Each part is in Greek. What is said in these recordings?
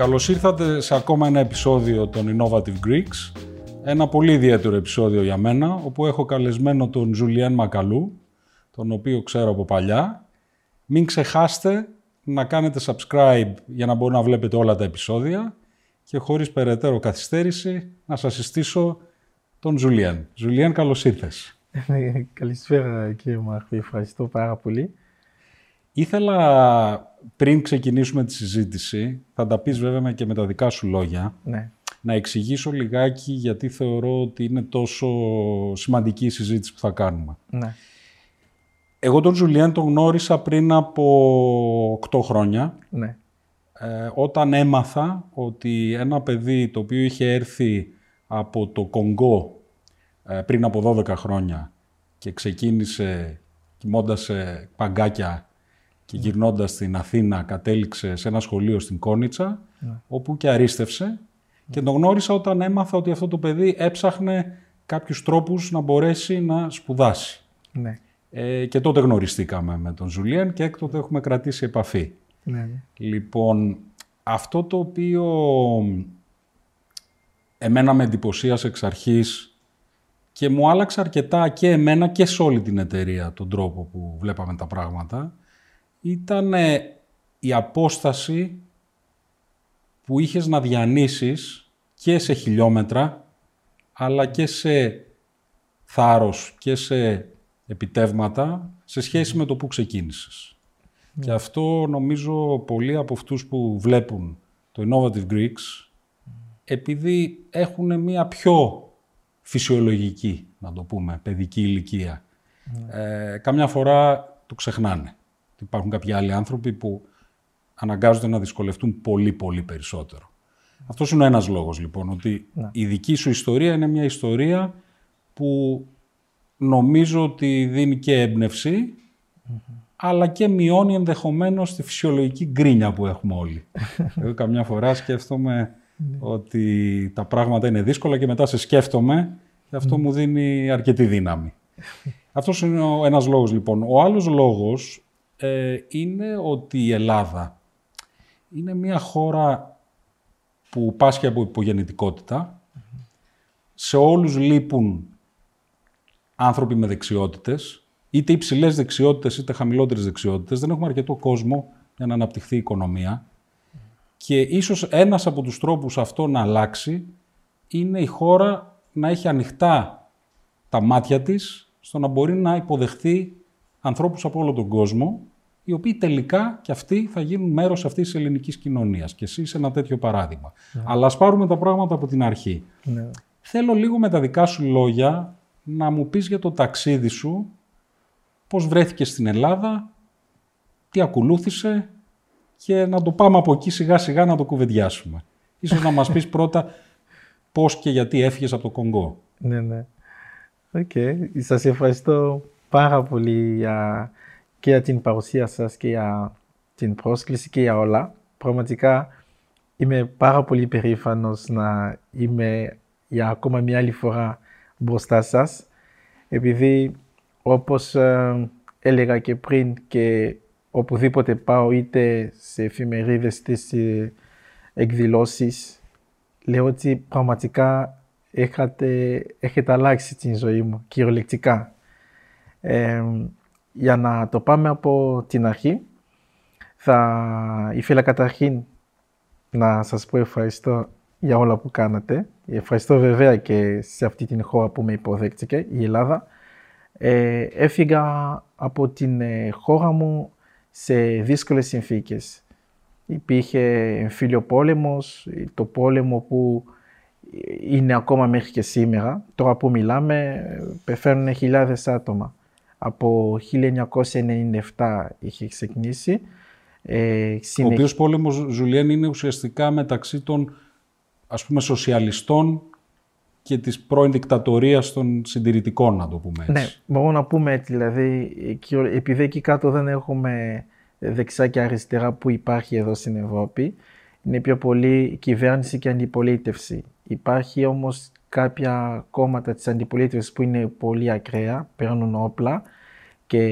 Καλώς ήρθατε σε ακόμα ένα επεισόδιο των Innovative Greeks. Ένα πολύ ιδιαίτερο επεισόδιο για μένα, όπου έχω καλεσμένο τον Ζουλιάν Μακαλού, τον οποίο ξέρω από παλιά. Μην ξεχάσετε να κάνετε subscribe για να μπορείτε να βλέπετε όλα τα επεισόδια και χωρίς περαιτέρω καθυστέρηση να σας συστήσω τον Ζουλιάν. Ζουλιάν, καλώς ήρθες. Καλησπέρα κύριε Μαρκή, ευχαριστώ πάρα πολύ. Ήθελα πριν ξεκινήσουμε τη συζήτηση, θα τα πεις βέβαια και με τα δικά σου λόγια, Ναι. να εξηγήσω λιγάκι γιατί θεωρώ ότι είναι τόσο σημαντική η συζήτηση που θα κάνουμε. ναι. Εγώ τον Ζουλιάν τον γνώρισα πριν από 8 χρόνια, ναι. ε, όταν έμαθα ότι ένα παιδί το οποίο είχε έρθει από το Κονγκό ε, πριν από 12 χρόνια και ξεκίνησε κοιμώντας σε παγκάκια και γυρνώντας στην Αθήνα κατέληξε σε ένα σχολείο στην Κόνιτσα, όπου και αρίστευσε. Και τον γνώρισα όταν έμαθα ότι αυτό το παιδί έψαχνε κάποιους τρόπους να μπορέσει να σπουδάσει. ναι. Ε, και τότε γνωριστήκαμε με τον Ζουλιάν και έκτοτε έχουμε κρατήσει επαφή. ναι. ναι. Λοιπόν, αυτό το οποίο εμένα με εντυπωσίασε εξ αρχής και μου άλλαξε αρκετά και εμένα και σε όλη την εταιρεία τον τρόπο που βλέπαμε τα πράγματα ήταν ε, η απόσταση που είχες να διανύσεις και σε χιλιόμετρα αλλά και σε θάρρος και σε επιτεύγματα σε σχέση με το που ξεκίνησες. Και αυτό νομίζω πολλοί από αυτούς που βλέπουν το Innovative Greeks επειδή έχουν μία πιο φυσιολογική, να το πούμε, παιδική ηλικία. Ε, καμιά φορά το ξεχνάνε. Υπάρχουν κάποιοι άλλοι άνθρωποι που αναγκάζονται να δυσκολευτούν πολύ πολύ περισσότερο. Αυτός είναι ο ένας λόγος λοιπόν, ότι η δική σου ιστορία είναι μια ιστορία που νομίζω ότι δίνει και έμπνευση, αλλά και μειώνει ενδεχομένως τη φυσιολογική γκρίνια που έχουμε όλοι. Εγώ καμιά φορά σκέφτομαι ότι τα πράγματα είναι δύσκολα και μετά σε σκέφτομαι και αυτό μου δίνει αρκετή δύναμη. Αυτός είναι ο ένας λόγος λοιπόν. Ο άλλος λόγος ε, είναι ότι η Ελλάδα είναι μια χώρα που πάσχει από υπογεννητικότητα. Σε όλους λείπουν άνθρωποι με δεξιότητες, είτε υψηλές δεξιότητες είτε χαμηλότερες δεξιότητες. Δεν έχουμε αρκετό κόσμο για να αναπτυχθεί η οικονομία. Και ίσως ένας από τους τρόπους αυτό να αλλάξει είναι η χώρα να έχει ανοιχτά τα μάτια της στο να μπορεί να υποδεχθεί ανθρώπους από όλο τον κόσμο οι οποίοι τελικά και αυτοί θα γίνουν μέρος αυτής της ελληνικής κοινωνίας. Και εσύ είσαι ένα τέτοιο παράδειγμα. Αλλά ας πάρουμε τα πράγματα από την αρχή. ναι. Θέλω λίγο με τα δικά σου λόγια να μου πεις για το ταξίδι σου, πώς βρέθηκες στην Ελλάδα, τι ακολούθησε και να το πάμε από εκεί σιγά σιγά να το κουβεντιάσουμε. Ίσως να μας πεις πρώτα πώς και γιατί έφυγες από το Κονγκό. Ναι, ναι. Οκ. Σας ευχαριστώ πάρα πολύ για, και για την παρουσία σας και για την πρόσκληση και για όλα. Πραγματικά είμαι πάρα πολύ περήφανος να είμαι για ακόμα μια άλλη φορά μπροστά σας. Επειδή όπως ε, έλεγα και πριν και οπουδήποτε πάω είτε σε εφημερίδες είτε σε εκδηλώσεις λέω ότι πραγματικά έχετε, έχετε αλλάξει την ζωή μου κυριολεκτικά. Ε, για να το πάμε από την αρχή θα ήθελα καταρχήν να σας πω ευχαριστώ για όλα που κάνατε. Ευχαριστώ βέβαια και σε αυτή την χώρα που με υποδέχτηκε, η Ελλάδα. Ε, έφυγα από την ε, χώρα μου σε δύσκολες συνθήκες. Υπήρχε εμφύλιο πόλεμος, το πόλεμο που είναι ακόμα μέχρι και σήμερα. Τώρα που μιλάμε πεθαίνουν χιλιάδες άτομα. Από 1997 είχε ξεκινήσει. Ε, Ο συνεχ- οποίος πόλεμος, Ζουλιάν, είναι ουσιαστικά μεταξύ των ας πούμε σοσιαλιστών και της πρώην δικτατορίας των συντηρητικών, να το πούμε έτσι. Ναι, μπορώ να πούμε έτσι, δηλαδή, εκεί- επειδή εκεί κάτω δεν έχουμε δεξιά και αριστερά που υπάρχει εδώ στην Ευρώπη, είναι πιο πολύ κυβέρνηση και αντιπολίτευση. Υπάρχει όμως κάποια κόμματα της αντιπολίτευσης που είναι πολύ ακραία, παίρνουν όπλα και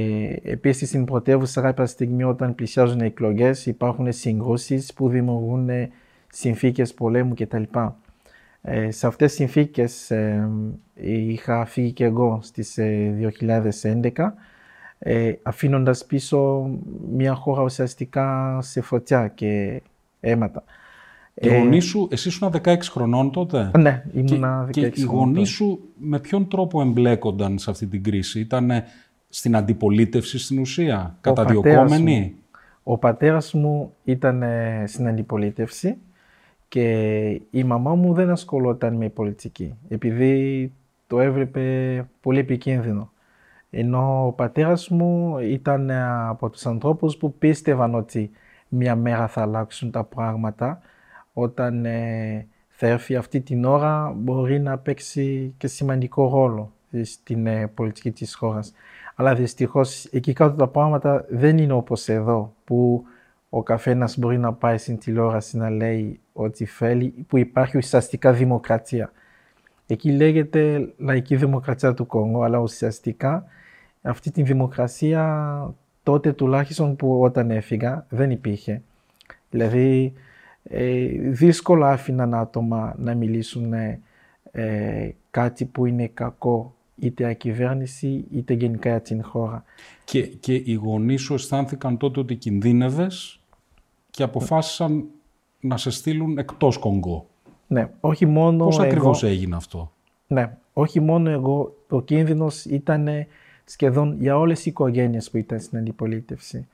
επίσης στην πρωτεύουσα κάποια στιγμή όταν πλησιάζουν οι εκλογές υπάρχουν συγκρούσεις που δημιουργούν συνθήκες πολέμου κτλ. Ε, σε αυτές τις συνθήκες ε, είχα φύγει και εγώ στις 2011 ε, αφήνοντας πίσω μια χώρα ουσιαστικά σε φωτιά και αίματα. Οι ε, γονείς σου, εσύ ήσουν 16 χρονών τότε; Ναι, ήμουν 16 και, και οι γονείς σου με ποιον τρόπο εμπλέκονταν σε αυτή την κρίση; Ήταν στην αντιπολίτευση στην ουσία, καταδιωκόμενοι. Ο πατέρας μου ήταν στην αντιπολίτευση και η μαμά μου δεν ασχολόταν με πολιτική, επειδή το έβλεπε πολύ επικίνδυνο. Ενώ ο πατέρας μου ήταν από τους ανθρώπους που πίστευαν ότι μια μέρα θα αλλάξουν τα πράγματα όταν ε, θα έρθει αυτή την ώρα μπορεί να παίξει και σημαντικό ρόλο στην ε, πολιτική της χώρας. Αλλά δυστυχώς εκεί κάτω τα πράγματα δεν είναι όπως εδώ που ο καθένας μπορεί να πάει στην τηλεόραση να λέει ό,τι θέλει, που υπάρχει ουσιαστικά δημοκρατία. Εκεί λέγεται λαϊκή δημοκρατία του Κόγκο, αλλά ουσιαστικά αυτή τη δημοκρασία τότε τουλάχιστον που όταν έφυγα δεν υπήρχε. Δηλαδή ε, δύσκολα άφηναν άτομα να μιλήσουν ε, κάτι που είναι κακό είτε ακυβέρνηση είτε γενικά για την χώρα. Και, και οι γονείς σου αισθάνθηκαν τότε ότι κινδύνευες και αποφάσισαν να σε στείλουν εκτός Κονγκό. Ναι, όχι μόνο Πώς ακριβώς έγινε αυτό; Ναι, όχι μόνο εγώ, ο κίνδυνος ήταν σχεδόν για όλες οι οικογένειες που ήταν στην αντιπολίτευση.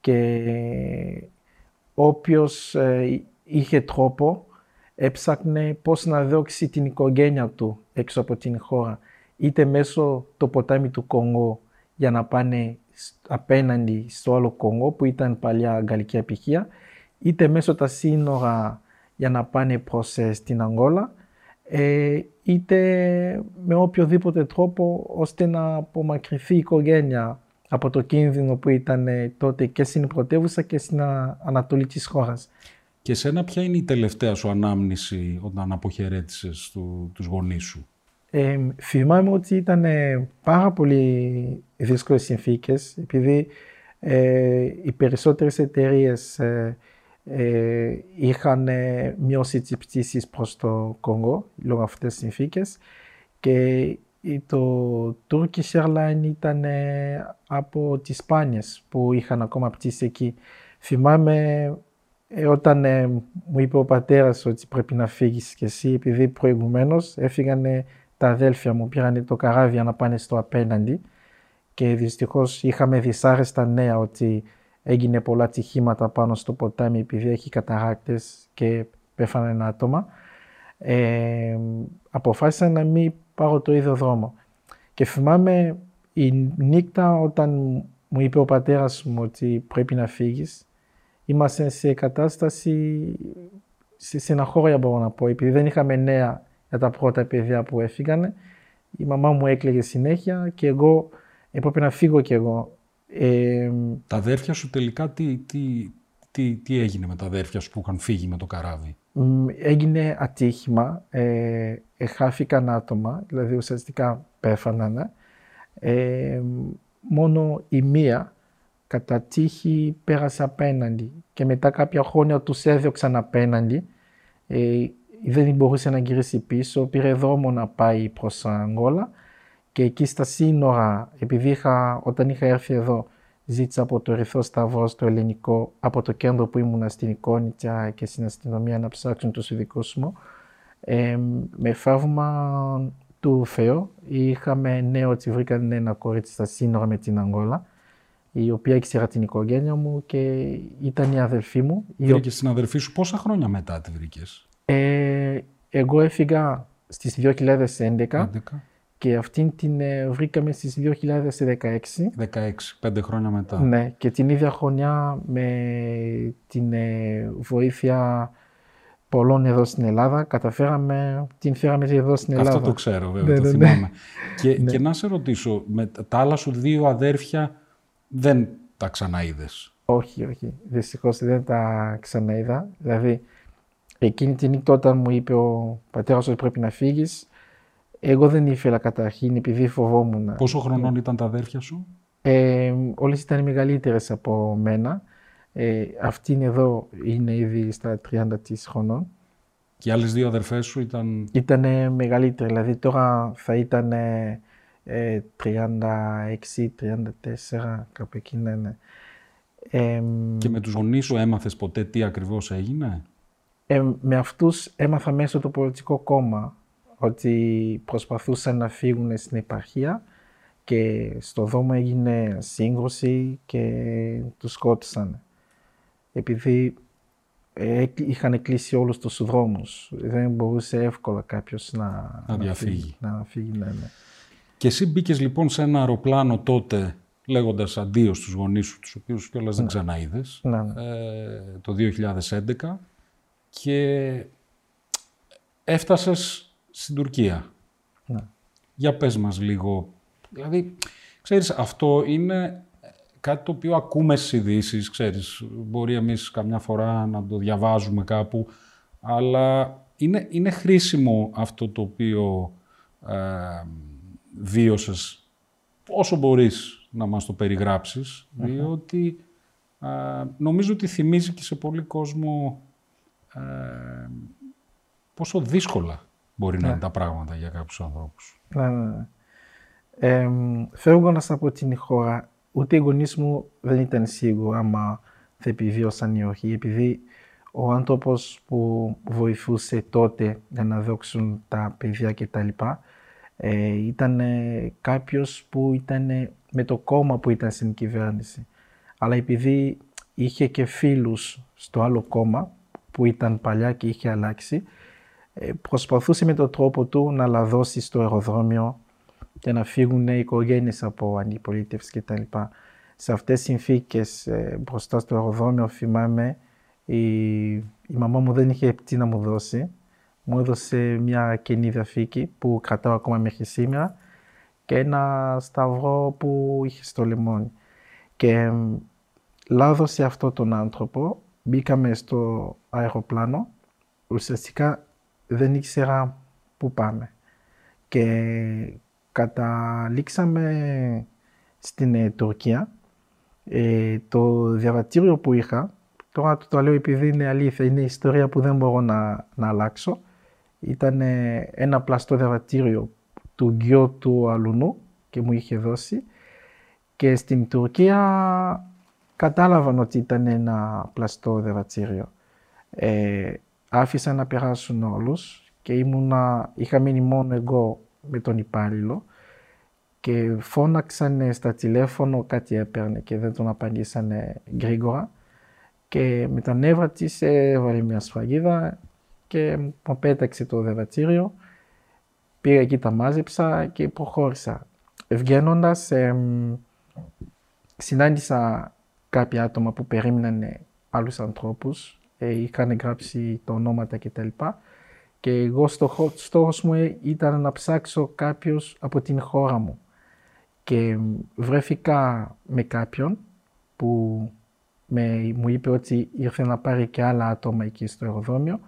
Και όποιος ε, είχε τρόπο έψαχνε πώς να δόξει την οικογένεια του έξω από την χώρα. Είτε μέσω το ποτάμι του Κονγκό για να πάνε απέναντι στο άλλο Κονγκό που ήταν παλιά γαλλική απηχία, είτε μέσω τα σύνορα για να πάνε προς ε, στην Αγγόλα, ε, είτε με οποιοδήποτε τρόπο ώστε να απομακρυνθεί η οικογένεια από το κίνδυνο που ήταν ε, τότε και στην πρωτεύουσα και στην ανατολή της χώρας. Και σένα ποια είναι η τελευταία σου ανάμνηση όταν αποχαιρέτησες του, τους γονείς σου; Ε, θυμάμαι ότι ήταν πάρα πολύ δύσκολες συνθήκες επειδή ε, οι περισσότερες εταιρείες ε, ε, είχαν μειώσει τις πτήσεις προς το Κονγκό λόγω αυτές τις συνθήκες και το Turkish Airlines ήταν από τις Σπάνιες που είχαν ακόμα πτήσεις εκεί. Θυμάμαι ε, όταν ε, μου είπε ο πατέρας ότι πρέπει να φύγεις και εσύ επειδή προηγουμένως έφυγαν τα αδέλφια μου, πήραν το καράβι να πάνε στο απέναντι και δυστυχώς είχαμε δυσάρεστα νέα ότι έγινε πολλά ατυχήματα πάνω στο ποτάμι επειδή έχει καταράκτες και πέφανε άτομα. Ε, αποφάσισα να μην πάρω το ίδιο δρόμο. Και θυμάμαι η νύχτα όταν μου είπε ο πατέρας μου ότι πρέπει να φύγεις, είμαστε σε κατάσταση, σε στεναχώρια μπορώ να πω, επειδή δεν είχαμε νέα για τα πρώτα παιδιά που έφυγαν. Η μαμά μου έκλαιγε συνέχεια και εγώ έπρεπε να φύγω κι εγώ. Ε, τα αδέρφια σου τελικά τι, τι, τι, τι έγινε με τα αδέρφια σου που είχαν φύγει με το καράβι; Έγινε ατύχημα, ε, χάθηκαν άτομα, δηλαδή ουσιαστικά πέφαναν. Ε, μόνο η μία κατά τύχη πέρασε απέναντι και μετά κάποια χρόνια τους έδιωξαν απέναντι. Ε, δεν μπορούσε να γυρίσει πίσω, πήρε δρόμο να πάει προς Αγγόλα και εκεί στα σύνορα, επειδή είχα, όταν είχα έρθει εδώ, ζήτησα από το Ερυθρό Σταυρό στο ελληνικό, από το κέντρο που ήμουν στην Εικόνιτσα και στην αστυνομία να ψάξουν τους ειδικούς μου. Ε, με φαύμα του Θεού είχαμε νέο ότι βρήκαν ένα κορίτσι στα σύνορα με την Αγγόλα η οποία ήξερα την οικογένεια μου και ήταν η αδελφή μου. Βρήκες την αδελφή σου πόσα χρόνια μετά τη βρήκες; Ε, εγώ έφυγα στις 2011 και αυτήν την ε, βρήκαμε στις 2016. 16, πέντε χρόνια μετά. Ναι, και την ίδια χρονιά με την ε, βοήθεια πολλών εδώ στην Ελλάδα, καταφέραμε, την φέραμε εδώ στην Ελλάδα. Αυτό το ξέρω βέβαια, ναι, το ναι, ναι. θυμάμαι. Και, και να σε ρωτήσω, με τα άλλα σου δύο αδέρφια δεν τα ξαναείδες. Όχι, όχι. Δυστυχώς δεν τα ξαναείδα. Δηλαδή, εκείνη την νύχτα όταν μου είπε ο πατέρας ότι πρέπει να φύγεις, εγώ δεν ήθελα καταρχήν επειδή φοβόμουν. Πόσο χρονών ήταν τα αδέρφια σου; Ε, όλες ήταν μεγαλύτερες από μένα. Ε, αυτή εδώ είναι ήδη στα 30 της χρονών. Και οι άλλες δύο αδερφές σου ήταν... Ήταν μεγαλύτερη, δηλαδή τώρα θα ήταν ε, 36, 34, κάπου εκεί ναι, ναι. και με τους γονείς σου έμαθες ποτέ τι ακριβώς έγινε; Ε, με αυτούς έμαθα μέσω του πολιτικό κόμμα ότι προσπαθούσαν να φύγουν στην επαρχία και στο δρόμο έγινε σύγκρουση και τους σκότωσαν. Επειδή ε, είχαν κλείσει όλους τους δρόμους. Δεν μπορούσε εύκολα κάποιος να, να διαφύγει. Να φύγει, ναι, ναι. Και εσύ μπήκες λοιπόν σε ένα αεροπλάνο τότε λέγοντας αντίο στους γονείς σου, τους οποίους κιόλας δεν ναι. ξαναείδες, ναι, ναι. Ε, το 2011 και έφτασες στην Τουρκία. Ναι. Για πες μας λίγο. Δηλαδή, ξέρεις, αυτό είναι κάτι το οποίο ακούμε στις ειδήσεις, ξέρεις. Μπορεί εμείς καμιά φορά να το διαβάζουμε κάπου, αλλά είναι, είναι χρήσιμο αυτό το οποίο ε, βίωσες όσο μπορείς να μας το περιγραψεις διότι νομίζω ότι θυμίζει και σε πολύ κόσμο ε, πόσο δύσκολα μπορεί να ναι. είναι τα πράγματα για κάποιους ανθρώπους. Ναι, ναι, ναι. Ε, φεύγοντας από την χώρα, ούτε οι γονείς μου δεν ήταν σίγουροι άμα θα επιβίωσαν ή όχι, επειδή ο άνθρωπος που βοηθούσε τότε για να δόξουν τα παιδιά κτλ. Ε, ήταν κάποιος που ήταν με το κόμμα που ήταν στην κυβέρνηση. Αλλά επειδή είχε και φίλους στο άλλο κόμμα που ήταν παλιά και είχε αλλάξει, ε, προσπαθούσε με τον τρόπο του να λαδώσει στο αεροδρόμιο και να φύγουν οι οικογένειες από αντιπολίτευση κτλ. Σε αυτές τις συνθήκες ε, μπροστά στο αεροδρόμιο θυμάμαι η, η μαμά μου δεν είχε τι να μου δώσει. Μου έδωσε μια καινή διαθήκη που κρατάω ακόμα μέχρι σήμερα και ένα σταυρό που είχε στο λιμόνι. Και λάδωσε αυτό τον άνθρωπο, μπήκαμε στο αεροπλάνο, ουσιαστικά δεν ήξερα πού πάμε. Και καταλήξαμε στην ε, Τουρκία. Ε, το διαβατήριο που είχα, τώρα το, το λέω επειδή είναι αλήθεια, είναι ιστορία που δεν μπορώ να, να αλλάξω. Ήταν ένα πλαστό διαβατήριο του γιο του αλουνού και μου είχε δώσει. Και στην Τουρκία κατάλαβαν ότι ήταν ένα πλαστό διαβατήριο. Ε, άφησα να περάσουν όλους και ήμουνα, είχα μείνει μόνο εγώ με τον υπάλληλο και φώναξαν στα τηλέφωνο κάτι έπαιρνε και δεν τον απαντήσανε γρήγορα και με τα νεύρα της έβαλε μια σφραγίδα και μου πέταξε το διαβατήριο Πήγα εκεί, τα μάζεψα και προχώρησα. Βγαίνοντα, ε, συνάντησα κάποια άτομα που περίμεναν άλλους ανθρώπους. Ε, είχαν γράψει τα ονόματα κτλ. Και εγώ στο στόχος μου ήταν να ψάξω κάποιους από την χώρα μου. Και βρέθηκα με κάποιον που με, μου είπε ότι ήρθε να πάρει και άλλα άτομα εκεί στο αεροδρόμιο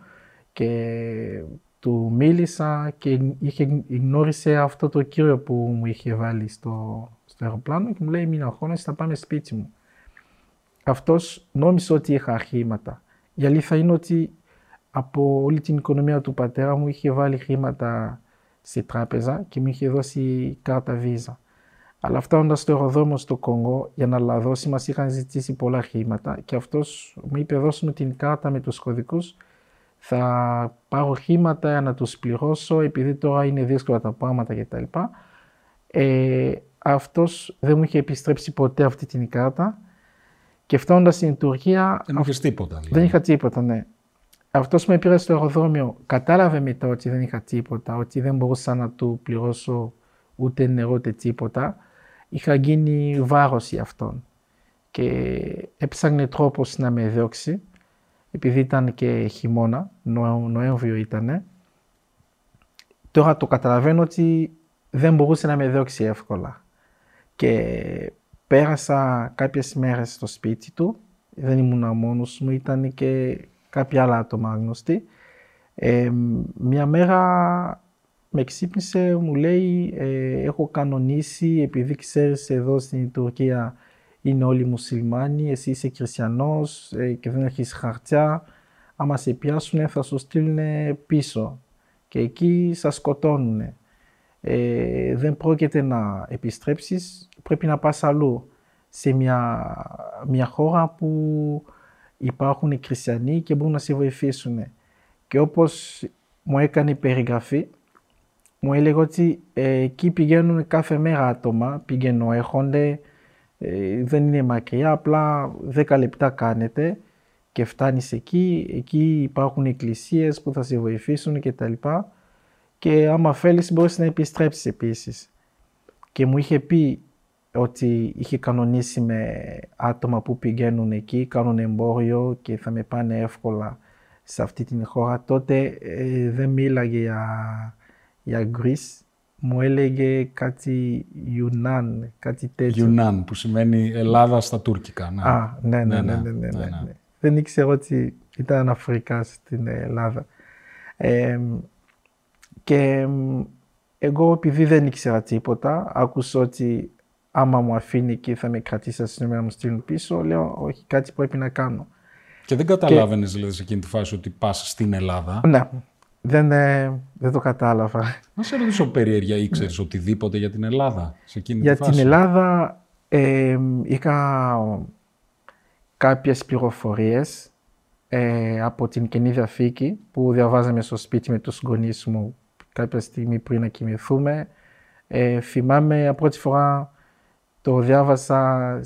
και του μίλησα και είχε, γνώρισε αυτό το κύριο που μου είχε βάλει στο, στο αεροπλάνο και μου λέει μην αγχώνεσαι θα πάμε σπίτι μου. Αυτός νόμιζε ότι είχα χρήματα. Η αλήθεια είναι ότι από όλη την οικονομία του πατέρα μου είχε βάλει χρήματα στη τράπεζα και μου είχε δώσει κάρτα βίζα. Αλλά φτάνοντας στο αεροδρόμιο στο Κονγκό για να λαδώσει, μας είχαν ζητήσει πολλά χρήματα και αυτός μου είπε: Δώσουμε την κάρτα με τους κωδικούς θα πάρω χρήματα να τους πληρώσω επειδή τώρα είναι δύσκολα τα πράγματα κτλ. Ε, αυτός δεν μου είχε επιστρέψει ποτέ αυτή την κάρτα και φτάνοντας στην Τουρκία... Δεν είχες τίποτα. Δηλαδή. Δεν είχα τίποτα, ναι. Αυτός με πήρε στο αεροδρόμιο, κατάλαβε μετά ότι δεν είχα τίποτα, ότι δεν μπορούσα να του πληρώσω ούτε νερό ούτε τίποτα. Είχα γίνει βάρος για αυτόν και έψαχνε τρόπος να με διώξει επειδή ήταν και χειμώνα, Νοέμβριο ήταν, τώρα το καταλαβαίνω ότι δεν μπορούσε να με διώξει εύκολα. Και πέρασα κάποιες μέρες στο σπίτι του, δεν ήμουν μόνος μου, ήταν και κάποια άλλα άτομα γνωστοί. Ε, μια μέρα με ξύπνησε, μου λέει, ε, έχω κανονίσει, επειδή ξέρεις εδώ στην Τουρκία είναι όλοι μουσουλμάνοι, εσύ είσαι χριστιανός ε, και δεν έχεις χαρτιά, άμα σε πιάσουν θα σου στείλουν πίσω. Και εκεί σας σκοτώνουν. Ε, δεν πρόκειται να επιστρέψεις, πρέπει να πας αλλού, σε μια, μια χώρα που υπάρχουν οι χριστιανοί και μπορούν να σε βοηθήσουν. Και όπως μου έκανε περιγραφή, μου έλεγε ότι ε, εκεί πηγαίνουν κάθε μέρα άτομα, πηγαίνουν, έρχονται, ε, δεν είναι μακριά, απλά 10 λεπτά κάνετε και φτάνεις εκεί, εκεί υπάρχουν εκκλησίες που θα σε βοηθήσουν και τα λοιπά και άμα θέλεις μπορείς να επιστρέψεις επίσης. Και μου είχε πει ότι είχε κανονίσει με άτομα που πηγαίνουν εκεί, κάνουν εμπόριο και θα με πάνε εύκολα σε αυτή την χώρα. Τότε ε, δεν μίλαγε για, για Greece, μου έλεγε κάτι Yunan, κάτι τέτοιο. Yunan, που σημαίνει Ελλάδα στα τουρκικά. Ναι. Α, ναι, ναι, ναι, ναι, ναι, ναι, ναι. Δεν ήξερα ότι ήταν Αφρικά στην Ελλάδα. Ε, και εγώ επειδή δεν ήξερα τίποτα, άκουσα ότι άμα μου αφήνει και θα με κρατήσει στην να μου στείλουν πίσω, λέω όχι κάτι πρέπει να κάνω. Και δεν καταλάβαινες και... δηλαδή σε εκείνη τη φάση ότι πας στην Ελλάδα. Ναι, δεν, ε, δεν το κατάλαβα. Να σε ρωτήσω περιέργεια, ήξερες οτιδήποτε για την Ελλάδα σε εκείνη για τη φάση; Για την Ελλάδα ε, είχα κάποιες πληροφορίες ε, από την Καινή Διαθήκη που διαβάζαμε στο σπίτι με τους γονείς μου κάποια στιγμή πριν να κοιμηθούμε. Ε, θυμάμαι από πρώτη φορά το διάβασα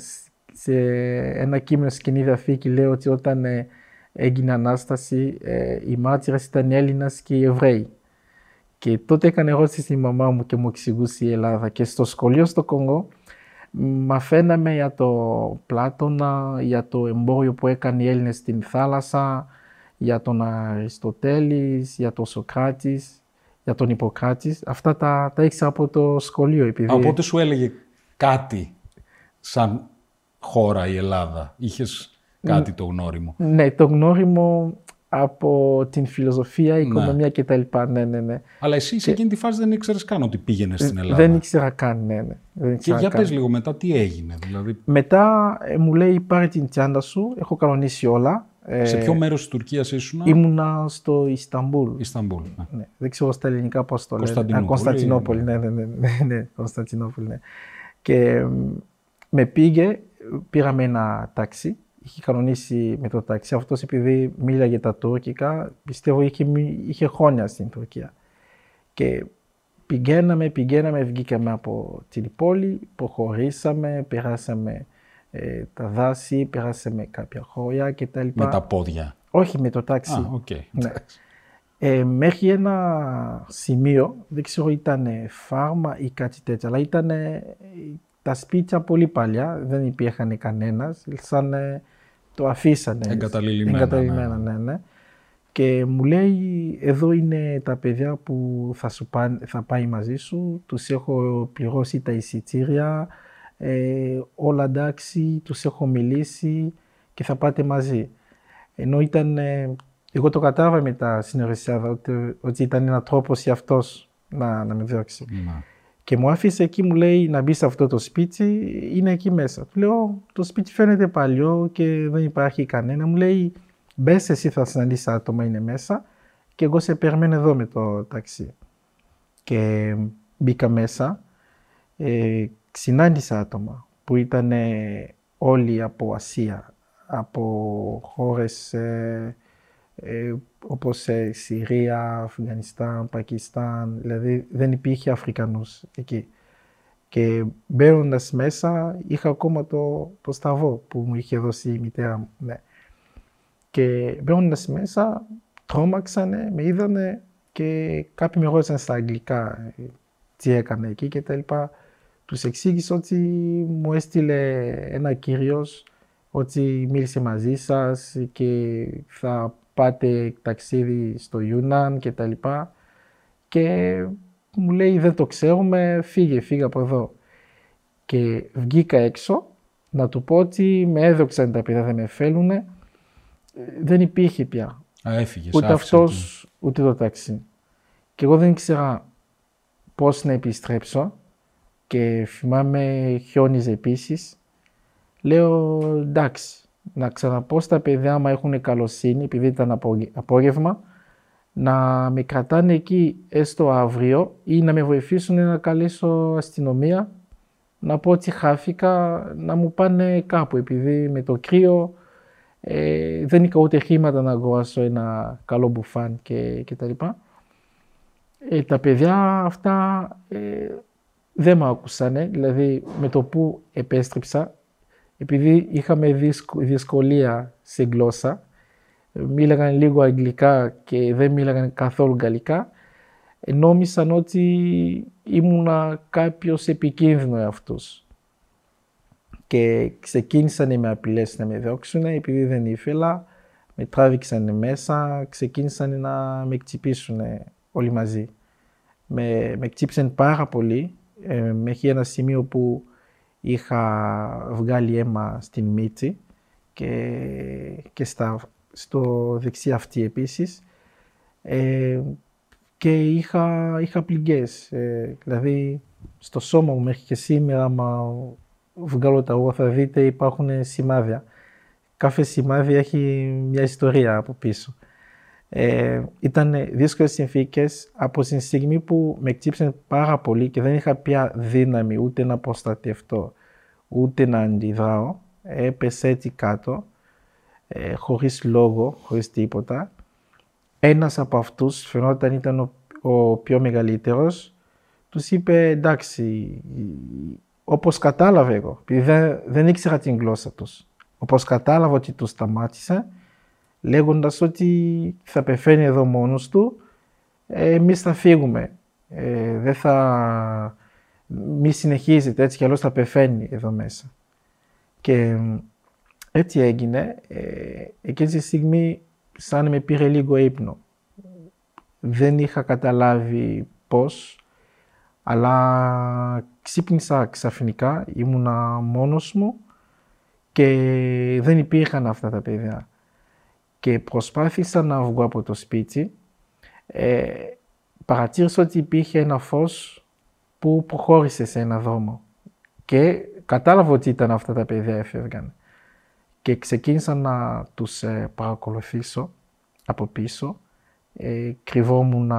σε ένα κείμενο στην Καινή Διαθήκη λέει ότι όταν ε, έγινε Ανάσταση ε, οι μάρτυρες ήταν οι Έλληνας και οι Εβραίοι. Και τότε έκανε ερώτηση στη μαμά μου και μου εξηγούσε η Ελλάδα. Και στο σχολείο στο Κονγκό μαθαίναμε για το Πλάτωνα, για το εμπόριο που έκανε οι Έλληνες στην θάλασσα, για τον Αριστοτέλης, για τον Σοκράτης, για τον Ιπποκράτης. Αυτά τα, τα ήξερα από το σχολείο. Επειδή... Οπότε σου έλεγε κάτι σαν χώρα η Ελλάδα. Είχες κάτι το γνώριμο. Ναι, το γνώριμο από την φιλοσοφία, η ναι. οικονομία κτλ. Ναι, ναι, ναι. Αλλά εσύ σε εκείνη τη φάση δεν ήξερες καν ότι πήγαινες στην Ελλάδα. Δεν ήξερα καν, ναι. ναι. Δεν και για πες λίγο μετά τι έγινε. Δηλαδή... Μετά ε, μου λέει πάρε την τσάντα σου, έχω κανονίσει όλα. Σε ποιο μέρος της Τουρκίας ήσουν; Ήμουνα στο Ισταμπούλ. Ισταμπούλ, ναι. ναι. Δεν ξέρω στα ελληνικά πώς το λένε. Κωνσταντινούπολη. Ναι, ναι, ναι, ναι, ναι, Κωνσταντινούπολη, ναι. Και με πήγε, πήραμε ένα ταξί, είχε κανονίσει με το ταξί. Αυτός επειδή μίλαγε τα τουρκικά, πιστεύω είχε, είχε χρόνια στην Τουρκία. Και πηγαίναμε, πηγαίναμε, βγήκαμε από την πόλη, προχωρήσαμε, περάσαμε ε, τα δάση, περάσαμε κάποια χώρια κτλ. Με τα πόδια. Όχι, με το τάξι. Α, okay. ναι. ε, μέχρι ένα σημείο, δεν ξέρω ήταν φάρμα ή κάτι τέτοιο, αλλά ήταν τα σπίτια πολύ παλιά, δεν υπήρχαν κανένας, σαν το αφήσανε. Εγκαταλειμμένα. Εγκαταλειμμένα, ναι. ναι, ναι. Και μου λέει, εδώ είναι τα παιδιά που θα, σου πά, θα πάει μαζί σου, τους έχω πληρώσει τα εισιτήρια, ε, όλα εντάξει, τους έχω μιλήσει και θα πάτε μαζί. Ενώ ήταν, ε, εγώ το κατάλαβα μετά στην ότι, ότι ήταν ένα τρόπος για αυτός να, να με διώξει. Και μου άφησε εκεί, μου λέει να μπει σε αυτό το σπίτι, είναι εκεί μέσα. Του λέω, το σπίτι φαίνεται παλιό και δεν υπάρχει κανένα. Μου λέει, μπες εσύ θα συναντήσεις άτομα, είναι μέσα και εγώ σε περιμένω εδώ με το ταξί. Και μπήκα μέσα, ε, συνάντησα άτομα που ήταν όλοι από Ασία, από χώρες ε, ε, όπως ε, Συρία, Αφγανιστάν, Πακιστάν, δηλαδή δεν υπήρχε Αφρικανούς εκεί. Και μπαίνοντας μέσα είχα ακόμα το, το σταβό που μου είχε δώσει η μητέρα μου. Ναι. Και μπαίνοντας μέσα τρόμαξανε, με είδανε και κάποιοι με ρώτησαν στα αγγλικά ε, τι έκανε εκεί και τα λοιπά. Τους εξήγησα ότι μου έστειλε ένα κύριος ότι μίλησε μαζί σας και θα πάτε ταξίδι στο Ιούναν και τα λοιπά. Και μου λέει δεν το ξέρουμε, φύγε, φύγε από εδώ. Και βγήκα έξω να του πω ότι με έδωξαν τα παιδιά, δεν με θέλουν. Δεν υπήρχε πια. Α, έφυγες, ούτε αυτός ούτε το ταξί. Και εγώ δεν ήξερα πώς να επιστρέψω και θυμάμαι χιόνιζε επίσης. λέω εντάξει, να ξαναπώ στα παιδιά, άμα έχουν καλοσύνη, επειδή ήταν απόγευμα, να με κρατάνε εκεί έστω αύριο ή να με βοηθήσουν να καλέσω αστυνομία, να πω ότι χάθηκα, να μου πάνε κάπου, επειδή με το κρύο ε, δεν είχα ούτε χρήματα να αγοράσω ένα καλό μπουφάν και, και τα λοιπά. Ε, τα παιδιά αυτά ε, δεν με άκουσαν, δηλαδή με το που επέστρεψα, επειδή είχαμε δυσκολία σε γλώσσα, μίλαγαν λίγο αγγλικά και δεν μίλαγαν καθόλου γαλλικά, νόμισαν ότι ήμουνα κάποιος επικίνδυνο αυτούς. Και ξεκίνησαν οι με απειλές να με διώξουν επειδή δεν ήθελα, με τράβηξαν μέσα, ξεκίνησαν να με κτυπήσουν όλοι μαζί. Με, με κτύπησαν πάρα πολύ, ε, μέχρι ένα σημείο που είχα βγάλει αίμα στην μύτη και, και στα, στο δεξί αυτή επίσης ε, και είχα, είχα πληγές. Ε, δηλαδή στο σώμα μου μέχρι και σήμερα, άμα βγάλω τα ούγα θα δείτε υπάρχουν σημάδια. Κάθε σημάδι έχει μια ιστορία από πίσω. Ε, ήταν δύσκολες συνθήκες από την στιγμή που με κτύψαν πάρα πολύ και δεν είχα πια δύναμη ούτε να προστατευτώ ούτε να αντιδράω. Έπεσε έτσι κάτω ε, χωρίς λόγο, χωρίς τίποτα. Ένας από αυτούς, φαινόταν ήταν ο, ο πιο μεγαλύτερος, τους είπε εντάξει, όπως κατάλαβε εγώ, επειδή δεν, δεν ήξερα την γλώσσα τους. Όπως κατάλαβα ότι τους σταμάτησε, λέγοντας ότι θα πεθαίνει εδώ μόνος του, ε, εμείς θα φύγουμε. Ε, δεν θα... Μη συνεχίζετε, έτσι κι αλλιώς θα πεθαίνει εδώ μέσα. Και έτσι έγινε. Ε, εκείνη τη στιγμή σαν με πήρε λίγο ύπνο. Δεν είχα καταλάβει πώς, αλλά ξύπνησα ξαφνικά, ήμουνα μόνος μου και δεν υπήρχαν αυτά τα παιδιά. Και προσπάθησα να βγω από το σπίτι. Ε, παρατήρησα ότι υπήρχε ένα φως που προχώρησε σε ένα δρόμο. Και κατάλαβα ότι ήταν αυτά τα παιδιά έφευγαν και ξεκίνησα να τους ε, παρακολουθήσω από πίσω. Ε, κρυβόμουν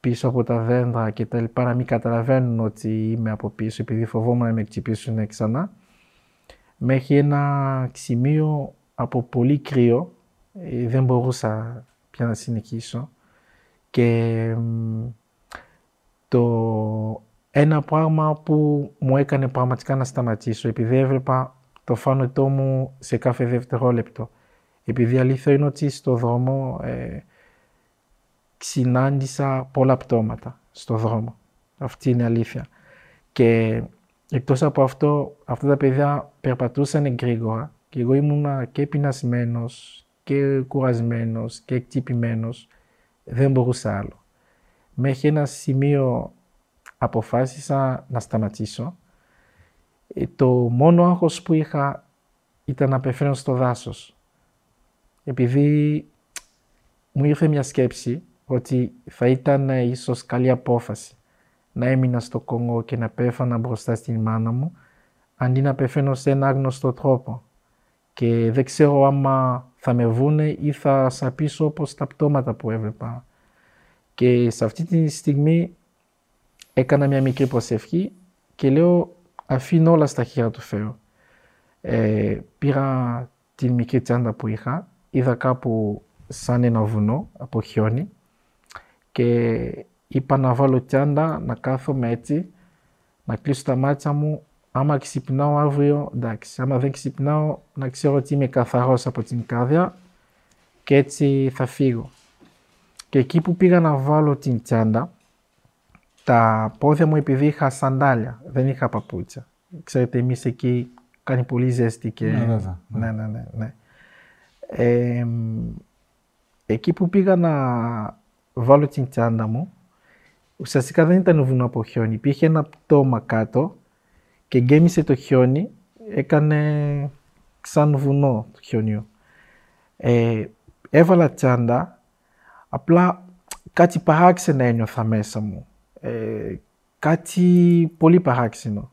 πίσω από τα δέντρα και τα λοιπά, να μην καταλαβαίνουν ότι είμαι από πίσω, επειδή φοβόμουν να με χτυπήσουν ξανά. Μέχρι ένα σημείο από πολύ κρύο, ε, δεν μπορούσα πια να συνεχίσω. Και το ένα πράγμα που μου έκανε πραγματικά να σταματήσω, επειδή έβλεπα το φάνετό μου σε κάθε δευτερόλεπτο. Επειδή αλήθεια είναι ότι στο δρόμο ε, συνάντησα πολλά πτώματα στο δρόμο. Αυτή είναι αλήθεια. Και εκτός από αυτό, αυτά τα παιδιά περπατούσαν γρήγορα και εγώ ήμουνα και πεινασμένος και κουρασμένος και εκτυπημένος. Δεν μπορούσα άλλο. Μέχρι ένα σημείο αποφάσισα να σταματήσω ε, το μόνο άγχος που είχα ήταν να πεθαίνω στο δάσος. Επειδή μου ήρθε μια σκέψη ότι θα ήταν ίσως καλή απόφαση να έμεινα στο Κονγκό και να πέφανα μπροστά στην μάνα μου, αντί να πεθαίνω σε ένα άγνωστο τρόπο. Και δεν ξέρω άμα θα με βούνε ή θα σαπίσω όπως τα πτώματα που έβλεπα. Και σε αυτή τη στιγμή έκανα μια μικρή προσευχή και λέω αφήνω όλα στα χέρια του Θεού. Ε, πήρα την μικρή τσάντα που είχα, είδα κάπου σαν ένα βουνό από χιόνι και είπα να βάλω τσάντα, να κάθομαι έτσι, να κλείσω τα μάτια μου. Άμα ξυπνάω αύριο, εντάξει. Άμα δεν ξυπνάω, να ξέρω ότι είμαι καθαρός από την κάδια και έτσι θα φύγω. Και εκεί που πήγα να βάλω την τσάντα, τα πόδια μου επειδή είχα σαντάλια, δεν είχα παπούτσια. Ξέρετε, εμείς εκεί κάνει πολύ ζέστη και... Ναι, βέβαια. Ναι, ναι, ναι. ναι. Ε, εκεί που πήγα να βάλω την τσάντα μου, ουσιαστικά δεν ήταν βουνό από χιόνι. Υπήρχε ένα πτώμα κάτω και γκέμισε το χιόνι, έκανε σαν βουνό το χιόνιο. Ε, έβαλα τσάντα, απλά κάτι παράξενα ένιωθα μέσα μου. Ε, κάτι πολύ παράξενο.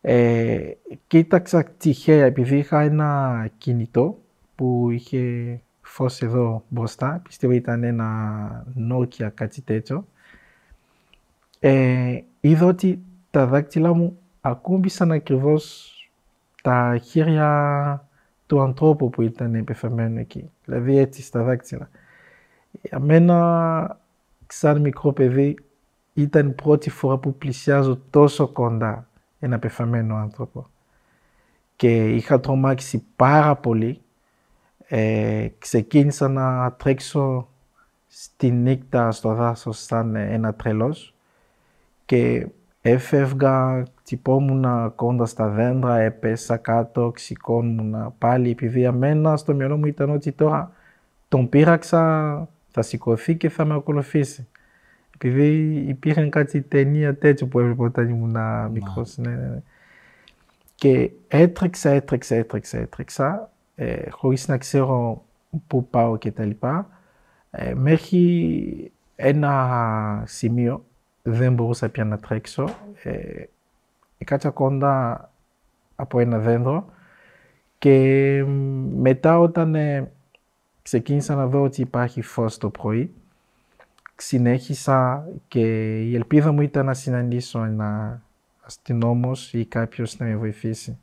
Ε, κοίταξα τυχαία επειδή είχα ένα κινητό που είχε φως εδώ μπροστά. Πιστεύω ήταν ένα Nokia κάτι τέτοιο. Ε, είδα ότι τα δάκτυλα μου ακούμπησαν ακριβώς τα χέρια του ανθρώπου που ήταν επιφερμένο εκεί. Δηλαδή έτσι στα δάκτυλα. Για μένα, σαν μικρό παιδί, ήταν η πρώτη φορά που πλησιάζω τόσο κοντά ένα πεθαμένο άνθρωπο. Και είχα τρομάξει πάρα πολύ. Ε, ξεκίνησα να τρέξω στη νύχτα στο δάσος σαν ένα τρελός και έφευγα, τυπόμουν κοντά στα δέντρα, έπεσα κάτω, ξηκόμουν πάλι επειδή αμένα στο μυαλό μου ήταν ότι τώρα τον πείραξα, θα σηκωθεί και θα με ακολουθήσει. Επειδή υπήρχε κάτι ταινία τέτοιο που έβλεπα όταν ήμουν μικρός. Ναι, ναι, ναι. Και έτρεξα, έτρεξα, έτρεξα, έτρεξα, ε, χωρίς να ξέρω πού πάω και τα λοιπά, ε, μέχρι ένα σημείο δεν μπορούσα πια να τρέξω. Ε, κάτσα κοντά από ένα δέντρο και μετά όταν ε, ξεκίνησα να δω ότι υπάρχει φως το πρωί, συνέχισα και η ελπίδα μου ήταν να συναντήσω ένα αστυνόμος ή κάποιος να με βοηθήσει.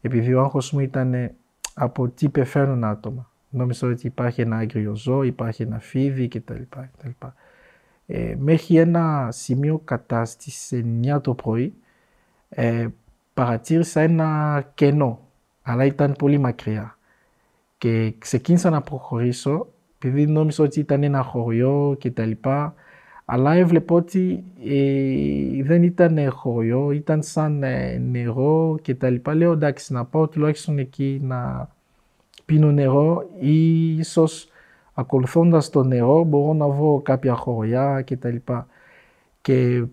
Επειδή ο άγχος μου ήταν από τι πεθαίνουν άτομα. Νόμιζα ότι υπάρχει ένα άγριο ζώο, υπάρχει ένα φίδι κτλ. Ε, μέχρι ένα σημείο κατά στις 9 το πρωί ε, παρατήρησα ένα κενό, αλλά ήταν πολύ μακριά. Και ξεκίνησα να προχωρήσω επειδή νόμιζα ότι ήταν ένα χωριό και τα λοιπά, αλλά έβλεπα ότι ε, δεν ήταν χωριό, ήταν σαν ε, νερό και τα λοιπά. Λέω εντάξει να πάω τουλάχιστον εκεί να πίνω νερό ή ίσως ακολουθώντας το νερό μπορώ να βρω κάποια χωριά και τα λοιπά. Και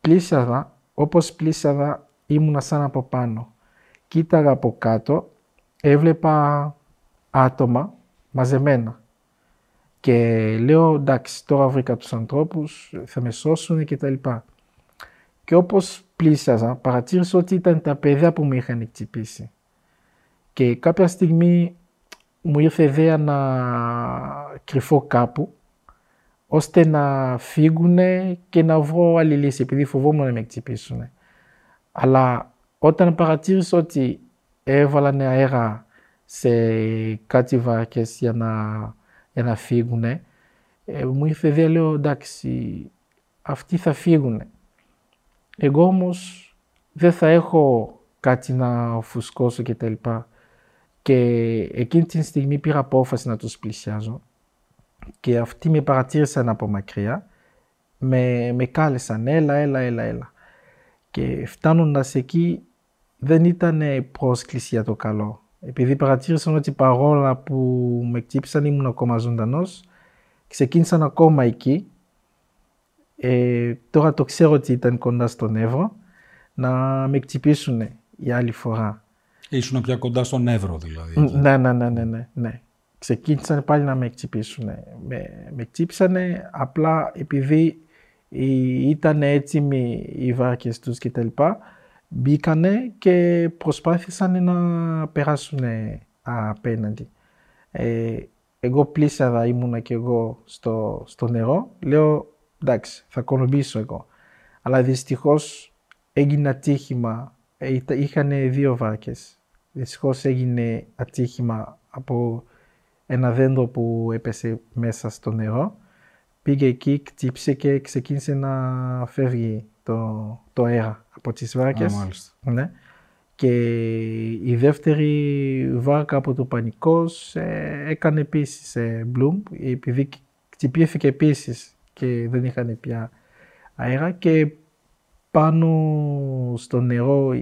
πλήσιαζα, όπως πλήσιαζα ήμουνα σαν από πάνω. Κοίταγα από κάτω, έβλεπα άτομα μαζεμένα. Και λέω εντάξει τώρα βρήκα τους ανθρώπους, θα με σώσουν και τα λοιπά. Και όπως πλήσιαζα παρατήρησα ότι ήταν τα παιδιά που με είχαν εκτυπήσει. Και κάποια στιγμή μου ήρθε ιδέα να κρυφώ κάπου ώστε να φύγουν και να βρω άλλη λύση επειδή φοβόμουν να με εκτυπήσουν. Αλλά όταν παρατήρησα ότι έβαλαν αέρα σε κάτι βάρκες για να για να φύγουν. Ε, μου ήρθε ιδέα, λέω εντάξει, αυτοί θα φύγουν. Εγώ όμως δεν θα έχω κάτι να φουσκώσω και τα λοιπά. Και εκείνη τη στιγμή πήρα απόφαση να τους πλησιάζω και αυτοί με παρατήρησαν από μακριά, με, με κάλεσαν έλα, έλα, έλα, έλα. Και φτάνοντας εκεί δεν ήταν πρόσκληση για το καλό επειδή παρατήρησαν ότι παρόλα που με κτύπησαν ήμουν ακόμα ζωντανός, ξεκίνησαν ακόμα εκεί. Ε, τώρα το ξέρω ότι ήταν κοντά στον Εύρο, να με κτυπήσουν για άλλη φορά. Ήσουν πια κοντά στον Εύρο δηλαδή. Ναι, ναι, ναι, ναι, ναι, ναι. Ξεκίνησαν πάλι να με κτυπήσουν. Με, με κτύπησαν απλά επειδή ήταν έτοιμοι οι βάρκες τους κτλ μπήκανε και προσπάθησαν να περάσουν απέναντι. Ε, εγώ πλήσαρα ήμουνα και εγώ στο, στο νερό. Λέω εντάξει θα κολομπήσω εγώ. Αλλά δυστυχώς έγινε ατύχημα. Ε, είχαν δύο βάρκες. Δυστυχώς έγινε ατύχημα από ένα δέντρο που έπεσε μέσα στο νερό. Πήγε εκεί, κτύψε και ξεκίνησε να φεύγει το, το αέρα από τις βάρκες. ναι. Και η δεύτερη βάρκα από το Πανικός ε, έκανε επίσης ε, Bloom, επειδή κτυπήθηκε επίσης και δεν είχαν πια αέρα και πάνω στο νερό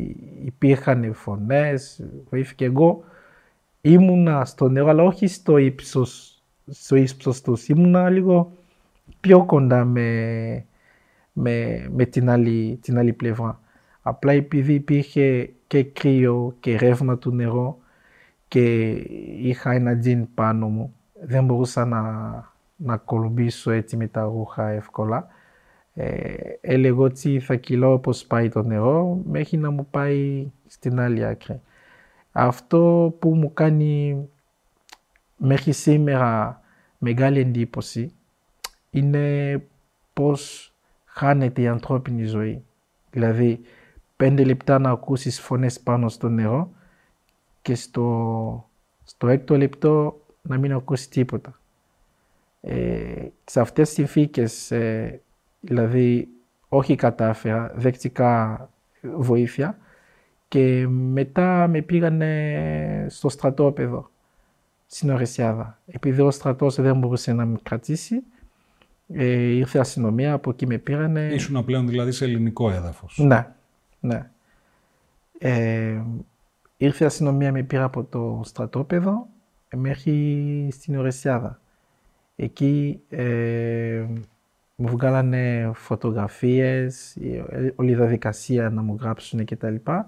υπήρχαν φωνές, βοήθηκε εγώ. Ήμουνα στο νερό, αλλά όχι στο ύψος, στο ύψος τους. Ήμουνα λίγο πιο κοντά με, με, με την, άλλη, την άλλη πλευρά. Απλά επειδή υπήρχε και κρύο και ρεύμα του νερό και είχα ένα τζιν πάνω μου, δεν μπορούσα να, να κολυμπήσω έτσι με τα ρούχα εύκολα. ε, έλεγα ότι θα κυλώ όπως πάει το νερό μέχρι να μου πάει στην άλλη άκρη. Αυτό που μου κάνει μέχρι σήμερα μεγάλη εντύπωση είναι πώς χάνεται η ανθρώπινη ζωή. Δηλαδή, πέντε λεπτά να ακούσεις φωνές πάνω στο νερό και στο, στο έκτο λεπτό να μην ακούσεις τίποτα. Ε, σε αυτές τις συνθήκες, ε, δηλαδή όχι κατάφερα, δέχτηκα βοήθεια και μετά με πήγανε στο στρατόπεδο στην Ορεσιάδα. Επειδή ο στρατός δεν μπορούσε να με κρατήσει, ε, ήρθε αστυνομία, από εκεί με πήρανε. Ήσουν πλέον δηλαδή σε ελληνικό έδαφος. Ναι, ναι. Ε, ήρθε αστυνομία, με πήρα από το στρατόπεδο μέχρι στην Ορεσιάδα. Εκεί ε, μου βγάλανε φωτογραφίες, όλη η διαδικασία να μου γράψουν και τα λοιπά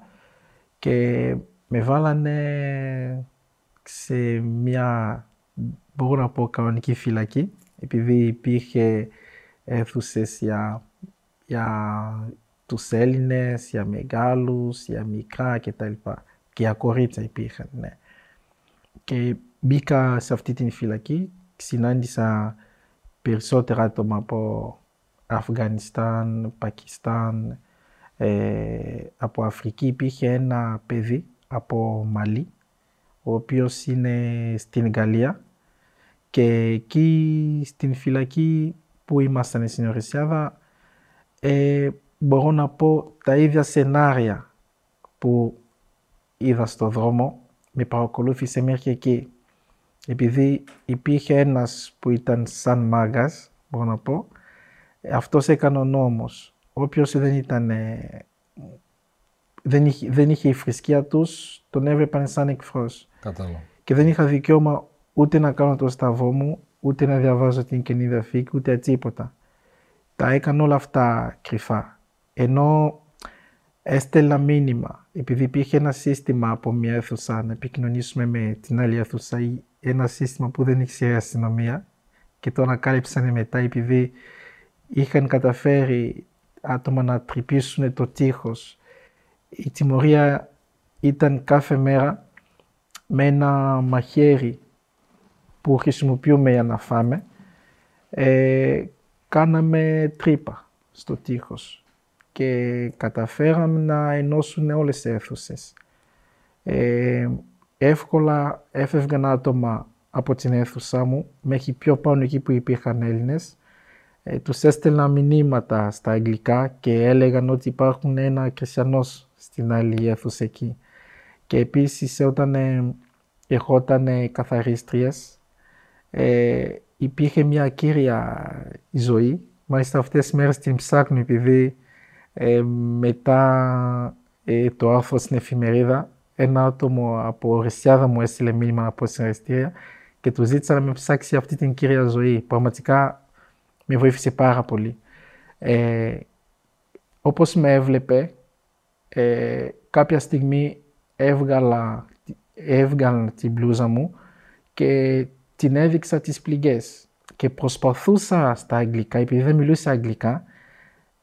και με βάλανε σε μια, μπορώ να πω, κανονική φυλακή επειδή υπήρχε αίθουσες για, για τους Έλληνες, για μεγάλους, για μικρά κτλ. Και για κορίτσια υπήρχαν, ναι. Και μπήκα σε αυτή την φυλακή, συνάντησα περισσότερα άτομα από Αφγανιστάν, Πακιστάν, ε, από Αφρική υπήρχε ένα παιδί από Μαλή, ο οποίος είναι στην Γαλλία και εκεί στην φυλακή που ήμασταν στην Ορυσιάδα ε, μπορώ να πω τα ίδια σενάρια που είδα στο δρόμο με παρακολούθησε μέχρι εκεί. Επειδή υπήρχε ένας που ήταν σαν μάγκας, μπορώ να πω, αυτός έκανε ο νόμος. Όποιος δεν ήταν, δεν είχε, δεν είχε η θρησκεία τους, τον έβλεπαν σαν εκφρός. Κατάλαβα. Και δεν είχα δικαίωμα ούτε να κάνω το σταυρό μου, ούτε να διαβάζω την Καινή Διαθήκη, ούτε τίποτα. Τα έκανα όλα αυτά κρυφά. Ενώ έστελνα μήνυμα, επειδή υπήρχε ένα σύστημα από μια αίθουσα να επικοινωνήσουμε με την άλλη αίθουσα ή ένα σύστημα που δεν είχε η αστυνομία και το ανακάλυψαν μετά επειδή είχαν καταφέρει άτομα να τρυπήσουν το τείχος. Η τιμωρία ήταν κάθε μέρα με ένα μαχαίρι που χρησιμοποιούμε για να φάμε, ε, κάναμε τρύπα στο τείχος και καταφέραμε να ενώσουν όλες τις αίθουσες. Ε, εύκολα έφευγαν άτομα από την αίθουσά μου, μέχρι πιο πάνω εκεί που υπήρχαν Έλληνες. Ε, τους έστελνα μηνύματα στα αγγλικά και έλεγαν ότι υπάρχουν ένα χριστιανός στην άλλη αίθουσα εκεί. Και επίσης όταν ε, ερχόταν καθαρίστριες ε, υπήρχε μια κύρια ζωή. Μάλιστα αυτές τις μέρες την ψάχνω επειδή ε, μετά ε, το άρθρο στην εφημερίδα ένα άτομο από Ρεσιάδα μου έστειλε μήνυμα από συνεργαστήρια και του ζήτησα να με ψάξει αυτή την κύρια ζωή. Πραγματικά με βοήθησε πάρα πολύ. Ε, όπως με έβλεπε, ε, κάποια στιγμή έβγαλα, έβγαλα την μπλούζα μου και την έδειξα τις πληγές και προσπαθούσα στα αγγλικά, επειδή δεν μιλούσα αγγλικά,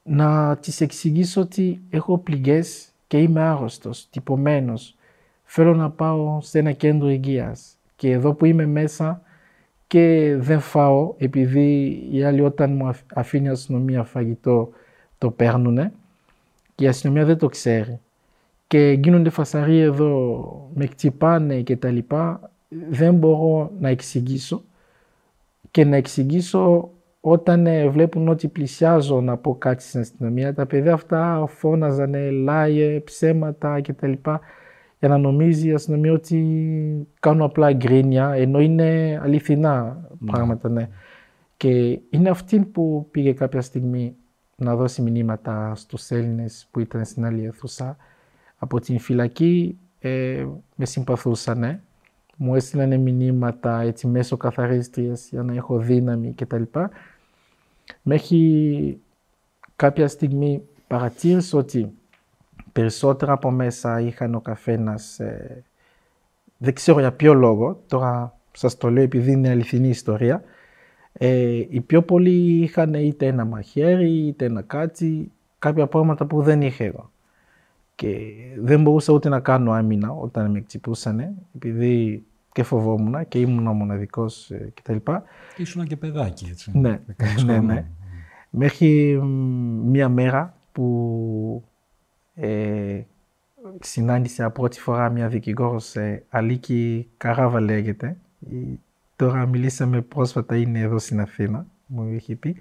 να της εξηγήσω ότι έχω πληγές και είμαι άρρωστος, τυπωμένος. Θέλω να πάω σε ένα κέντρο υγείας και εδώ που είμαι μέσα και δεν φάω επειδή οι άλλοι όταν μου αφήνει η αστυνομία φαγητό το παίρνουνε και η αστυνομία δεν το ξέρει. Και γίνονται φασαροί εδώ, με χτυπάνε και τα λοιπά δεν μπορώ να εξηγήσω και να εξηγήσω όταν ε, βλέπουν ότι πλησιάζω να πω κάτι στην αστυνομία, τα παιδιά αυτά φώναζαν λάιε, ψέματα κτλ. Για να νομίζει η αστυνομία ότι κάνω απλά γκρίνια, ενώ είναι αληθινά ναι. πράγματα, ναι. Και είναι αυτή που πήγε κάποια στιγμή να δώσει μηνύματα στους Έλληνες που ήταν στην άλλη αίθουσα. Από την φυλακή ε, με συμπαθούσαν, μου έστειλαν μηνύματα έτσι μέσω καθαρίστριας για να έχω δύναμη κτλ. Μέχρι κάποια στιγμή παρατήρησα ότι περισσότερα από μέσα είχαν ο καθένας, ε, δεν ξέρω για ποιο λόγο, τώρα σας το λέω επειδή είναι αληθινή ιστορία, Ε, οι πιο πολλοί είχαν είτε ένα μαχαίρι, είτε ένα κάτσι, κάποια πράγματα που δεν είχα εγώ. Και δεν μπορούσα ούτε να κάνω άμυνα όταν με ξυπούσαν, επειδή και φοβόμουν και ήμουν ο μοναδικό ε, κτλ. Ήσουν και παιδάκι, έτσι. Ναι, ναι, ναι. Μέχρι μία μέρα που ε, συνάντησα πρώτη φορά μια δικηγόρος, ε, Αλίκη Καράβα λέγεται. Τώρα μιλήσαμε πρόσφατα, είναι εδώ στην Αθήνα, μου είχε πει.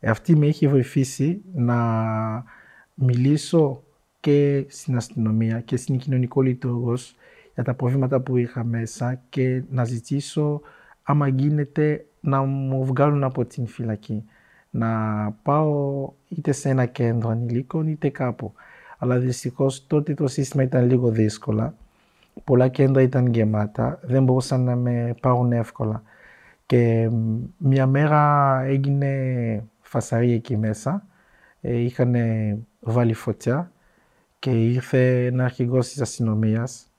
Ε, αυτή με έχει βοηθήσει να μιλήσω και στην αστυνομία και στην κοινωνικό λειτουργός για τα προβλήματα που είχα μέσα και να ζητήσω άμα γίνεται να μου βγάλουν από την φυλακή. Να πάω είτε σε ένα κέντρο ανηλίκων είτε κάπου. Αλλά δυστυχώς τότε το σύστημα ήταν λίγο δύσκολα. Πολλά κέντρα ήταν γεμάτα, δεν μπορούσαν να με πάρουν εύκολα. Και μια μέρα έγινε φασαρία εκεί μέσα. Ε, είχαν βάλει φωτιά και ήρθε ένα αρχηγός της αστυνομίας.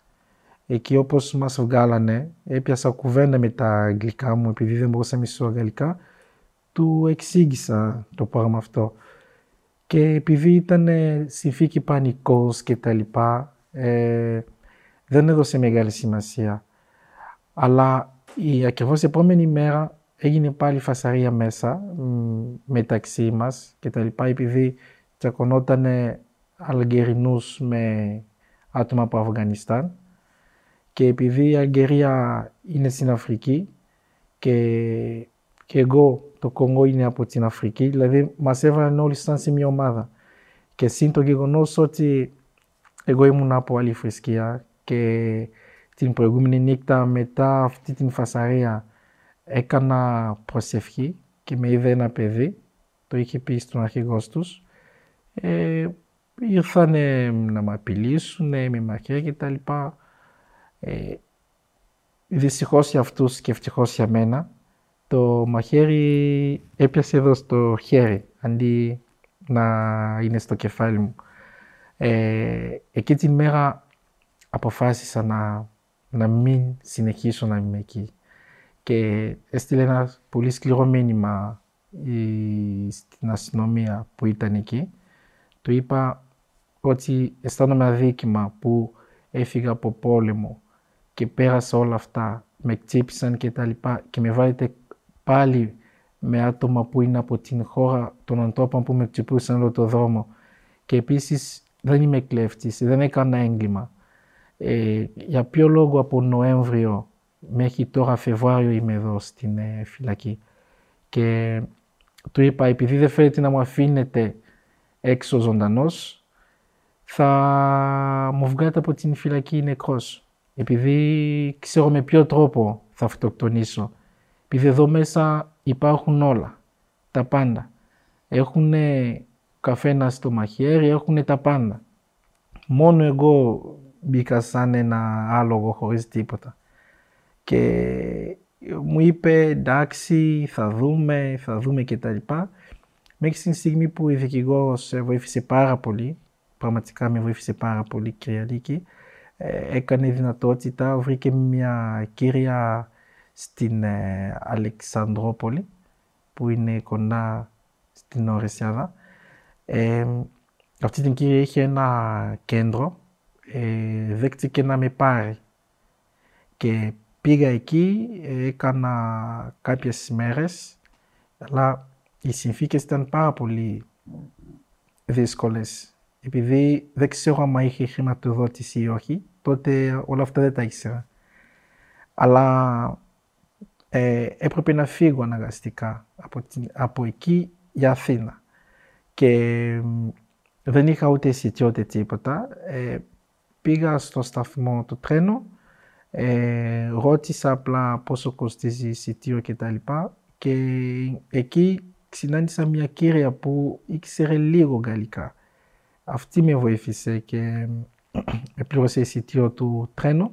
Εκεί όπως μας βγάλανε, έπιασα κουβέντα με τα αγγλικά μου, επειδή δεν μπορούσα να μισώ αγγλικά, του εξήγησα το πράγμα αυτό. Και επειδή ήταν συνθήκη πανικός και τα λοιπά, ε, δεν έδωσε μεγάλη σημασία. Αλλά η ακριβώς επόμενη μέρα έγινε πάλι φασαρία μέσα μεταξύ μας και τα λοιπά επειδή τσακωνόταν Αλγερινούς με άτομα από Αφγανιστάν και επειδή η Αλγερία είναι στην Αφρική και, και εγώ το Κονγκό είναι από την Αφρική, δηλαδή μας έβαλαν όλοι σαν σε μια ομάδα. Και συν το γεγονός ότι εγώ ήμουν από άλλη θρησκεία και την προηγούμενη νύχτα μετά αυτή την φασαρία έκανα προσευχή και με είδε ένα παιδί, το είχε πει στον αρχηγός τους. Ε, ήρθαν να με απειλήσουν με μαχαίρια και τα λοιπά. Ε, δυστυχώς για αυτούς και ευτυχώς για μένα το μαχαίρι έπιασε εδώ στο χέρι αντί να είναι στο κεφάλι μου. Ε, εκεί την μέρα αποφάσισα να, να μην συνεχίσω να είμαι εκεί. Και έστειλε ένα πολύ σκληρό μήνυμα στην αστυνομία που ήταν εκεί. Του είπα ότι αισθάνομαι αδίκημα που έφυγα από πόλεμο και πέρασα όλα αυτά, με τσίπησαν και τα λοιπά και με βάλετε πάλι με άτομα που είναι από την χώρα των ανθρώπων που με ξυπούσαν όλο το δρόμο. Και επίσης δεν είμαι κλέφτης, δεν έκανα έγκλημα. Ε, για ποιο λόγο από Νοέμβριο μέχρι τώρα Φεβρουάριο είμαι εδώ στην ε, φυλακή. Και του είπα, επειδή δεν θέλετε να μου αφήνετε έξω ζωντανός, θα μου βγάλετε από την φυλακή νεκρός. Επειδή ξέρω με ποιο τρόπο θα αυτοκτονήσω. Επειδή εδώ μέσα υπάρχουν όλα, τα πάντα. Έχουν καφένα στο μαχαίρι, έχουν τα πάντα. Μόνο εγώ μπήκα σαν ένα άλογο χωρίς τίποτα. Και μου είπε εντάξει θα δούμε, θα δούμε και τα λοιπά. Μέχρι την στιγμή που η δικηγόρος βοήθησε πάρα πολύ, πραγματικά με βοήθησε πάρα πολύ κυρία Λίκη, ε, έκανε δυνατότητα, βρήκε μια κύρια στην ε, Αλεξανδρόπολη που είναι κοντά στην Ορεσιάδα. Ε, αυτή την κύρια είχε ένα κέντρο, ε, δέχτηκε να με πάρει και πήγα εκεί, έκανα κάποιες μέρες, αλλά οι συνθήκες ήταν πάρα πολύ δύσκολες. Επειδή δεν ξέρω αν είχε χρηματοδότηση ή όχι, τότε όλα αυτά δεν τα ήξερα. Αλλά ε, έπρεπε να φύγω αναγκαστικά από, από εκεί για Αθήνα. Και δεν είχα ούτε εισιτήριο ούτε τίποτα. Ε, πήγα στο σταθμό του τρένου, ε, ρώτησα απλά πόσο κοστίζει εισιτήριο και τα λοιπά και εκεί συνάντησα μια κύρια που ήξερε λίγο γαλλικά. Αυτή με βοήθησε και πλήρωσε εισιτήριο του τρένου.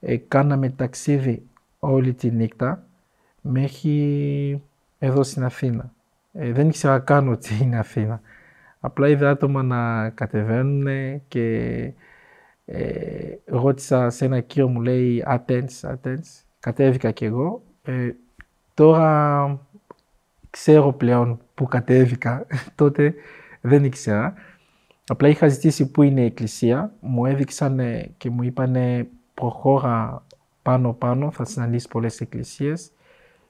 Ε, κάναμε ταξίδι όλη τη νύχτα μέχρι εδώ στην Αθήνα. Ε, δεν ήξερα καν ότι είναι Αθήνα. Απλά είδα άτομα να κατεβαίνουν και ε, ρώτησα σε ένα κύριο μου λέει Athens, Athens. Κατέβηκα κι εγώ. Ε, τώρα ξέρω πλέον που κατέβηκα, τότε δεν ήξερα. Απλά είχα ζητήσει που είναι η εκκλησία, μου έδειξαν και μου είπαν προχώρα πάνω πάνω, θα συναντήσεις πολλές εκκλησίες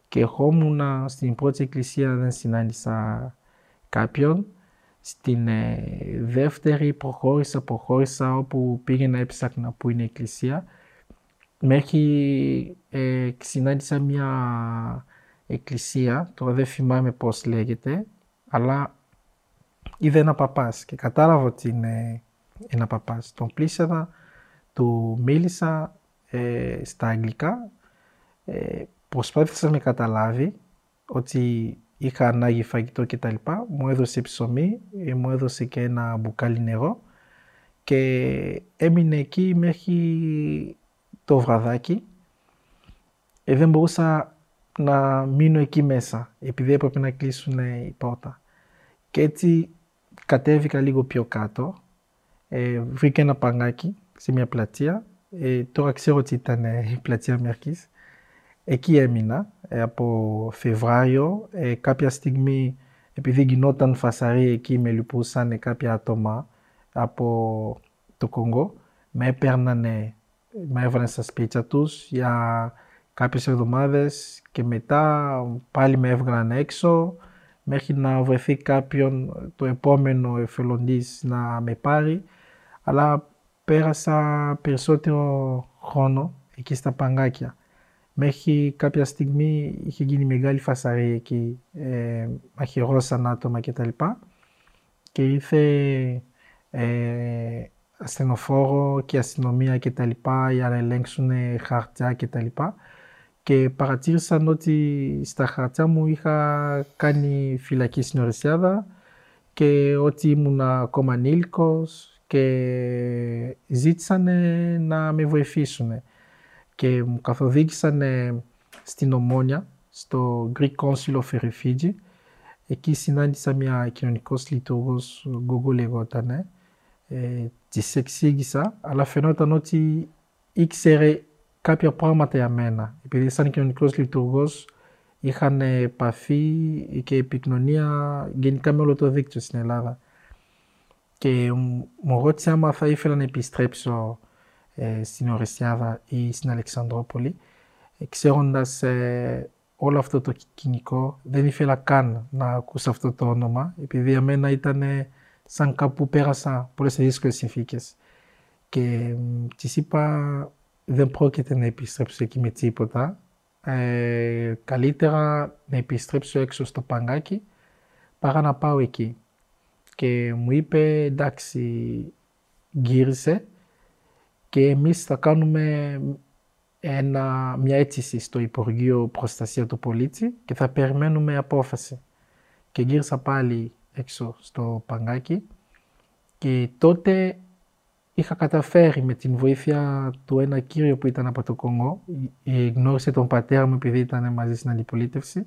και ερχόμουν στην πρώτη εκκλησία δεν συνάντησα κάποιον. Στην ε, δεύτερη προχώρησα, προχώρησα όπου πήγαινα έψαχνα που είναι η εκκλησία. Μέχρι ε, συνάντησα μια εκκλησία, τώρα δεν θυμάμαι πώς λέγεται, αλλά είδε ένα παπάς και κατάλαβα ότι είναι ένα παπάς. Τον πλήσαρα, του μίλησα ε, στα αγγλικά, ε, προσπάθησα να με καταλάβει ότι είχα ανάγκη φαγητό κτλ. Μου έδωσε ψωμί, ε, μου έδωσε και ένα μπουκάλι νερό και έμεινε εκεί μέχρι το βραδάκι. Ε, δεν μπορούσα να μείνω εκεί μέσα, επειδή έπρεπε να κλείσουν η πόρτα. Και έτσι κατέβηκα λίγο πιο κάτω, ε, βρήκα ένα παγάκι σε μια πλατεία. Ε, τώρα ξέρω ότι ήταν η πλατεία Μερκής. Εκεί έμεινα ε, από Φεβράριο. Ε, κάποια στιγμή, επειδή γινόταν φασαρή εκεί, με λυπούσαν κάποια άτομα από το Κονγκό. Με έπαιρνανε, με έβαλαν στα σπίτια τους για κάποιες εβδομάδες και μετά πάλι με έβγαλαν έξω μέχρι να βρεθεί κάποιον το επόμενο εθελοντής να με πάρει. Αλλά πέρασα περισσότερο χρόνο εκεί στα παγκάκια. Μέχρι κάποια στιγμή είχε γίνει μεγάλη φασαρή εκεί, ε, αχυρώσαν άτομα κτλ. Και ήρθε ε, ασθενοφόρο και αστυνομία κτλ. για να ελέγξουν χαρτιά κτλ. Και παρατήρησαν ότι στα χαρτιά μου είχα κάνει φυλακή στην Ορεσιάδα και ότι ήμουν ακόμα ανήλικος και ζήτησαν να με βοηθήσουν και μου καθοδήγησαν στην Ομόνια, στο Greek Council of Refugee. Εκεί συνάντησα μια κοινωνικός λειτουργός, Google λεγόταν. Ε, της εξήγησα, αλλά φαινόταν ότι ήξερε κάποια πράγματα για μένα. Επειδή σαν κοινωνικό λειτουργός είχαν επαφή και επικοινωνία γενικά με όλο το δίκτυο στην Ελλάδα. Και μου ρώτησε άμα θα ήθελα να επιστρέψω ε, στην Ορεσιάδα ή στην Αλεξανδρόπολη. Ε, ξέροντας ε, όλο αυτό το κοινικό, δεν ήθελα καν να ακούσω αυτό το όνομα, επειδή για μένα ήταν σαν κάπου πέρασα πολλές δύσκολες συνθήκες. Και της είπα, δεν πρόκειται να επιστρέψω εκεί με τίποτα. Ε, καλύτερα να επιστρέψω έξω στο παγκάκι παρά να πάω εκεί. Και μου είπε εντάξει γύρισε και εμείς θα κάνουμε ένα, μια αίτηση στο Υπουργείο Προστασία του Πολίτη και θα περιμένουμε απόφαση. Και γύρισα πάλι έξω στο παγκάκι και τότε είχα καταφέρει με την βοήθεια του ένα κύριο που ήταν από το Κονγκό, γνώρισε τον πατέρα μου επειδή ήταν μαζί στην αντιπολίτευση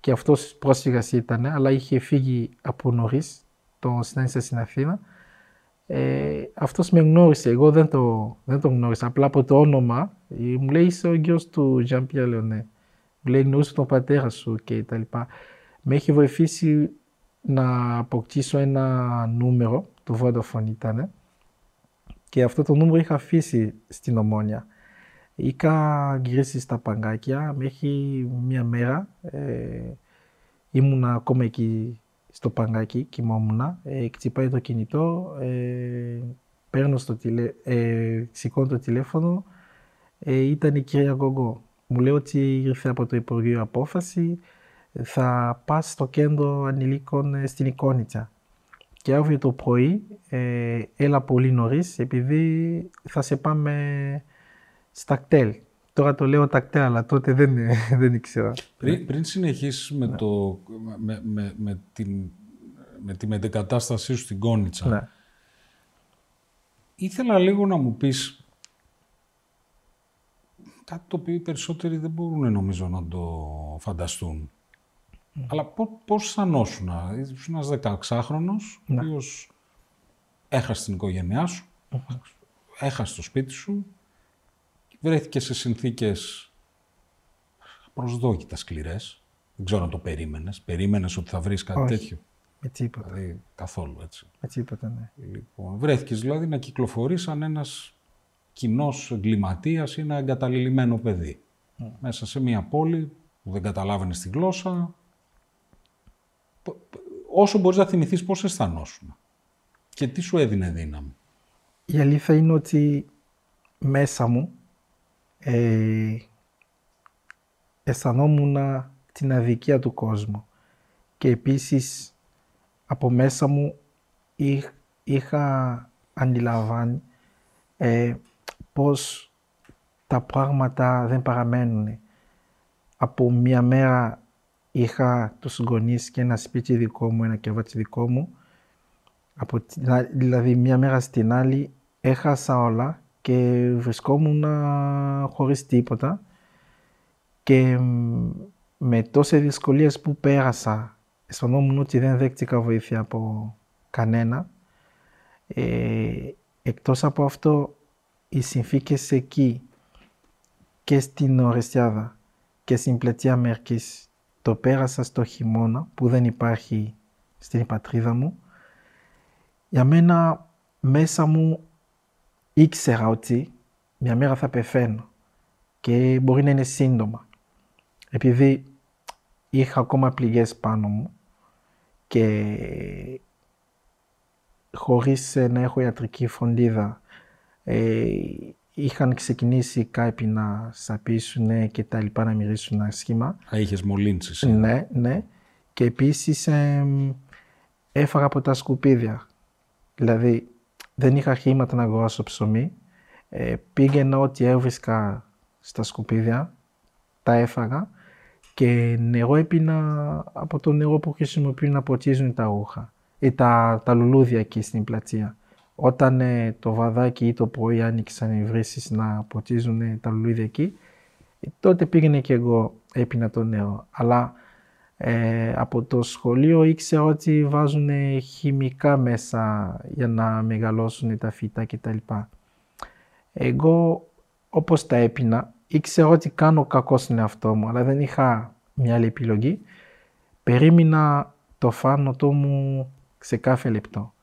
και αυτός πρόσφυγας ήταν, αλλά είχε φύγει από νωρίς, τον συνάντησα στην Αθήνα ε, αυτός με γνώρισε, εγώ δεν, το, δεν τον γνώρισα, απλά από το όνομα. Ε, μου λέει είσαι ο γιος του Jean Pierre Λεωνέ. Μου λέει γνώρισε τον πατέρα σου και τα λοιπά. Με έχει βοηθήσει να αποκτήσω ένα νούμερο, το Vodafone ήταν, και αυτό το νούμερο είχα αφήσει στην Ομόνια. Είχα γυρίσει στα παγκάκια μέχρι μία μέρα. Ε, ήμουν ακόμα εκεί στο παγκάκι, κοιμόμουν, ε, ξυπάει το κινητό, ε, παίρνω στο τηλε, ε, σηκώνω το τηλέφωνο, ε, ήταν η κυρία Γκογκό. Μου λέει ότι ήρθε από το Υπουργείο απόφαση, θα πας στο κέντρο ανηλίκων ε, στην Εικόνιτσα. Και αύριο το πρωί, ε, έλα πολύ νωρίς, επειδή θα σε πάμε στα κτέλ. Τώρα το λέω τακτέ, αλλά τότε δεν, δεν ήξερα. Πριν, πριν συνεχίσεις με, ναι. το, με, με, με, την, με τη μετεκατάστασή σου στην Κόνιτσα, ναι. ήθελα λίγο να μου πεις κάτι το οποίο οι περισσότεροι δεν μπορούν νομίζω να το φανταστούν. Αλλά πώς αισθανόσουν, ήσουν ένας 16χρονος, ναι. ο οποίος έχασε την οικογένειά σου, έχασε το σπίτι σου, βρέθηκε σε συνθήκες προσδόκητα σκληρές. Δεν ξέρω αν το περίμενες. Περίμενες ότι θα βρεις κάτι Όχι. τέτοιο; Με τίποτα. Δηλαδή, καθόλου έτσι. Με τίποτα, ναι. Λοιπόν, βρέθηκες δηλαδή να κυκλοφορείς σαν ένας κοινός εγκληματίας ή ένα εγκαταλειμμένο παιδί. Μέσα σε μια πόλη που δεν καταλάβαινες τη γλώσσα. Π- π- Όσο μπορείς να θυμηθείς πώς αισθανόσουν. Και τι σου έδινε δύναμη. Η αλήθεια είναι ότι μέσα μου ε, αισθανόμουν την αδικία του κόσμου και επίσης από μέσα μου είχ- είχα αντιλαμβάνει ε, πως τα πράγματα δεν παραμένουν. Από μία μέρα είχα τους γονείς και ένα σπίτι δικό μου, ένα κρεβάτι δικό μου από την α- δηλαδή μία μέρα στην άλλη έχασα όλα και βρισκόμουν α, χωρίς τίποτα και μ, με τόσες δυσκολίες που πέρασα αισθανόμουν ότι δεν δέχτηκα βοήθεια από κανένα. Ε, εκτός από αυτό οι συνθήκες εκεί και στην Ορεστιάδα και στην πλατεία Μέρκης το πέρασα στο χειμώνα που δεν υπάρχει στην πατρίδα μου για μένα μέσα μου ήξερα ότι μια μέρα θα πεθαίνω και μπορεί να είναι σύντομα. Επειδή είχα ακόμα πληγές πάνω μου και χωρίς ε, να έχω ιατρική φροντίδα ε, είχαν ξεκινήσει κάποιοι να σαπίσουν και τα λοιπά να μυρίσουν ασχήμα. Α, είχες μολύνσεις. Ναι, ναι. Και επίσης εμ, έφαγα από τα σκουπίδια. Δηλαδή δεν είχα χρήματα να αγοράσω ψωμί. Ε, πήγαινα ό,τι έβρισκα στα σκουπίδια, τα έφαγα και νερό έπινα από το νερό που χρησιμοποιούν να ποτίζουν τα ρούχα ή τα, τα λουλούδια εκεί στην πλατεία. Όταν ε, το βαδάκι ή το πρωί άνοιξαν οι βρύσεις να ποτίζουν ε, τα λουλούδια εκεί, ε, τότε πήγαινε και εγώ έπινα το νερό. Αλλά ε, από το σχολείο ήξερα ότι βάζουν χημικά μέσα για να μεγαλώσουν τα φυτά κτλ. Εγώ όπως τα έπινα ήξερα ότι κάνω κακό στον εαυτό μου αλλά δεν είχα μια άλλη επιλογή. Περίμενα το φάνατό μου σε κάθε λεπτό.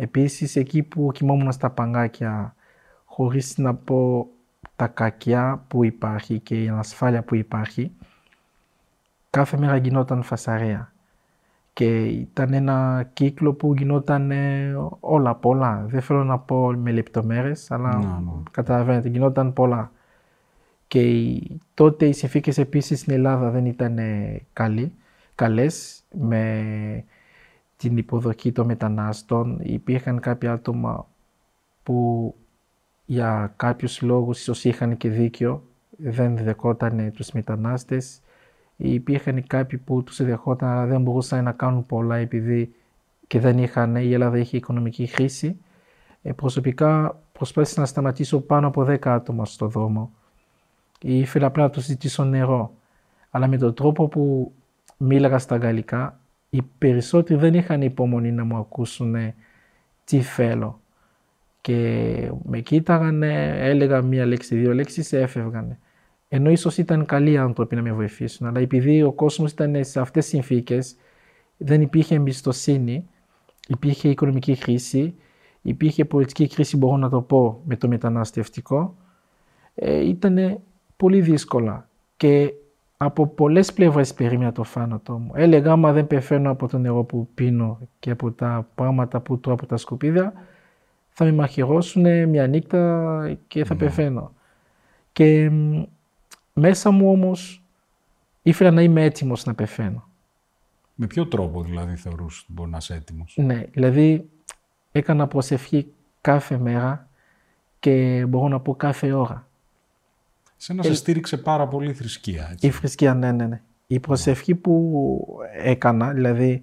Επίσης εκεί που κοιμόμουν στα παγκάκια χωρίς να πω τα κακιά που υπάρχει και η ανασφάλεια που υπάρχει κάθε μέρα γινόταν φασαρία. Και ήταν ένα κύκλο που γινόταν ε, όλα πολλά. Δεν θέλω να πω με λεπτομέρειες, αλλά Ναι, ναι. καταλαβαίνετε, γινόταν πολλά. Και οι- τότε οι συνθήκες επίσης στην Ελλάδα δεν ήταν ε, καλή, καλές. Με την υποδοχή των μετανάστων υπήρχαν κάποια άτομα που για κάποιους λόγους ίσως είχαν και δίκιο, δεν δεχόταν τους μετανάστες. Υπήρχαν κάποιοι που τους δεχόταν αλλά δεν μπορούσαν να κάνουν πολλά επειδή και δεν είχαν, η Ελλάδα είχε οικονομική χρήση. Ε, προσωπικά προσπάθησα να σταματήσω πάνω από 10 άτομα στο δρόμο. Ήθελα απλά να τους ζητήσω νερό. Αλλά με τον τρόπο που μίλαγα στα γαλλικά, οι περισσότεροι δεν είχαν υπομονή να μου ακούσουν ε, τι θέλω. Και με κοίταγαν, έλεγα μία λέξη, δύο λέξεις, έφευγαν. Ενώ ίσως ήταν καλοί άνθρωποι να με βοηθήσουν, αλλά επειδή ο κόσμος ήταν σε αυτές τις συνθήκες, δεν υπήρχε εμπιστοσύνη, υπήρχε οικονομική κρίση, υπήρχε πολιτική κρίση, μπορώ να το πω, με το μεταναστευτικό, ε, ήταν πολύ δύσκολα. Και από πολλές πλευρές περίμενα το θάνατό μου. Έλεγα, άμα δεν πεθαίνω από το νερό που πίνω και από τα πράγματα που τρώω από τα σκουπίδια, θα με μαχαιρώσουν μια νύχτα και θα πεθαίνω. Και μ, μέσα μου όμως ήθελα να είμαι έτοιμος να πεθαίνω. Με ποιο τρόπο δηλαδή θεωρούσε ότι μπορείς να είσαι έτοιμος; Ναι, δηλαδή έκανα προσευχή κάθε μέρα και μπορώ να πω κάθε ώρα. Σένα σε στήριξε πάρα πολύ η θρησκεία. Έτσι. Η θρησκεία, ναι, ναι, ναι. Η προσευχή που έκανα, δηλαδή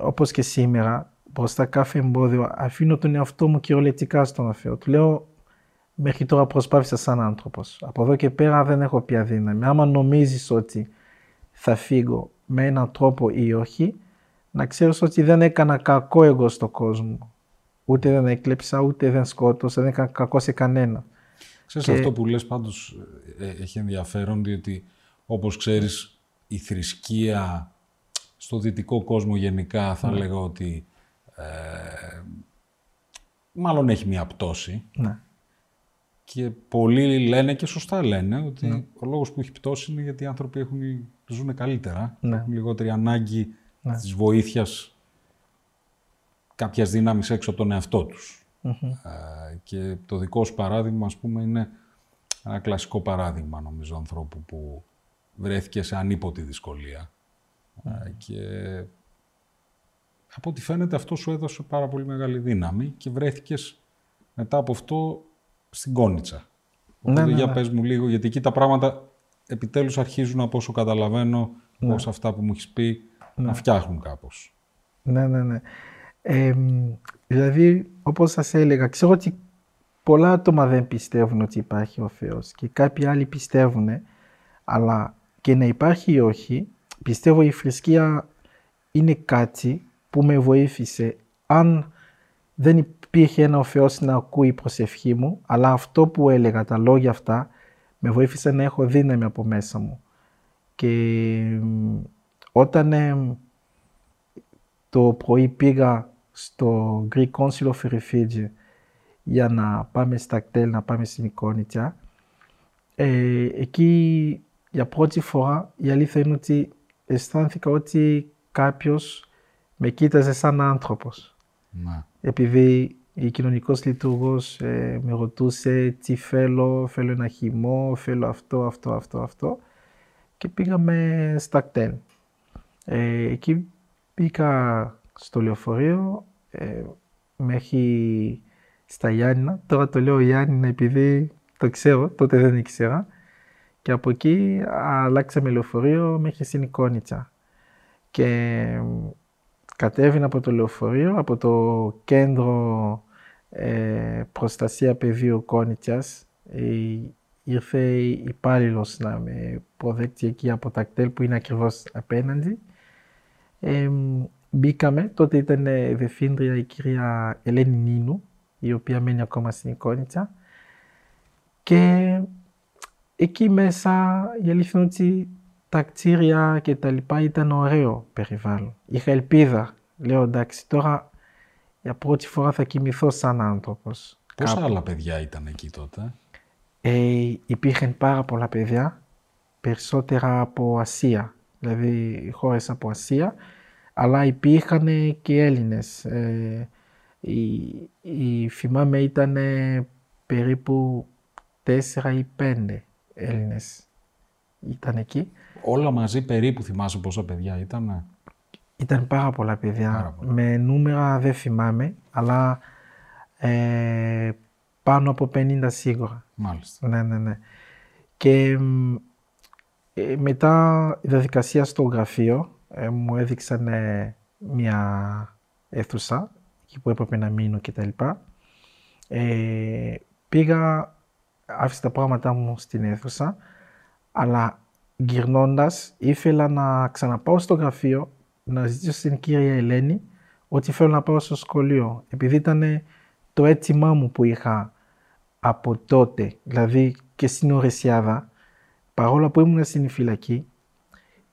όπως και σήμερα, μπροστά κάθε εμπόδιο, αφήνω τον εαυτό μου κυριολεκτικά στον Θεό. Του λέω, μέχρι τώρα προσπάθησα σαν άνθρωπος. Από εδώ και πέρα δεν έχω πια δύναμη. Άμα νομίζεις ότι θα φύγω με έναν τρόπο ή όχι, να ξέρεις ότι δεν έκανα κακό εγώ στον κόσμο. Ούτε δεν έκλεψα, ούτε δεν σκότωσα, δεν έκανα κακό σε κανένα. Ξέρεις και- αυτό που λες πάντως ε, ε, έχει ενδιαφέρον διότι όπως ξέρεις η θρησκεία στο δυτικό κόσμο γενικά θα Ναι. λέγα ότι ε, μάλλον έχει μια πτώση Ναι. και πολλοί λένε και σωστά λένε ότι Ναι. ο λόγος που έχει πτώση είναι γιατί οι άνθρωποι έχουν, ζουν καλύτερα, Ναι. έχουν λιγότερη ανάγκη Ναι. της βοήθειας κάποιας δύναμης έξω από τον εαυτό τους. Μμμ. Ε, και το δικό σου παράδειγμα, ας πούμε, είναι ένα κλασικό παράδειγμα, νομίζω, ανθρώπου που βρέθηκε σε ανίποτη δυσκολία. Ε, και από ό,τι φαίνεται αυτό σου έδωσε πάρα πολύ μεγάλη δύναμη και βρέθηκες μετά από αυτό στην Κόνιτσα. Οπότε ναι, για ναι. πες μου λίγο, γιατί εκεί τα πράγματα επιτέλους αρχίζουν από όσο καταλαβαίνω, Ναι. πώς αυτά που μου έχεις πει, να φτιάχνουν κάπως. Ναι, ναι, ναι. Ε, δηλαδή, όπως σας έλεγα, ξέρω ότι πολλά άτομα δεν πιστεύουν ότι υπάρχει ο Θεός και κάποιοι άλλοι πιστεύουν, αλλά και να υπάρχει ή όχι, πιστεύω η θρησκεία είναι κάτι που με βοήθησε. Αν δεν υπήρχε ένα ο Θεός να ακούει η προσευχή μου, αλλά αυτό που έλεγα, τα λόγια αυτά, με βοήθησε να έχω δύναμη από μέσα μου. Και μ, όταν ε, το πρωί πήγα στο Greek Council of Refuge για να πάμε στα κτέλ, να πάμε στην Εικόνιτσα. Ε, εκεί για πρώτη φορά η αλήθεια είναι ότι αισθάνθηκα ότι κάποιος με κοίταζε σαν άνθρωπος. Ναι. Επειδή η κοινωνικός λειτουργός ε, με ρωτούσε τι θέλω, θέλω ένα χυμό, θέλω αυτό, αυτό, αυτό, αυτό και πήγαμε στα κτέλ. Ε, εκεί πήγα στο λεωφορείο ε, μέχρι στα Γιάννηνα. Τώρα το λέω Γιάννηνα επειδή το ξέρω, τότε δεν ήξερα. Και από εκεί αλλάξαμε λεωφορείο μέχρι στην Εικόνιτσα. Και ε, κατέβηνα από το λεωφορείο, από το κέντρο ε, προστασία πεδίου Κόνιτσας. Ε, ήρθε υπάλληλος να με προδέξει εκεί από τα κτέλ που είναι ακριβώς απέναντι. Ε, μπήκαμε, τότε ήταν ε, διευθύντρια η κυρία Ελένη Νίνου, η οποία μένει ακόμα στην Εικόνιτσα. Και εκεί μέσα η αλήθεια είναι ότι τα κτίρια και τα λοιπά ήταν ωραίο περιβάλλον. Είχα ελπίδα. Λέω εντάξει τώρα για πρώτη φορά θα κοιμηθώ σαν άνθρωπος. Πόσα κάπου. άλλα παιδιά ήταν εκεί τότε; Ε, υπήρχαν πάρα πολλά παιδιά, περισσότερα από Ασία, δηλαδή χώρες από Ασία, αλλά υπήρχαν και Έλληνες. Ε, η, η, θυμάμαι ήταν περίπου τέσσερα ή πέντε Έλληνες ήταν εκεί. Όλα μαζί περίπου θυμάσαι πόσα παιδιά ήταν. Ήταν πάρα πολλά παιδιά. Πάρα πολλά. Με νούμερα δεν θυμάμαι, αλλά ε, πάνω από 50 σίγουρα. Μάλιστα. Ναι, ναι, ναι. Και μ, ε, μετά η διαδικασία στο γραφείο ε, μου έδειξαν ε, μια αίθουσα εκεί που έπρεπε να μείνω κτλ. Ε, πήγα, άφησα τα πράγματά μου στην αίθουσα, αλλά γυρνώντας ήθελα να ξαναπάω στο γραφείο να ζητήσω στην κυρία Ελένη ότι θέλω να πάω στο σχολείο. Επειδή ήταν το αίτημά μου που είχα από τότε, δηλαδή και στην Ορεσιάδα, παρόλο που ήμουν στην φυλακή,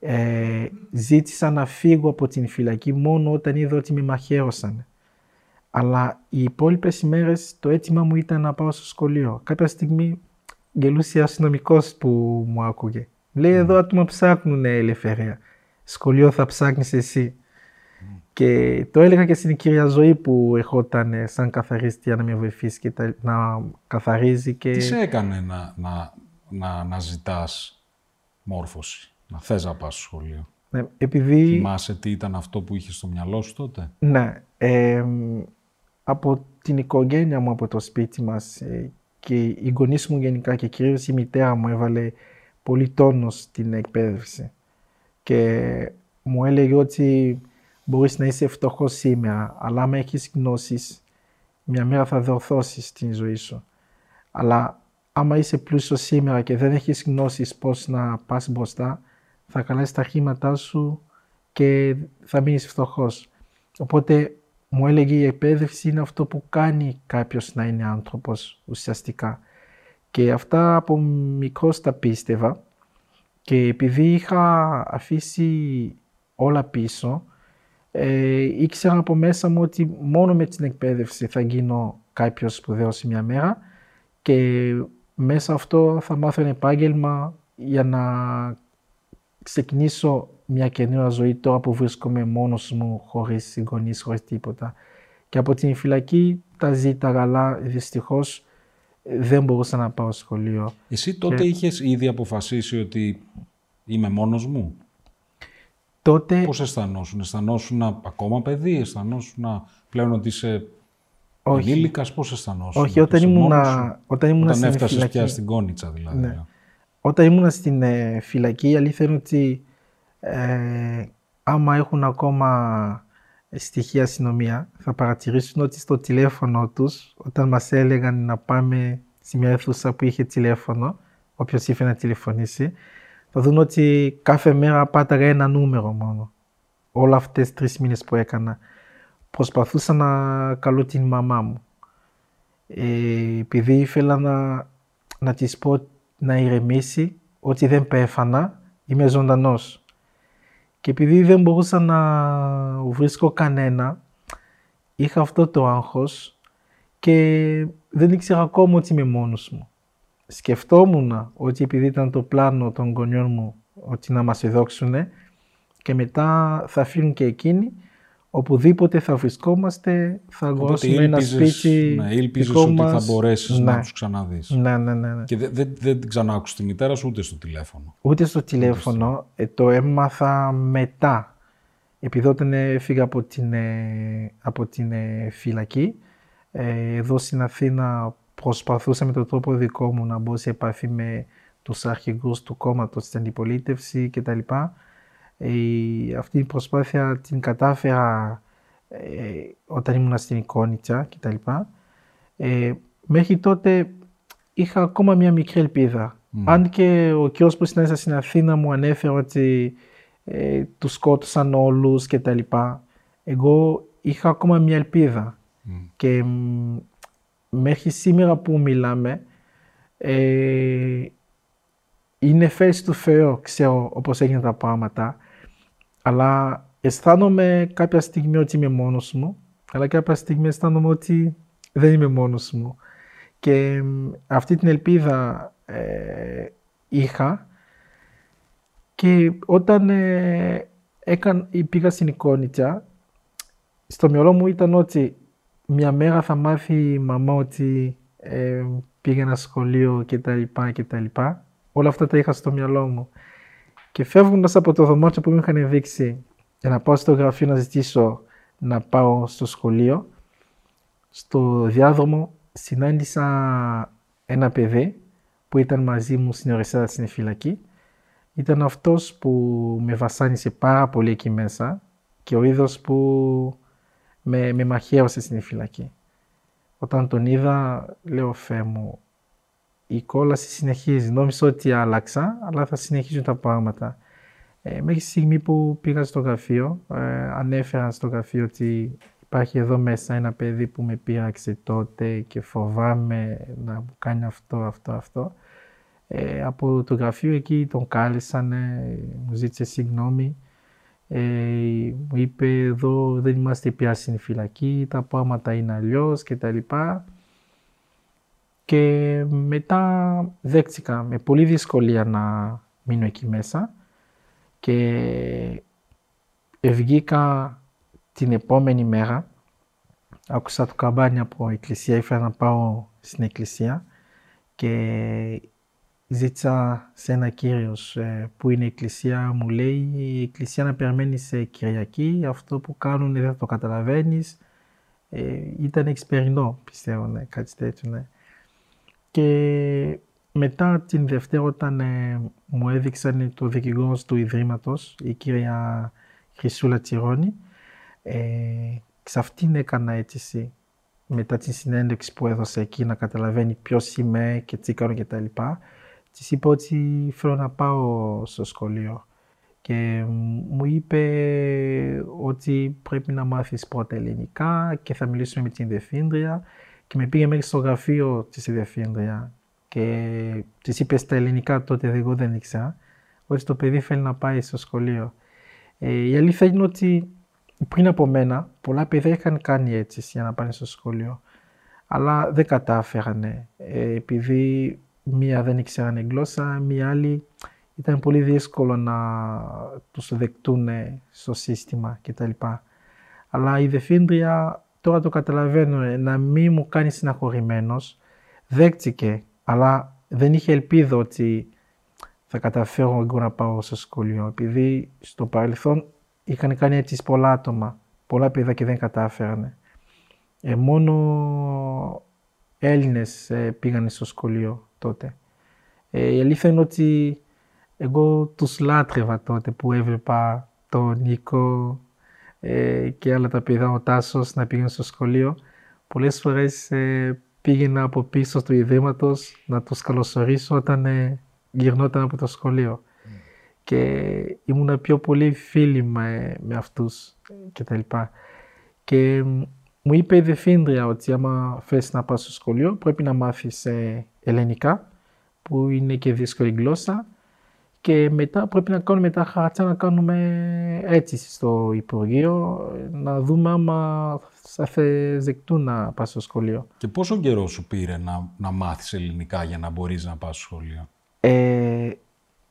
ε, ζήτησα να φύγω από την φυλακή μόνο όταν είδα ότι με μαχαίρωσαν. Αλλά οι υπόλοιπες ημέρες το αίτημά μου ήταν να πάω στο σχολείο. Κάποια στιγμή γελούσε αστυνομικός που μου άκουγε. Λέει εδώ άτομα ψάχνουν ελευθερία. Σχολείο θα ψάχνεις εσύ. Και το έλεγα και στην κυρία Ζωή που ερχόταν ε, σαν καθαρίστρια να με βοηθήσει και τα- να καθαρίζει και... Τι σε έκανε να, να, να, να ζητάς μόρφωση, να θες να πας στο σχολείο. Ναι, επειδή... Θυμάσαι τι ήταν αυτό που είχες στο μυαλό σου τότε; Ναι, εμ, από την οικογένεια μου, από το σπίτι μας ε, και οι γονείς μου γενικά και κυρίως η μητέρα μου έβαλε πολύ τόνος στην εκπαίδευση. Και μου έλεγε ότι μπορείς να είσαι φτωχός σήμερα, αλλά άμα έχεις γνώσεις, μια μέρα θα διορθώσεις την ζωή σου. Αλλά άμα είσαι πλούσιος σήμερα και δεν έχεις γνώσεις πώς να πας μπροστά, θα καλάσεις τα χρήματά σου και θα μείνεις φτωχός. Οπότε μου έλεγε η εκπαίδευση είναι αυτό που κάνει κάποιος να είναι άνθρωπος ουσιαστικά. Και αυτά από μικρός τα πίστευα Και επειδή είχα αφήσει όλα πίσω, ε, ήξερα από μέσα μου ότι μόνο με την εκπαίδευση θα γίνω κάποιος σπουδαίος μια μέρα και μέσα αυτό θα μάθω ένα επάγγελμα για να ξεκινήσω μια καινούργια ζωή τώρα που βρίσκομαι μόνος μου, χωρίς συγγονείς, χωρίς τίποτα. Και από την φυλακή τα ζήταγα, αλλά δυστυχώς δεν μπορούσα να πάω σχολείο. Εσύ τότε και... είχες ήδη αποφασίσει ότι είμαι μόνος μου. Τότε... Πώς αισθανόσουν, αισθανόσουν ακόμα παιδί, αισθανόσουν πλέον ότι είσαι όχι. ενήλικας, πώς αισθανόσουν. Όχι, όταν ήμουν, όταν ήμουν όταν έφτασες φυλακή. πια στην Κόνιτσα δηλαδή. Ναι. Όταν ήμουν στην ε, φυλακή, η αλήθεια είναι ότι ε, άμα έχουν ακόμα στοιχεία αστυνομία, θα παρατηρήσουν ότι στο τηλέφωνο τους, όταν μας έλεγαν να πάμε σε μια αίθουσα που είχε τηλέφωνο, όποιος ήθελε να τηλεφωνήσει, θα δουν ότι κάθε μέρα πάταγα ένα νούμερο μόνο. Όλα αυτές τις τρεις μήνες που έκανα. Προσπαθούσα να καλώ την μαμά μου. Ε, επειδή ήθελα να, να της πω να ηρεμήσει, ότι δεν πέφανα, είμαι ζωντανός. Και επειδή δεν μπορούσα να βρίσκω κανένα, είχα αυτό το άγχος και δεν ήξερα ακόμα ότι είμαι μόνος μου. Σκεφτόμουν ότι επειδή ήταν το πλάνο των γονιών μου ότι να μας εδόξουν και μετά θα φύγουν και εκείνοι, οπουδήποτε θα βρισκόμαστε, θα αγοράσουμε ένα σπίτι ναι, ήλπιζες ότι θα μπορέσεις ναι. να τους ξαναδείς. Ναι, ναι, ναι, ναι. Και δεν δε, δε, δεν ξανά άκουσες τη μητέρα σου ούτε στο τηλέφωνο. Ούτε στο τηλέφωνο. Ε, το έμαθα μετά. Επειδή όταν έφυγα από την, ε, από την ε, φυλακή, ε, εδώ στην Αθήνα προσπαθούσα με τον τρόπο δικό μου να μπω σε επαφή με τους αρχηγούς του κόμματος, στην αντιπολίτευσης κτλ. Ε, αυτή η προσπάθεια την κατάφερα ε, όταν ήμουν στην Εικόνιτσα κτλ. Ε, μέχρι τότε είχα ακόμα μια μικρή ελπίδα. Αν και ο κύριος που συνάντησα στην Αθήνα μου ανέφερε ότι ε, τους σκότωσαν όλους κτλ. Εγώ είχα ακόμα μια ελπίδα. Και μέχρι σήμερα που μιλάμε ε, είναι θέση του Θεού, ξέρω όπως έγιναν τα πράγματα αλλά αισθάνομαι κάποια στιγμή ότι είμαι μόνος μου, αλλά κάποια στιγμή αισθάνομαι ότι δεν είμαι μόνος μου. Και αυτή την ελπίδα ε, είχα και όταν ε, έκαν, πήγα στην εικόνιτσα, στο μυαλό μου ήταν ότι μια μέρα θα μάθει η μαμά ότι ε, πήγε ένα σχολείο κτλ. Όλα αυτά τα είχα στο μυαλό μου. Και φεύγοντα από το δωμάτιο που μου είχαν δείξει για να πάω στο γραφείο να ζητήσω να πάω στο σχολείο, στο διάδρομο συνάντησα ένα παιδί που ήταν μαζί μου στην Ορεσάδα στην φυλακή. Ήταν αυτός που με βασάνισε πάρα πολύ εκεί μέσα και ο είδος που με, με μαχαίωσε στην φυλακή. Όταν τον είδα, λέω «Φέ μου, η κόλαση συνεχίζει. Νόμιζα ότι άλλαξα, αλλά θα συνεχίζουν τα πράγματα. Ε, μέχρι τη στιγμή που πήγα στο γραφείο, ε, ανέφερα στο γραφείο ότι υπάρχει εδώ μέσα ένα παιδί που με πείραξε τότε και φοβάμαι να μου κάνει αυτό, αυτό, αυτό. Ε, από το γραφείο εκεί τον κάλεσαν, μου ζήτησε συγγνώμη. Ε, μου είπε εδώ δεν είμαστε πια στην φυλακή, τα πράγματα είναι αλλιώς κτλ. Και μετά δέχτηκα με πολύ δυσκολία να μείνω εκεί μέσα και βγήκα την επόμενη μέρα. Άκουσα το καμπάνι από εκκλησία, ήθελα να πάω στην εκκλησία και ζήτησα σε ένα κύριος ε, που είναι η εκκλησία, μου λέει η εκκλησία να περιμένει σε Κυριακή, αυτό που κάνουν δεν θα το καταλαβαίνεις. Ε, ήταν εξπερινό πιστεύω, ναι, κάτι τέτοιο, ναι. Και μετά την Δευτέρα όταν ε, μου έδειξαν το δικηγόρο του Ιδρύματος, η κυρία Χρυσούλα Τσιρόνη, ε, σε αυτήν έκανα αίτηση μετά την συνέντευξη που έδωσε εκεί να καταλαβαίνει ποιος είμαι και τι κάνω κτλ. Της είπα ότι θέλω να πάω στο σχολείο και μου είπε ότι πρέπει να μάθεις πρώτα ελληνικά και θα μιλήσουμε με την διευθύντρια και με πήγε μέχρι στο γραφείο της η διευθύντρια και της είπε στα ελληνικά τότε, εγώ δεν ήξερα, ότι το παιδί θέλει να πάει στο σχολείο. Ε, η αλήθεια είναι ότι πριν από μένα πολλά παιδιά είχαν κάνει έτσι για να πάνε στο σχολείο. Αλλά δεν κατάφεραν. Ε, επειδή μία δεν ήξεραν γλώσσα, μία άλλη ήταν πολύ δύσκολο να τους δεκτούν στο σύστημα κτλ. Αλλά η Δεφύντρια τώρα το καταλαβαίνω να μην μου κάνεις συναχωρημένος. Δέχτηκε, αλλά δεν είχε ελπίδα ότι θα καταφέρω εγώ να πάω στο σχολείο. Επειδή στο παρελθόν είχαν κάνει έτσι πολλά άτομα, πολλά παιδιά και δεν κατάφεραν. Ε, μόνο Έλληνες ε, πήγαν στο σχολείο τότε. Ε, η αλήθεια είναι ότι εγώ τους λάτρευα τότε που έβλεπα τον Νίκο ε, και άλλα τα παιδιά, ο Τάσος να πήγαινε στο σχολείο. Πολλές φορές ε, πήγαινα από πίσω του ιδρύματος να τους καλωσορίσω όταν ε, γυρνόταν από το σχολείο. Mm. Και ήμουν πιο πολύ φίλοι με, με αυτούς και τα λοιπά. Και μου είπε η Δεφύντρια ότι άμα θες να πας στο σχολείο πρέπει να μάθεις ε, ελληνικά που είναι και δύσκολη γλώσσα και μετά πρέπει να κάνουμε τα χαρτιά να κάνουμε έτσι στο Υπουργείο να δούμε άμα θα δεκτούν να πας στο σχολείο. Και πόσο καιρό σου πήρε να, να μάθεις ελληνικά για να μπορείς να πας στο σχολείο; Ε,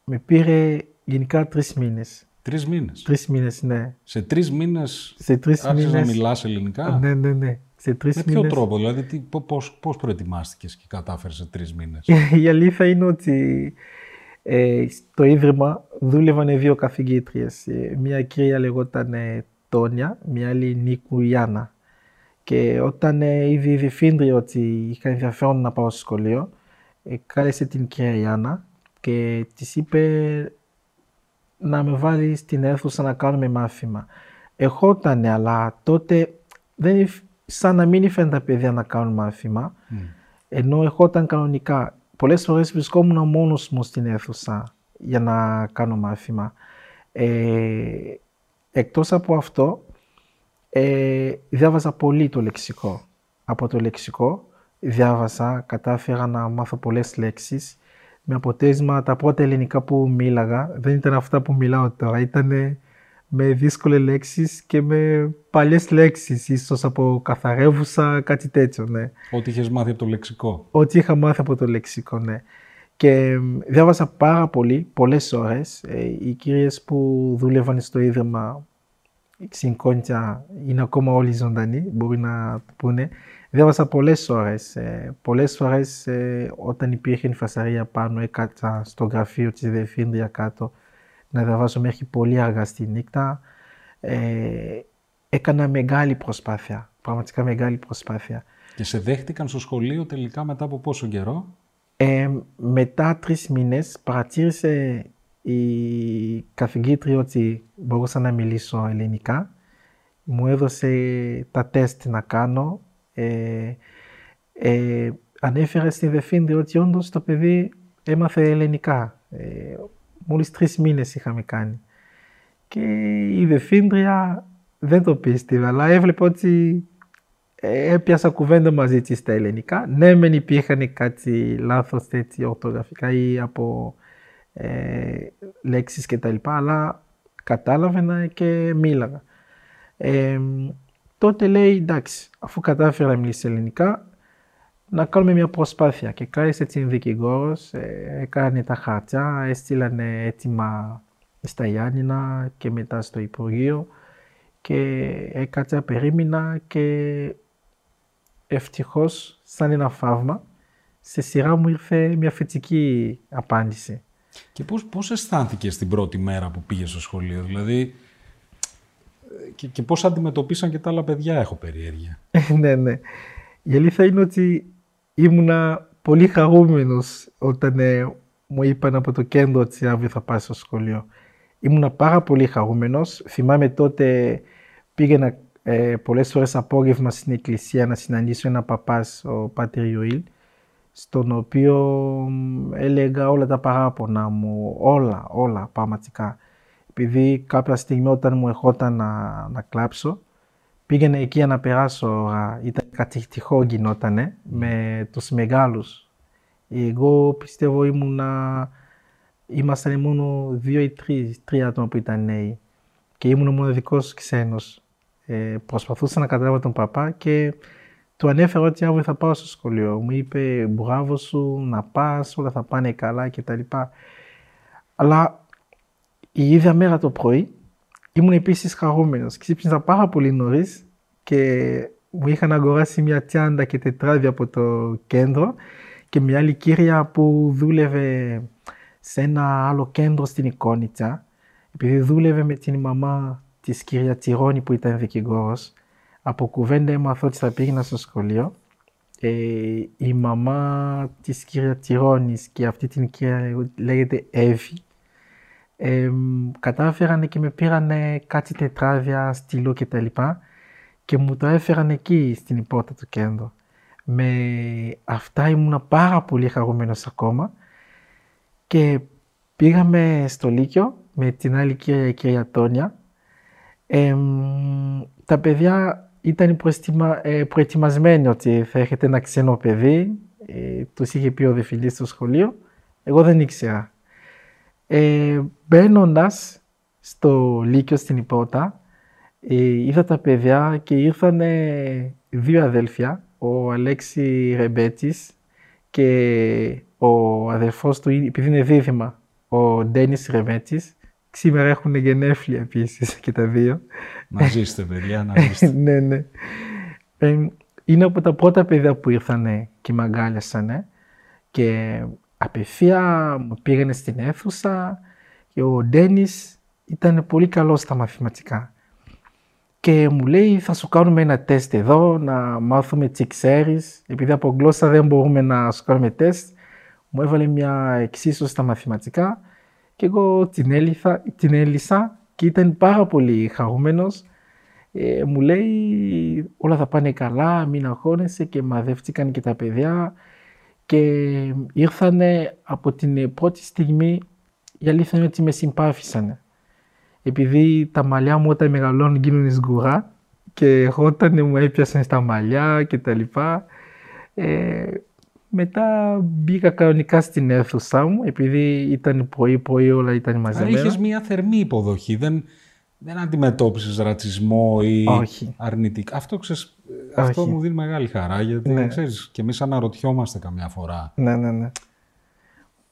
με πήρε γενικά τρεις μήνες. Τρεις μήνες; Τρεις μήνες, ναι. Σε τρεις μήνες άρχισες να μιλάς ελληνικά; Ναι, ναι, ναι. Σε τρεις Με ποιο τρόπο, δηλαδή, πώς πώς προετοιμάστηκες και κατάφερες σε τρεις μήνες; Η αλήθεια είναι ότι ε, στο Ίδρυμα δούλευαν δύο καθηγήτριες. Ε, μία κυρία λεγόταν ε, Τόνια, μία άλλη Νίκου Ιάννα. Και όταν ε, ήδη η διευθύντρια ότι είχα ενδιαφέρον να πάω στο σχολείο, ε, κάλεσε την κυρία Ιάννα και της είπε να με βάλει στην αίθουσα να κάνουμε μάθημα. Ερχόταν, αλλά τότε δεν, σαν να μην ήθελαν τα παιδιά να κάνουν μάθημα, mm. ενώ ερχόταν κανονικά. Πολλές φορές βρισκόμουν μόνος μου στην αίθουσα για να κάνω μάθημα. Ε, εκτός από αυτό, ε, διάβαζα πολύ το λεξικό. Από το λεξικό διάβασα, κατάφερα να μάθω πολλές λέξεις με αποτέλεσμα τα πρώτα ελληνικά που μίλαγα δεν ήταν αυτά που μιλάω τώρα. Ήταν με δύσκολες λέξεις και με παλιές λέξεις, ίσως από καθαρεύουσα, κάτι τέτοιο, ναι. Ό,τι είχες μάθει από το λεξικό. Ό,τι είχα μάθει από το λεξικό, ναι. Και διάβασα πάρα πολύ, πολλές ώρες. Ε, οι κυρίες που δούλευαν στο Ίδρυμα Ξυγκόντια είναι ακόμα όλοι ζωντανοί, μπορεί να το πούνε. Διάβασα πολλές ώρες. Ε, πολλές φορές ε, όταν υπήρχε η φασαρία πάνω, έκατσα στο γραφείο της Διευθύντρια κάτω να διαβάσω μέχρι πολύ αργά στη νύχτα. Ε, έκανα μεγάλη προσπάθεια. Πραγματικά μεγάλη προσπάθεια. Και σε δέχτηκαν στο σχολείο τελικά μετά από πόσο καιρό; Ε, μετά τρεις μήνες παρατήρησε η καθηγήτρια ότι μπορούσα να μιλήσω ελληνικά. Μου έδωσε τα τεστ να κάνω ε, ε, ανέφερα στη Δεφίνδη ότι όντως το παιδί έμαθε ελληνικά. Ε, μόλις τρεις μήνες είχαμε κάνει. Και η Δεφίντρια δεν το πίστευε, αλλά έβλεπε ότι ε, έπιασα κουβέντα μαζί της στα ελληνικά. Ναι, μεν υπήρχαν κάτι λάθος έτσι ορθογραφικά ή από ε, λέξεις και τα λοιπά, αλλά κατάλαβαινα και μίλαγα. Ε, τότε λέει εντάξει, αφού κατάφερα να μιλήσει ελληνικά, να κάνουμε μια προσπάθεια. Και κάθισε την δικηγόρος, ε, έκανε τα χαρτιά, έστειλανε έτοιμα στα Γιάννηνα και μετά στο Υπουργείο και έκατσα, περίμενα και ευτυχώς σαν ένα φαύμα σε σειρά μου ήρθε μια θετική απάντηση. Και πώς, πώς αισθάνθηκες την πρώτη μέρα που πήγες στο σχολείο, δηλαδή και, και πώς αντιμετωπίσαν και τα άλλα παιδιά, έχω περιέργεια. ναι, ναι. Η αλήθεια είναι ότι ήμουνα πολύ χαρούμενος όταν ε, μου είπαν από το κέντρο ότι αύριο θα πάει στο σχολείο. Ήμουνα πάρα πολύ χαρούμενος. Θυμάμαι τότε πήγαινα ε, πολλές φορές απόγευμα στην εκκλησία να συναντήσω ένα παπάς, ο Πάτερ Ιωήλ, στον οποίο έλεγα όλα τα παράπονα μου, όλα, όλα πραγματικά επειδή κάποια στιγμή όταν μου ερχόταν να, να κλάψω, πήγαινε εκεί να περάσω, ήταν κατηχτικό γινότανε με τους μεγάλους. Εγώ πιστεύω ήμουνα ήμασταν μόνο δύο ή τρει, τρία άτομα που ήταν νέοι και ήμουν ο μοναδικός ξένος. Ε, προσπαθούσα να καταλάβω τον παπά και του ανέφερα ότι αύριο θα πάω στο σχολείο. Μου είπε μπράβο σου, να πας, όλα θα πάνε καλά κτλ. Αλλά η ίδια μέρα το πρωί ήμουν επίσης χαρούμενος. Ξύπνησα πάρα πολύ νωρίς και μου είχαν αγοράσει μια τσάντα και τετράδια από το κέντρο και μια άλλη κύρια που δούλευε σε ένα άλλο κέντρο στην Εικόνιτσα. Επειδή δούλευε με την μαμά της κυρία Τσιρόνη που ήταν δικηγόρος, από κουβέντα έμαθα ότι θα πήγαινα στο σχολείο. Ε, η μαμά της κυρία Τσιρόνης και αυτή την κυρία λέγεται Εύη, ε, κατάφεραν και με πήραν κάτι τετράδια, στυλό κτλ. Και, και μου το έφεραν εκεί στην υπότα του κέντρο. Με αυτά ήμουν πάρα πολύ χαρούμενος ακόμα και πήγαμε στο Λύκειο με την άλλη κυρία, η κυρία Τόνια. τα παιδιά ήταν προετοιμα, ε, προετοιμασμένοι ότι θα έχετε ένα ξένο παιδί. Ε, τους είχε πει ο Δεφιλής στο σχολείο. Εγώ δεν ήξερα. Ε, Μπαίνοντας στο Λύκειο στην Υπότα, ε, είδα τα παιδιά και ήρθαν δύο αδέλφια, ο Αλέξη Ρεμπέτσης και ο αδελφός του, επειδή είναι δίδυμα, ο Ντένις Ρεμπέτσης. Σήμερα έχουν γενέφλια επίσης και τα δύο. Να ζήσετε παιδιά, να ζήσετε. ναι, ναι. Ε, είναι από τα πρώτα παιδιά που ήρθαν και με αγκάλιασαν και απευθεία μου πήγανε στην αίθουσα και ο Ντένις ήταν πολύ καλός στα μαθηματικά. Και μου λέει θα σου κάνουμε ένα τεστ εδώ, να μάθουμε τι ξέρεις. Επειδή από γλώσσα δεν μπορούμε να σου κάνουμε τεστ, μου έβαλε μια εξίσωση στα μαθηματικά και εγώ την, έλυθα, την έλυσα και ήταν πάρα πολύ χαρούμενος. Ε, μου λέει όλα θα πάνε καλά, μην αγχώνεσαι και μαδεύτηκαν και τα παιδιά και ήρθανε από την πρώτη στιγμή η αλήθεια είναι ότι με συμπάθησαν. Επειδή τα μαλλιά μου όταν μεγαλώνουν γίνουν σγουρά και όταν μου έπιασαν στα μαλλιά και τα λοιπά, ε, μετά μπήκα κανονικά στην αίθουσά μου, επειδή ήταν πρωί, πρωί όλα ήταν μαζεμένα. Άρα είχες μια θερμή υποδοχή, δεν, δεν αντιμετώπισες ρατσισμό ή Όχι. αρνητικά. Αυτό, ξέρεις, αυτό μου δίνει μεγάλη χαρά, γιατί ναι. ξέρεις, και εμείς αναρωτιόμαστε καμιά φορά. Ναι, ναι, ναι.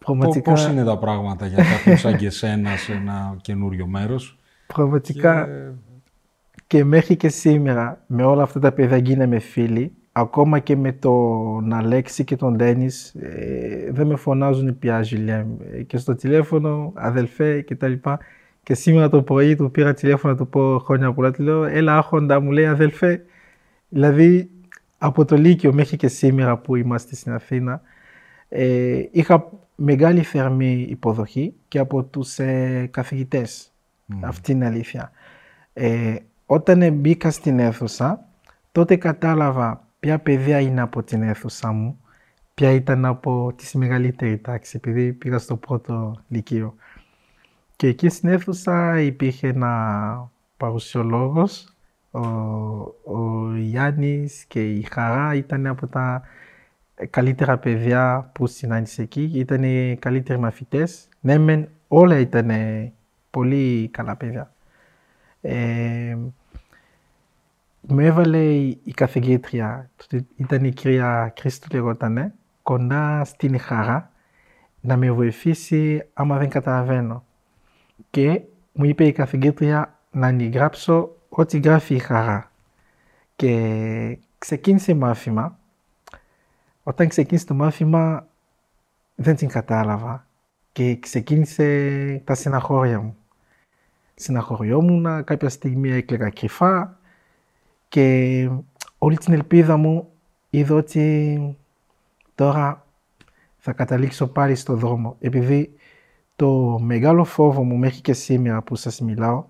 Πραγματικά... Πώς είναι τα πράγματα για κάποιον σαν και εσένα σε ένα καινούριο μέρος; Πραγματικά και... μέχρι και σήμερα με όλα αυτά τα παιδιά γίναμε φίλοι. Ακόμα και με τον Αλέξη και τον Ντένις ε, δεν με φωνάζουν πια Ζιλιέμ. Και στο τηλέφωνο αδελφέ και τα λοιπά. Και σήμερα το πρωί του πήρα τηλέφωνο να του πω χρόνια πολλά. Του λέω έλα άχοντα μου λέει αδελφέ. Δηλαδή από το Λύκειο μέχρι και σήμερα που είμαστε στην Αθήνα ε, είχα μεγάλη θερμή υποδοχή και από τους ε, καθηγητές. Αυτή είναι αλήθεια. Ε, όταν μπήκα στην αίθουσα, τότε κατάλαβα ποια παιδιά είναι από την αίθουσα μου, ποια ήταν από τη μεγαλύτερη τάξη, επειδή πήγα στο πρώτο λυκείο. Και εκεί στην αίθουσα υπήρχε ένα παρουσιολόγος, ο, ο Γιάννης και η Χαρά ήταν από τα καλύτερα παιδιά που συνάντησε εκεί. Ήταν οι καλύτεροι μαθητές. Ναι, μεν όλα ήταν πολύ καλά παιδιά. Ε, με έβαλε η καθηγήτρια, ήταν η κυρία Κρίστου λεγότανε, κοντά στην χαρά να με βοηθήσει άμα δεν καταλαβαίνω. Και μου είπε η καθηγήτρια να αντιγράψω ό,τι γράφει η χαρά. Και ξεκίνησε μάθημα όταν ξεκίνησε το μάθημα δεν την κατάλαβα και ξεκίνησε τα συναχώρια μου. Συναχωριόμουν, κάποια στιγμή έκλαιγα κρυφά και όλη την ελπίδα μου είδα ότι τώρα θα καταλήξω πάλι στο δρόμο. Επειδή το μεγάλο φόβο μου μέχρι και σήμερα που σας μιλάω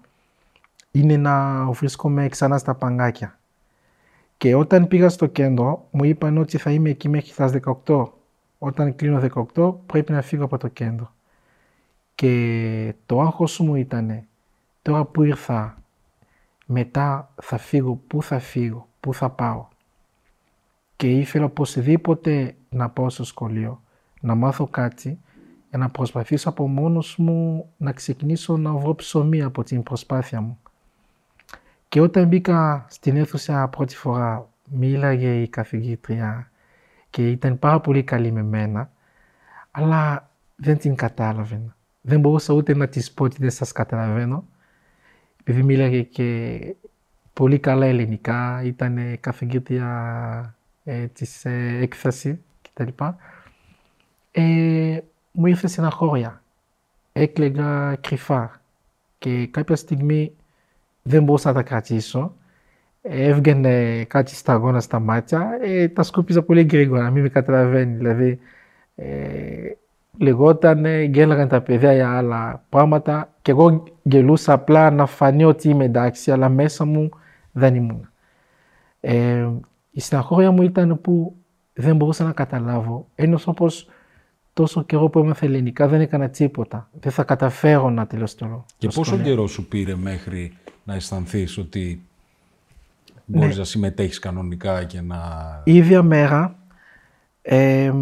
είναι να βρίσκομαι ξανά στα παγκάκια. Και όταν πήγα στο κέντρο, μου είπαν ότι θα είμαι εκεί μέχρι τα 18. Όταν κλείνω 18, πρέπει να φύγω από το κέντρο. Και το άγχος μου ήταν, τώρα που ήρθα, μετά θα φύγω, πού θα φύγω, πού θα πάω. Και ήθελα οπωσδήποτε να πάω στο σχολείο, να μάθω κάτι, να προσπαθήσω από μόνος μου να ξεκινήσω να βρω ψωμί από την προσπάθεια μου. Και όταν μπήκα στην αίθουσα πρώτη φορά, μίλαγε η καθηγήτρια και ήταν πάρα πολύ καλή με μένα, αλλά δεν την κατάλαβε. Δεν μπορούσα ούτε να της πω ότι δεν σας καταλαβαίνω, επειδή μίλαγε και πολύ καλά ελληνικά, ήταν καθηγήτρια ε, της ε, έκθεση κτλ. Ε, μου ήρθε στεναχώρια. Έκλαιγα κρυφά και κάποια στιγμή δεν μπορούσα να τα κρατήσω. Έβγαινε κάτι σταγόνα στα μάτια, ε, τα σκούπιζα πολύ γρήγορα, μην με καταλαβαίνει. Δηλαδή, ε, λεγόταν, γκέλαγαν τα παιδιά για άλλα πράγματα και εγώ γελούσα απλά να φανεί ότι είμαι εντάξει, αλλά μέσα μου δεν ήμουν. Ε, η στεναχώρια μου ήταν που δεν μπορούσα να καταλάβω. Ένος όπως τόσο καιρό που έμαθα ελληνικά δεν έκανα τίποτα. Δεν θα καταφέρω να τελειώσω το Και πόσο καιρό σου πήρε μέχρι να αισθανθείς ότι μπορείς ναι. να συμμετέχεις κανονικά και να... ίδια μέρα ε,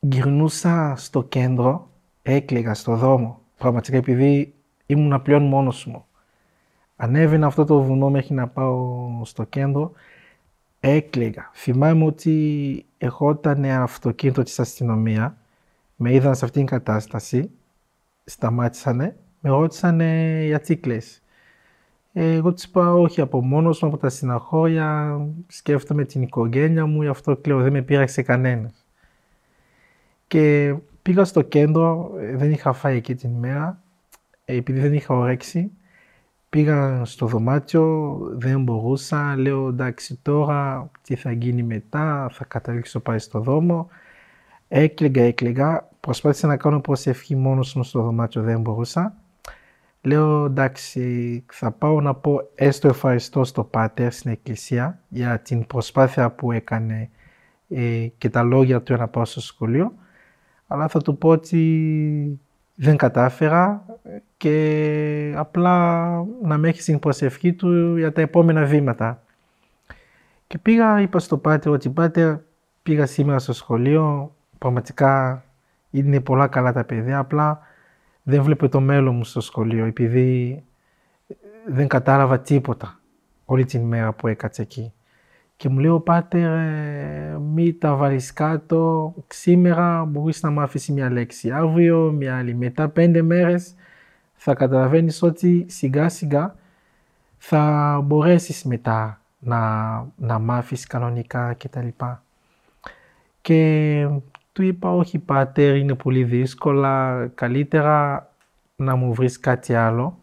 γυρνούσα στο κέντρο, έκλαιγα στο δρόμο. Πραγματικά επειδή ήμουν πλέον μόνος μου. Ανέβαινα αυτό το βουνό μέχρι να πάω στο κέντρο, έκλαιγα. Θυμάμαι ότι ερχόταν αυτοκίνητο της αστυνομία, με είδαν σε αυτήν την κατάσταση, σταμάτησανε, με ρώτησαν γιατί κλαις. Εγώ της είπα όχι από μόνος μου, από τα συναχώρια, σκέφτομαι την οικογένεια μου, γι' αυτό κλαίω, δεν με πείραξε κανένας. Και πήγα στο κέντρο, δεν είχα φάει εκεί την ημέρα, επειδή δεν είχα όρεξη, Πήγα στο δωμάτιο, δεν μπορούσα, λέω εντάξει τώρα τι θα γίνει μετά, θα καταλήξω πάει στο δρόμο. Έκλαιγα, έκλαιγα, προσπάθησα να κάνω προσευχή μόνος μου στο δωμάτιο, δεν μπορούσα. Λέω εντάξει θα πάω να πω έστω ευχαριστώ στο Πάτερ στην εκκλησία για την προσπάθεια που έκανε ε, και τα λόγια του να πάω στο σχολείο. Αλλά θα του πω ότι δεν κατάφερα και απλά να με έχει στην προσευχή του για τα επόμενα βήματα. Και πήγα, είπα στο Πάτερ ότι Πάτερ πήγα σήμερα στο σχολείο, πραγματικά είναι πολλά καλά τα παιδιά, απλά δεν βλέπω το μέλλον μου στο σχολείο επειδή δεν κατάλαβα τίποτα όλη την μέρα που έκατσα εκεί. Και μου λέει ο Πάτερ, ε, μη τα βάλεις κάτω, σήμερα μπορείς να μου αφήσεις μια λέξη, αύριο μια άλλη. Μετά πέντε μέρες θα καταλαβαίνεις ότι σιγά σιγά θα μπορέσεις μετά να, να μάθεις κανονικά κτλ. Και του είπα όχι πάτερ είναι πολύ δύσκολα, καλύτερα να μου βρεις κάτι άλλο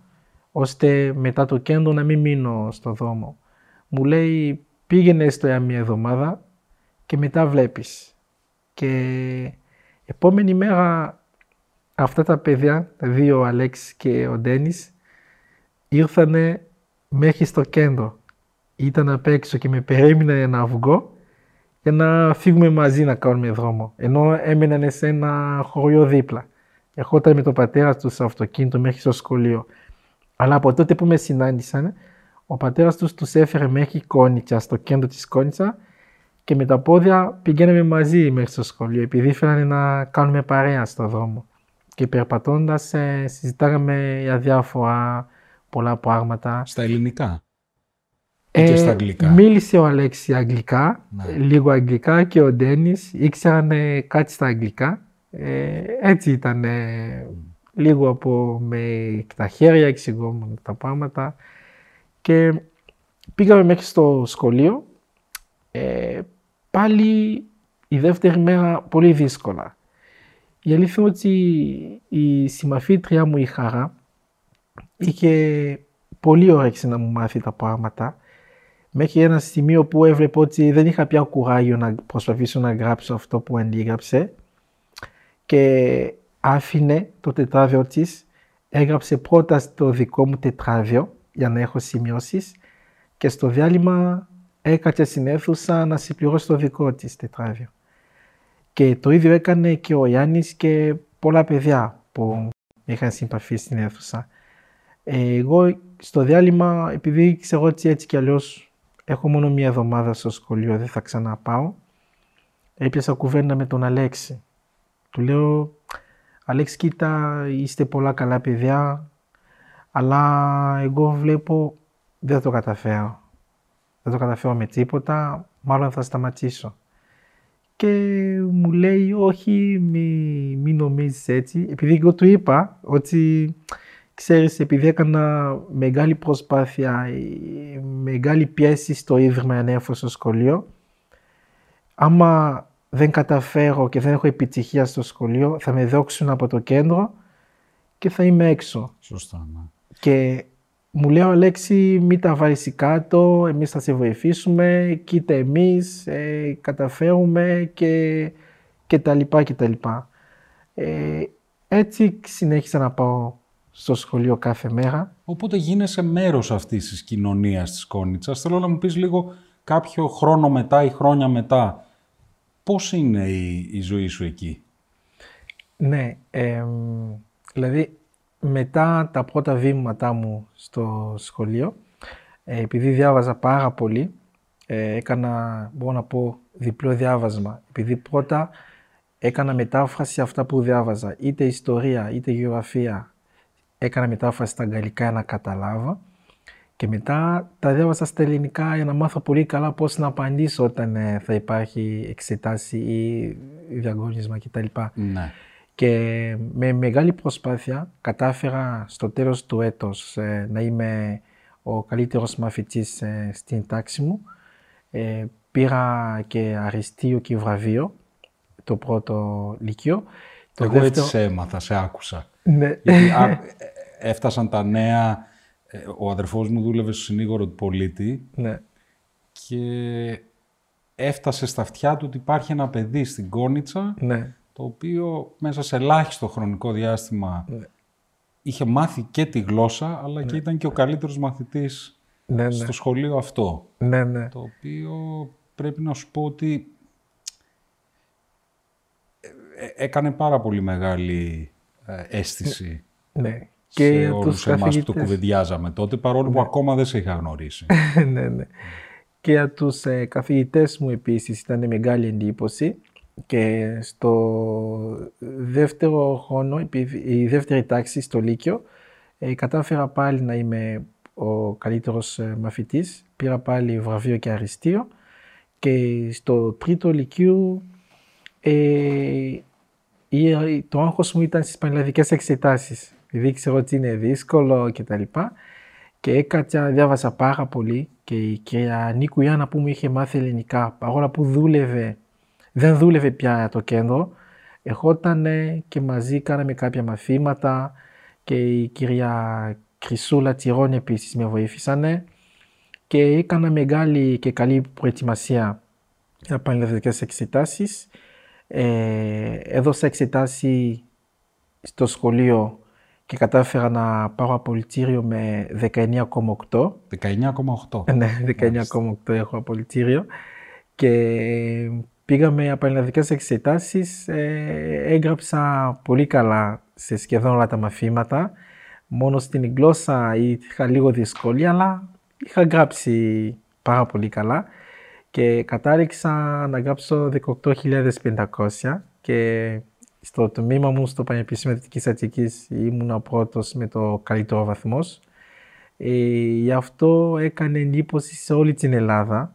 ώστε μετά το κέντρο να μην μείνω στο δρόμο. Μου λέει πήγαινε στο για μια εβδομάδα και μετά βλέπεις. Και επόμενη μέρα αυτά τα παιδιά, τα δύο ο Αλέξης και ο Ντένις, ήρθανε μέχρι στο κέντρο. Ήταν απ' έξω και με περίμενε να βγω για να φύγουμε μαζί να κάνουμε δρόμο. Ενώ έμεναν σε ένα χωριό δίπλα. Ερχόταν με τον πατέρας τους στο αυτοκίνητο μέχρι στο σχολείο. Αλλά από τότε που με συνάντησαν, ο πατέρας τους τους έφερε μέχρι Κόνιτσα, στο κέντρο της Κόνιτσα και με τα πόδια πηγαίναμε μαζί μέχρι στο σχολείο επειδή ήθελαν να κάνουμε παρέα στο δρόμο. Και περπατώντας ε, συζητάγαμε για διάφορα πολλά πράγματα. Στα ελληνικά; Ε, και στα αγγλικά. Μίλησε ο Αλέξης αγγλικά, ναι. λίγο αγγλικά και ο Ντένις ήξεραν κάτι στα αγγλικά. Ε, έτσι ήταν λίγο από με τα χέρια εξηγόμουν τα πράγματα. Και πήγαμε μέχρι στο σχολείο. Ε, πάλι η δεύτερη μέρα πολύ δύσκολα. Η αλήθεια είναι ότι η συμμαθήτρια μου η Χαρά είχε πολύ όρεξη να μου μάθει τα πράγματα μέχρι ένα σημείο που έβλεπε ότι δεν είχα πια κουράγιο να προσπαθήσω να γράψω αυτό που αντίγραψε και άφηνε το τετράδιο της, έγραψε πρώτα στο δικό μου τετράδιο για να έχω σημειώσεις και στο διάλειμμα έκατσε στην αίθουσα να συμπληρώσει το δικό της τετράδιο. Και το ίδιο έκανε και ο Γιάννης και πολλά παιδιά που είχαν συμπαθεί στην αίθουσα. Εγώ στο διάλειμμα, επειδή ξέρω ότι έτσι κι αλλιώς έχω μόνο μία εβδομάδα στο σχολείο, δεν θα ξαναπάω, έπιασα κουβέντα με τον Αλέξη. Του λέω, Αλέξη κοίτα είστε πολλά καλά παιδιά, αλλά εγώ βλέπω δεν θα το καταφέρω. Δεν το καταφέρω με τίποτα, μάλλον θα σταματήσω. Και μου λέει όχι μην μη νομίζεις έτσι, επειδή εγώ του είπα ότι ξέρεις επειδή έκανα μεγάλη προσπάθεια, μεγάλη πίεση στο ίδρυμα ανέφω στο σχολείο, άμα δεν καταφέρω και δεν έχω επιτυχία στο σχολείο, θα με δόξουν από το κέντρο και θα είμαι έξω. Σωστά, ναι. Και μου λέει ο Αλέξη, μην τα βάλεις κάτω, εμείς θα σε βοηθήσουμε, κοίτα εμείς, ε, καταφέρουμε και, και τα λοιπά και τα λοιπά. Ε, έτσι συνέχισα να πάω στο σχολείο κάθε μέρα. Οπότε γίνεσαι μέρος αυτής της κοινωνίας της Κόνιτσας. Θέλω να μου πεις λίγο κάποιο χρόνο μετά ή χρόνια μετά, πώς είναι η, η ζωή σου εκεί; Ναι, ε, δηλαδή μετά τα πρώτα βήματά μου στο σχολείο, ε, επειδή διάβαζα πάρα πολύ, ε, έκανα, μπορώ να πω, διπλό διάβασμα. Επειδή πρώτα έκανα μετάφραση αυτά που διάβαζα, είτε ιστορία, είτε γεωγραφία. Έκανα μετάφραση στα αγγλικά για να καταλάβω. Και μετά τα διάβασα στα ελληνικά για να μάθω πολύ καλά πώς να απαντήσω όταν ε, θα υπάρχει εξετάση ή διαγωνισμα κτλ. Ναι. Και με μεγάλη προσπάθεια κατάφερα στο τέλος του έτος ε, να είμαι ο καλύτερος μαθητής ε, στην τάξη μου. Ε, πήρα και αριστείο και βραβείο το πρώτο λυκείο. Το Εγώ δεύτερο... έτσι σε έμαθα, σε άκουσα. Ναι. Γιατί έφτασαν τα νέα, ο αδερφός μου δούλευε στο συνήγορο του πολίτη ναι. και έφτασε στα αυτιά του ότι υπάρχει ένα παιδί στην Κόνιτσα ναι το οποίο μέσα σε ελάχιστο χρονικό διάστημα ναι. είχε μάθει και τη γλώσσα, αλλά και ναι. ήταν και ο καλύτερος μαθητής ναι, στο σχολείο αυτό. Ναι, ναι. Το οποίο πρέπει να σου πω ότι ε, ε, έκανε πάρα πολύ μεγάλη ε, αίσθηση ναι. Και σε όλους εμάς που το κουβεντιάζαμε τότε, παρόλο που ακόμα δεν σε είχα γνωρίσει. ναι, ναι. Και για τους ε, καθηγητές μου επίσης ήταν μεγάλη εντύπωση και στο δεύτερο χρόνο, η δεύτερη τάξη στο Λύκειο, ε, κατάφερα πάλι να είμαι ο καλύτερος ε, μαθητής. Πήρα πάλι βραβείο και αριστείο. Και στο τρίτο Λυκείου ε, το άγχος μου ήταν στις πανελλαδικές εξετάσεις. Δηλαδή ξέρω ότι είναι δύσκολο και τα λοιπά. Και έκατσα, διάβασα πάρα πολύ και η κυρία Νίκου Ιάννα που μου είχε μάθει ελληνικά, παρόλα που δούλευε δεν δούλευε πια το κέντρο. Ερχόταν και μαζί κάναμε κάποια μαθήματα και η κυρία Κρυσούλα Τσιρών επίσης με βοήθησαν και έκανα μεγάλη και καλή προετοιμασία για πανελλαδικές εξετάσεις. Ε, έδωσα εξετάσει στο σχολείο και κατάφερα να πάρω απολυτήριο με 19,8. 19,8. Ναι, 19,8 έχω απολυτήριο. Και Πήγαμε από ελληνικές εξετάσεις, ε, έγραψα πολύ καλά σε σχεδόν όλα τα μαθήματα. Μόνο στην γλώσσα είχα λίγο δυσκολία, αλλά είχα γράψει πάρα πολύ καλά. Και κατάληξα να γράψω 18.500 και στο τμήμα μου στο Πανεπιστήμιο Δυτικής Αττικής ήμουν ο πρώτος με το καλύτερο βαθμός. Ε, γι' αυτό έκανε εντύπωση σε όλη την Ελλάδα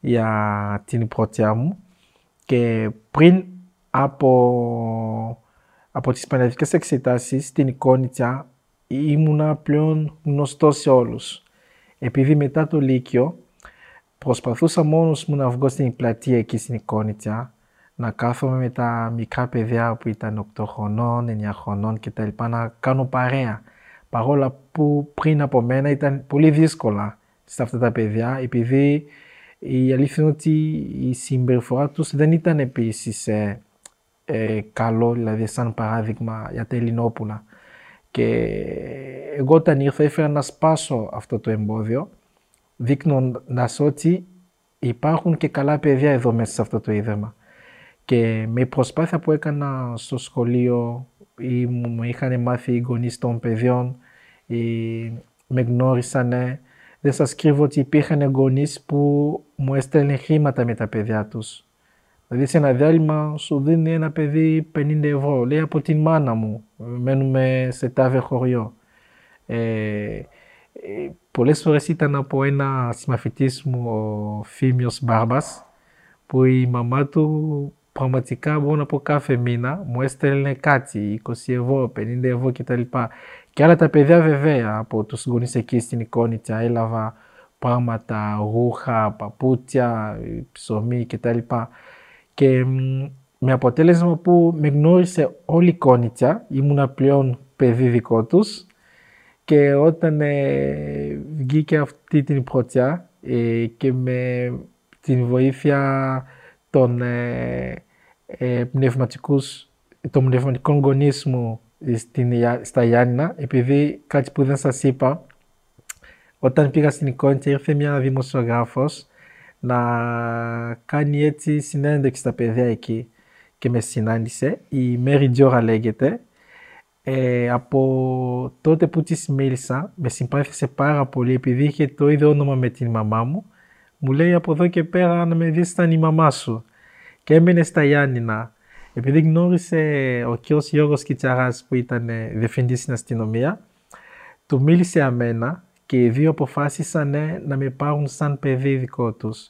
για την πρωτιά μου και πριν από, από τις πανελλαδικές εξετάσεις στην Εικόνιτσα ήμουνα πλέον γνωστός σε όλους. Επειδή μετά το Λύκειο προσπαθούσα μόνος μου να βγω στην πλατεία εκεί στην Εικόνιτσα να κάθομαι με τα μικρά παιδιά που ήταν 8 χρονών, 9 χρονών κτλ. να κάνω παρέα. Παρόλα που πριν από μένα ήταν πολύ δύσκολα σε αυτά τα παιδιά επειδή η αλήθεια είναι ότι η συμπεριφορά τους δεν ήταν επίσης ε, ε, καλό, δηλαδή σαν παράδειγμα για τα Ελληνόπουλα. Και εγώ όταν ήρθα ήθελα να σπάσω αυτό το εμπόδιο, δείχνοντας ότι υπάρχουν και καλά παιδιά εδώ μέσα σε αυτό το ίδρυμα. Και με προσπάθεια που έκανα στο σχολείο ή μου είχαν μάθει οι γονείς των παιδιών ή με γνώρισαν δεν σας κρύβω ότι υπήρχαν γονείς που μου έστελνε χρήματα με τα παιδιά τους. Δηλαδή σε ένα διάλειμμα σου δίνει ένα παιδί 50 ευρώ. Λέει από την μάνα μου. Μένουμε σε τάβε χωριό. Ε, ε, πολλές φορές ήταν από ένα συμμαθητής μου, ο Φίμιος Μπάρμπας, που η μαμά του πραγματικά μπορώ να πω κάθε μήνα μου έστελνε κάτι, 20 ευρώ, 50 ευρώ κτλ. Και άλλα τα παιδιά βέβαια από τους γονείς εκεί στην εικόνιτσα έλαβα πράγματα, ρούχα, παπούτσια, ψωμί κτλ. Και με αποτέλεσμα που με γνώρισε όλη η κόνιτσα, ήμουνα πλέον παιδί δικό τους και όταν ε, βγήκε αυτή την πρωτιά ε, και με την βοήθεια των, ε, ε, πνευματικούς, των πνευματικών γονείς μου στην, στα Γιάννηνα, επειδή κάτι που δεν σας είπα, όταν πήγα στην εικόνιτσα ήρθε μια δημοσιογράφος να κάνει έτσι συνέντευξη στα παιδιά εκεί και με συνάντησε. Η Μέρι Τζόρα λέγεται. Ε, από τότε που της μίλησα με συμπάθησε πάρα πολύ επειδή είχε το ίδιο όνομα με την μαμά μου. Μου λέει από εδώ και πέρα να με δεις ήταν η μαμά σου. Και έμεινε στα Γιάννηνα. Επειδή γνώρισε ο κ. Γιώργος Κιτσαράς που ήταν διευθυντής στην αστυνομία, του μίλησε αμένα και οι δύο αποφάσισαν να με πάρουν σαν παιδί δικό τους.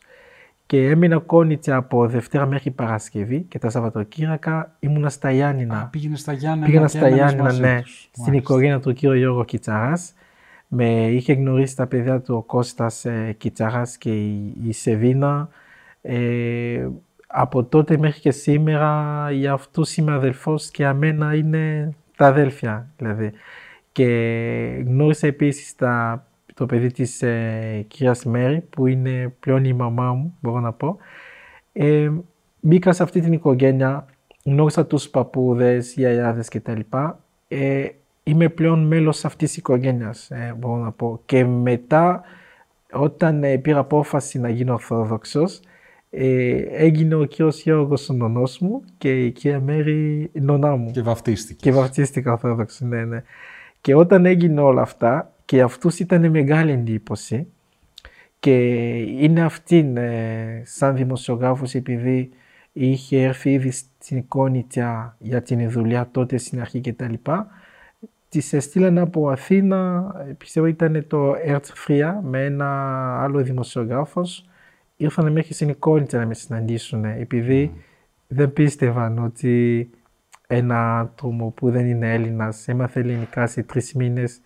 Και έμεινα κόνιτσα από Δευτέρα μέχρι Παρασκευή και τα Σαββατοκύριακα ήμουνα στα Γιάννηνα. Α, πήγαινες στα Γιάννηνα. Πήγαινα στα Γιάννηνα, ναι, στην οικογένεια του κύριο Γιώργο Κιτσαράς. Με είχε γνωρίσει τα παιδιά του ο Κώστας ε, Κιτσαράς και η, η Σεβίνα. Ε, από τότε μέχρι και σήμερα για αυτούς είμαι αδελφός και αμένα είναι τα αδέλφια δηλαδή. Και γνώρισα επίσης τα το παιδί της ε, κυρίας Μέρη, που είναι πλέον η μαμά μου, μπορώ να πω. Ε, μπήκα σε αυτή την οικογένεια, γνώρισα τους παππούδες, γιαγιάδες κτλ. Ε, είμαι πλέον μέλος αυτής της οικογένειας, ε, μπορώ να πω. Και μετά, όταν ε, πήρα απόφαση να γίνω Ορθόδοξος, ε, έγινε ο κύριος Γιώργος ο νονός μου και η κυρία Μέρη η νονά μου. Και βαφτίστηκες. Και βαφτίστηκα Ορθόδοξο, ναι, ναι. Και όταν έγινε όλα αυτά, και αυτούς ήταν μεγάλη εντύπωση και είναι αυτήν ε, σαν δημοσιογράφος επειδή είχε έρθει ήδη στην εικόνιτσα για την δουλειά τότε στην αρχή και τα λοιπά. Της έστειλαν από Αθήνα, πιστεύω ήταν το Ερτφρία με ένα άλλο δημοσιογράφος. Ήρθαν μέχρι στην εικόνιτσα να με συναντήσουν επειδή δεν πίστευαν ότι ένα άτομο που δεν είναι Έλληνας έμαθε ελληνικά σε τρεις μήνες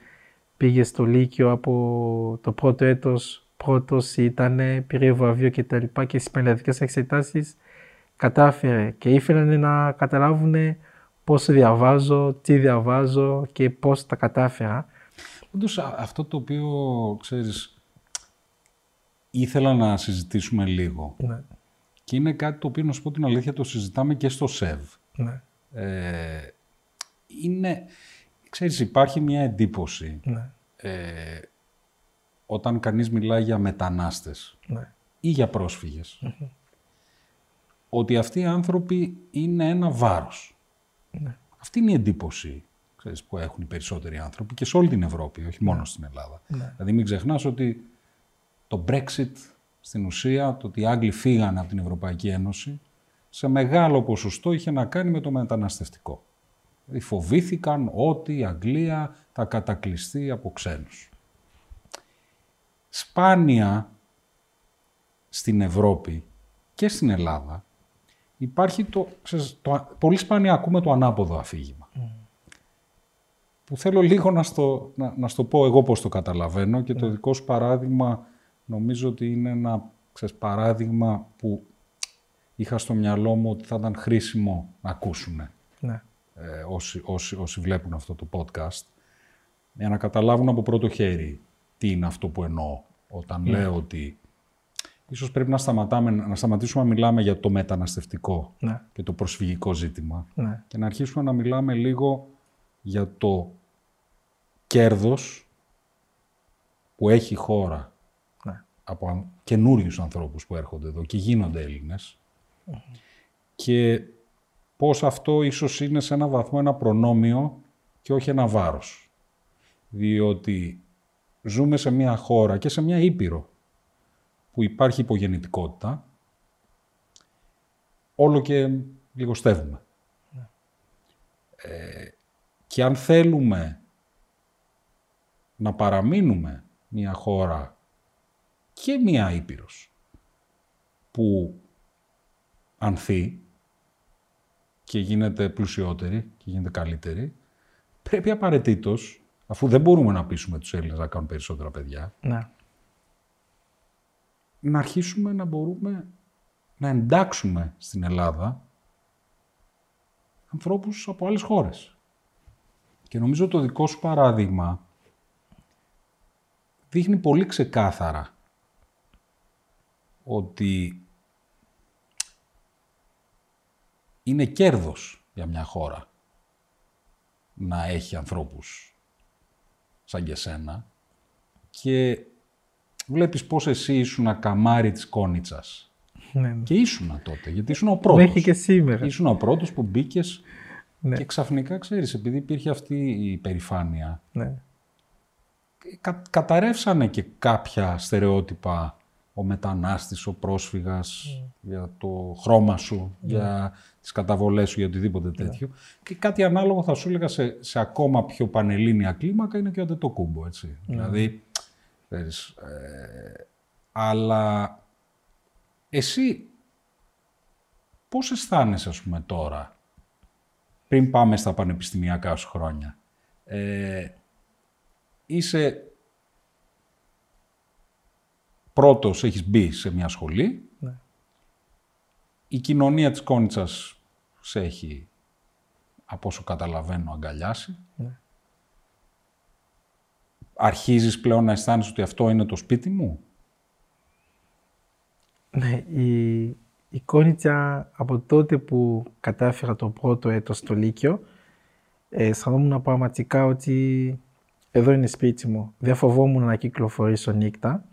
πήγε στο Λύκειο από το πρώτο έτος, πρώτος ήταν, πήρε βραβείο και τα λοιπά και στις πανελλαδικές εξετάσεις κατάφερε και ήθελαν να καταλάβουν πώς διαβάζω, τι διαβάζω και πώς τα κατάφερα. Όντως αυτό το οποίο, ξέρεις, ήθελα να συζητήσουμε λίγο. Ναι. Και είναι κάτι το οποίο, να σου πω την αλήθεια, το συζητάμε και στο ΣΕΒ. Ναι. Ε, είναι, ξέρεις, υπάρχει μια εντύπωση Ναι. ε, όταν κανείς μιλάει για μετανάστες Ναι. ή για προσφυγες ότι αυτοί οι άνθρωποι είναι ένα βάρος. Ναι. Αυτή είναι η εντύπωση ξέρεις, που έχουν οι περισσότεροι άνθρωποι και σε όλη την Ευρώπη, όχι μόνο στην Ελλάδα. Ναι. Δηλαδή μην ξεχνάς ότι το Brexit στην ουσία, το ότι οι Άγγλοι φύγανε από την Ευρωπαϊκή Ένωση, σε μεγάλο ποσοστό είχε να κάνει με το μεταναστευτικό. Δηλαδή φοβήθηκαν ότι η Αγγλία θα κατακλειστεί από ξένους. Σπάνια στην Ευρώπη και στην Ελλάδα υπάρχει το, ξέρεις, το πολύ σπάνια ακούμε το ανάποδο αφήγημα. Που θέλω λίγο να στο, να, να στο πω εγώ πώς το καταλαβαίνω και το δικό σου παράδειγμα νομίζω ότι είναι ένα ξέρεις, παράδειγμα που είχα στο μυαλό μου ότι θα ήταν χρήσιμο να ακούσουν Ναι. Ε, όσοι, όσοι, όσοι βλέπουν αυτό το podcast για να καταλάβουν από πρώτο χέρι τι είναι αυτό που εννοώ όταν λέω ότι ίσως πρέπει να, σταματάμε, να σταματήσουμε να μιλάμε για το μεταναστευτικό Ναι. και το προσφυγικό ζήτημα Ναι. και να αρχίσουμε να μιλάμε λίγο για το κέρδος που έχει η χώρα Ναι. από καινούριους ανθρώπους που έρχονται εδώ και γίνονται Έλληνες και πώς αυτό ίσως είναι σε ένα βαθμό ένα προνόμιο και όχι ένα βάρος. Διότι ζούμε σε μια χώρα και σε μια ήπειρο που υπάρχει υπογεννητικότητα όλο και λιγοστεύουμε. Ε, και αν θέλουμε να παραμείνουμε μια χώρα και μια Ήπειρος που ανθεί και γίνεται πλουσιότερη και γίνεται καλύτερη, πρέπει απαραίτητος, αφού δεν μπορούμε να πείσουμε τους Έλληνες να κάνουν περισσότερα παιδιά, Ναι. να αρχίσουμε να μπορούμε να εντάξουμε στην Ελλάδα ανθρώπους από άλλες χώρες. Και νομίζω το δικό σου παράδειγμα δείχνει πολύ ξεκάθαρα ότι είναι κέρδος για μια χώρα να έχει ανθρώπους σαν και σένα και βλέπεις πώς εσύ ήσουν καμάρι της Κόνιτσας. Ναι, ναι. Και ήσουν τότε, γιατί ήσουν ο πρώτος. Μέχρι και σήμερα. Ήσουν ο πρώτος που μπήκες Ναι. και ξαφνικά, ξέρεις, επειδή υπήρχε αυτή η υπερηφάνεια, Ναι. κα, καταρρεύσανε και κάποια στερεότυπα ο μετανάστης, ο πρόσφυγας, για το χρώμα σου, για τις καταβολές σου, για οτιδήποτε τέτοιο. Και κάτι ανάλογο θα σου έλεγα σε, σε ακόμα πιο πανελλήνια κλίμακα είναι και ο Αντετοκούμπο, έτσι. Δηλαδή, ξέρεις, ε, αλλά εσύ πώς αισθάνεσαι, ας πούμε, τώρα, πριν πάμε στα πανεπιστημιακά σου χρόνια; Ε, είσαι πρώτος, έχεις μπει σε μια σχολή. Ναι. Η κοινωνία της Κόνιτσας σε έχει, από όσο καταλαβαίνω, αγκαλιάσει. Ναι. Αρχίζεις πλέον να αισθάνεσαι ότι αυτό είναι το σπίτι μου; Ναι, η, η Κόνιτσα από τότε που κατάφερα το πρώτο έτος στο Λύκειο, ε, αισθανόμουν πραγματικά ότι εδώ είναι σπίτι μου. Δεν φοβόμουν να κυκλοφορήσω νύχτα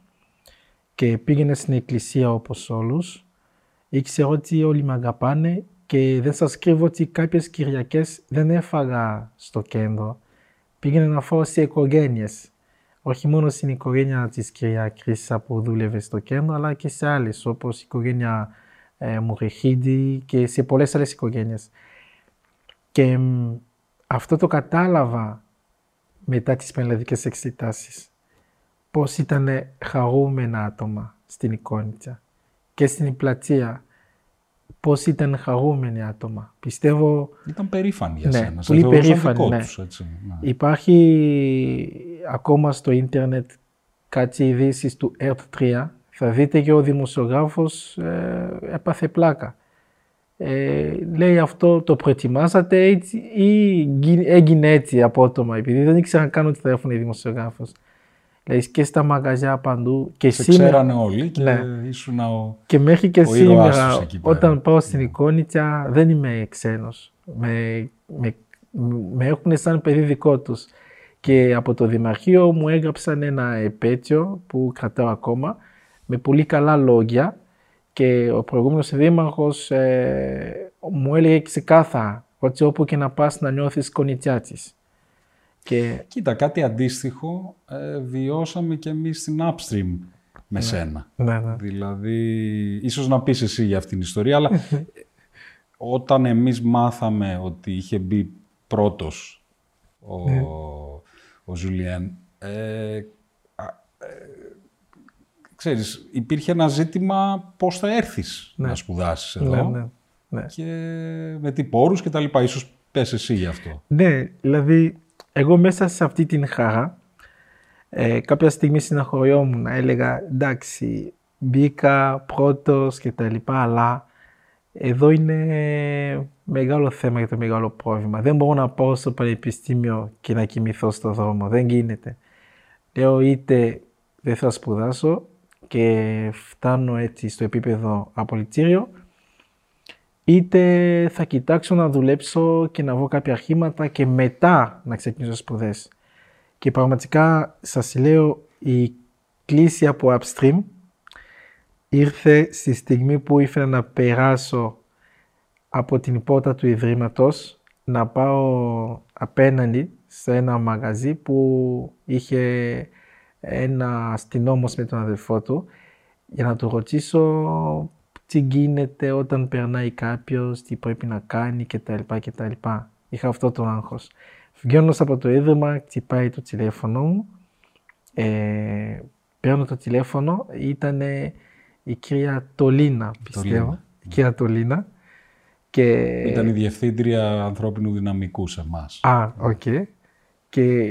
και πήγαινα στην εκκλησία όπως όλους. Ήξερα ότι όλοι με αγαπάνε και δεν σας κρύβω ότι κάποιες Κυριακές δεν έφαγα στο κέντρο. Πήγαινα να φάω σε οικογένειες. Όχι μόνο στην οικογένεια της κυρία Κρίσα που δούλευε στο κέντρο, αλλά και σε άλλες, όπως η οικογένεια ε, Μουρεχίδη και σε πολλές άλλες οικογένειες. Και μ, αυτό το κατάλαβα μετά τις πανελλαδικές εξετάσεις. Πώς ήταν χαρούμενα άτομα στην εικόνιτσα και στην πλατεία. Πώς ήταν χαρούμενοι άτομα. Πιστεύω Ήταν περήφανοι για Ναι, σένα. Σε πολύ θεωρούσαν περήφανοι, δικό ναι. τους, έτσι. ναι. Υπάρχει ακόμα στο ίντερνετ κάτι ειδήσεις του ΕΡΤ3. Θα δείτε και ο δημοσιογράφος ε, έπαθε πλάκα. Ε, λέει αυτό το προετοιμάσατε έτσι ή γι- έγινε έτσι απότομα επειδή δεν ήξεραν καν ότι θα έρθουν οι δημοσιογράφος. Λέει και στα μαγαζιά παντού και Σε σήμερα ξέρανε όλοι και Ναι. ήσουν ο... και μέχρι και Ο ήρωάς σήμερα, τους εκεί πέρα. όταν πάω στην εικόνιτσα, δεν είμαι ξένος. Με, με, με έχουν σαν παιδί δικό τους. Και από το Δημαρχείο μου έγραψαν ένα επέτειο που κρατάω ακόμα, με πολύ καλά λόγια και ο προηγούμενος δήμαρχος ε, μου έλεγε ξεκάθαρα ότι όπου και να πας να νιώθεις κονιτσιάτσης. Και Κοίτα, κάτι αντίστοιχο ε, βιώσαμε και εμείς στην Upstream με σένα. ναι, ναι. Δηλαδή, ίσως να πεις εσύ για αυτήν την ιστορία, αλλά όταν εμείς μάθαμε ότι είχε μπει πρώτος ο, Ναι. ο Ζουλιέν, ε, α, ε, ξέρεις, υπήρχε ένα ζήτημα πώς θα έρθεις Ναι. να σπουδάσεις εδώ Ναι, ναι, ναι. και με τι πόρους και τα λοιπά. Ίσως πες εσύ γι' αυτό. Ναι, δηλαδή εγώ μέσα σε αυτή την χαρά ε, κάποια στιγμή συναχωριόμουν, έλεγα εντάξει μπήκα πρώτος και τα λοιπά αλλά εδώ είναι μεγάλο θέμα και το μεγάλο πρόβλημα. Δεν μπορώ να πάω στο πανεπιστήμιο και να κοιμηθώ στο δρόμο. Δεν γίνεται. Λέω είτε δεν θα σπουδάσω και φτάνω έτσι στο επίπεδο απολυτήριο είτε θα κοιτάξω να δουλέψω και να βρω κάποια αρχήματα και μετά να ξεκινήσω σπουδές. Και πραγματικά σας λέω η κλίση από upstream ήρθε στη στιγμή που ήθελα να περάσω από την πόρτα του Ιδρύματος να πάω απέναντι σε ένα μαγαζί που είχε ένα αστυνόμος με τον αδελφό του για να του ρωτήσω τι γίνεται όταν περνάει κάποιος, τι πρέπει να κάνει κτλ. κτλ. Είχα αυτό το άγχος. Βγαίνοντας από το ίδρυμα, χτυπάει το τηλέφωνο μου. Ε, παίρνω το τηλέφωνο, ήταν η κυρία Τολίνα, πιστεύω. Η κυρία Τολίνα. Και... Ήταν η διευθύντρια ανθρώπινου δυναμικού σε εμάς. Α, OK. Okay. Και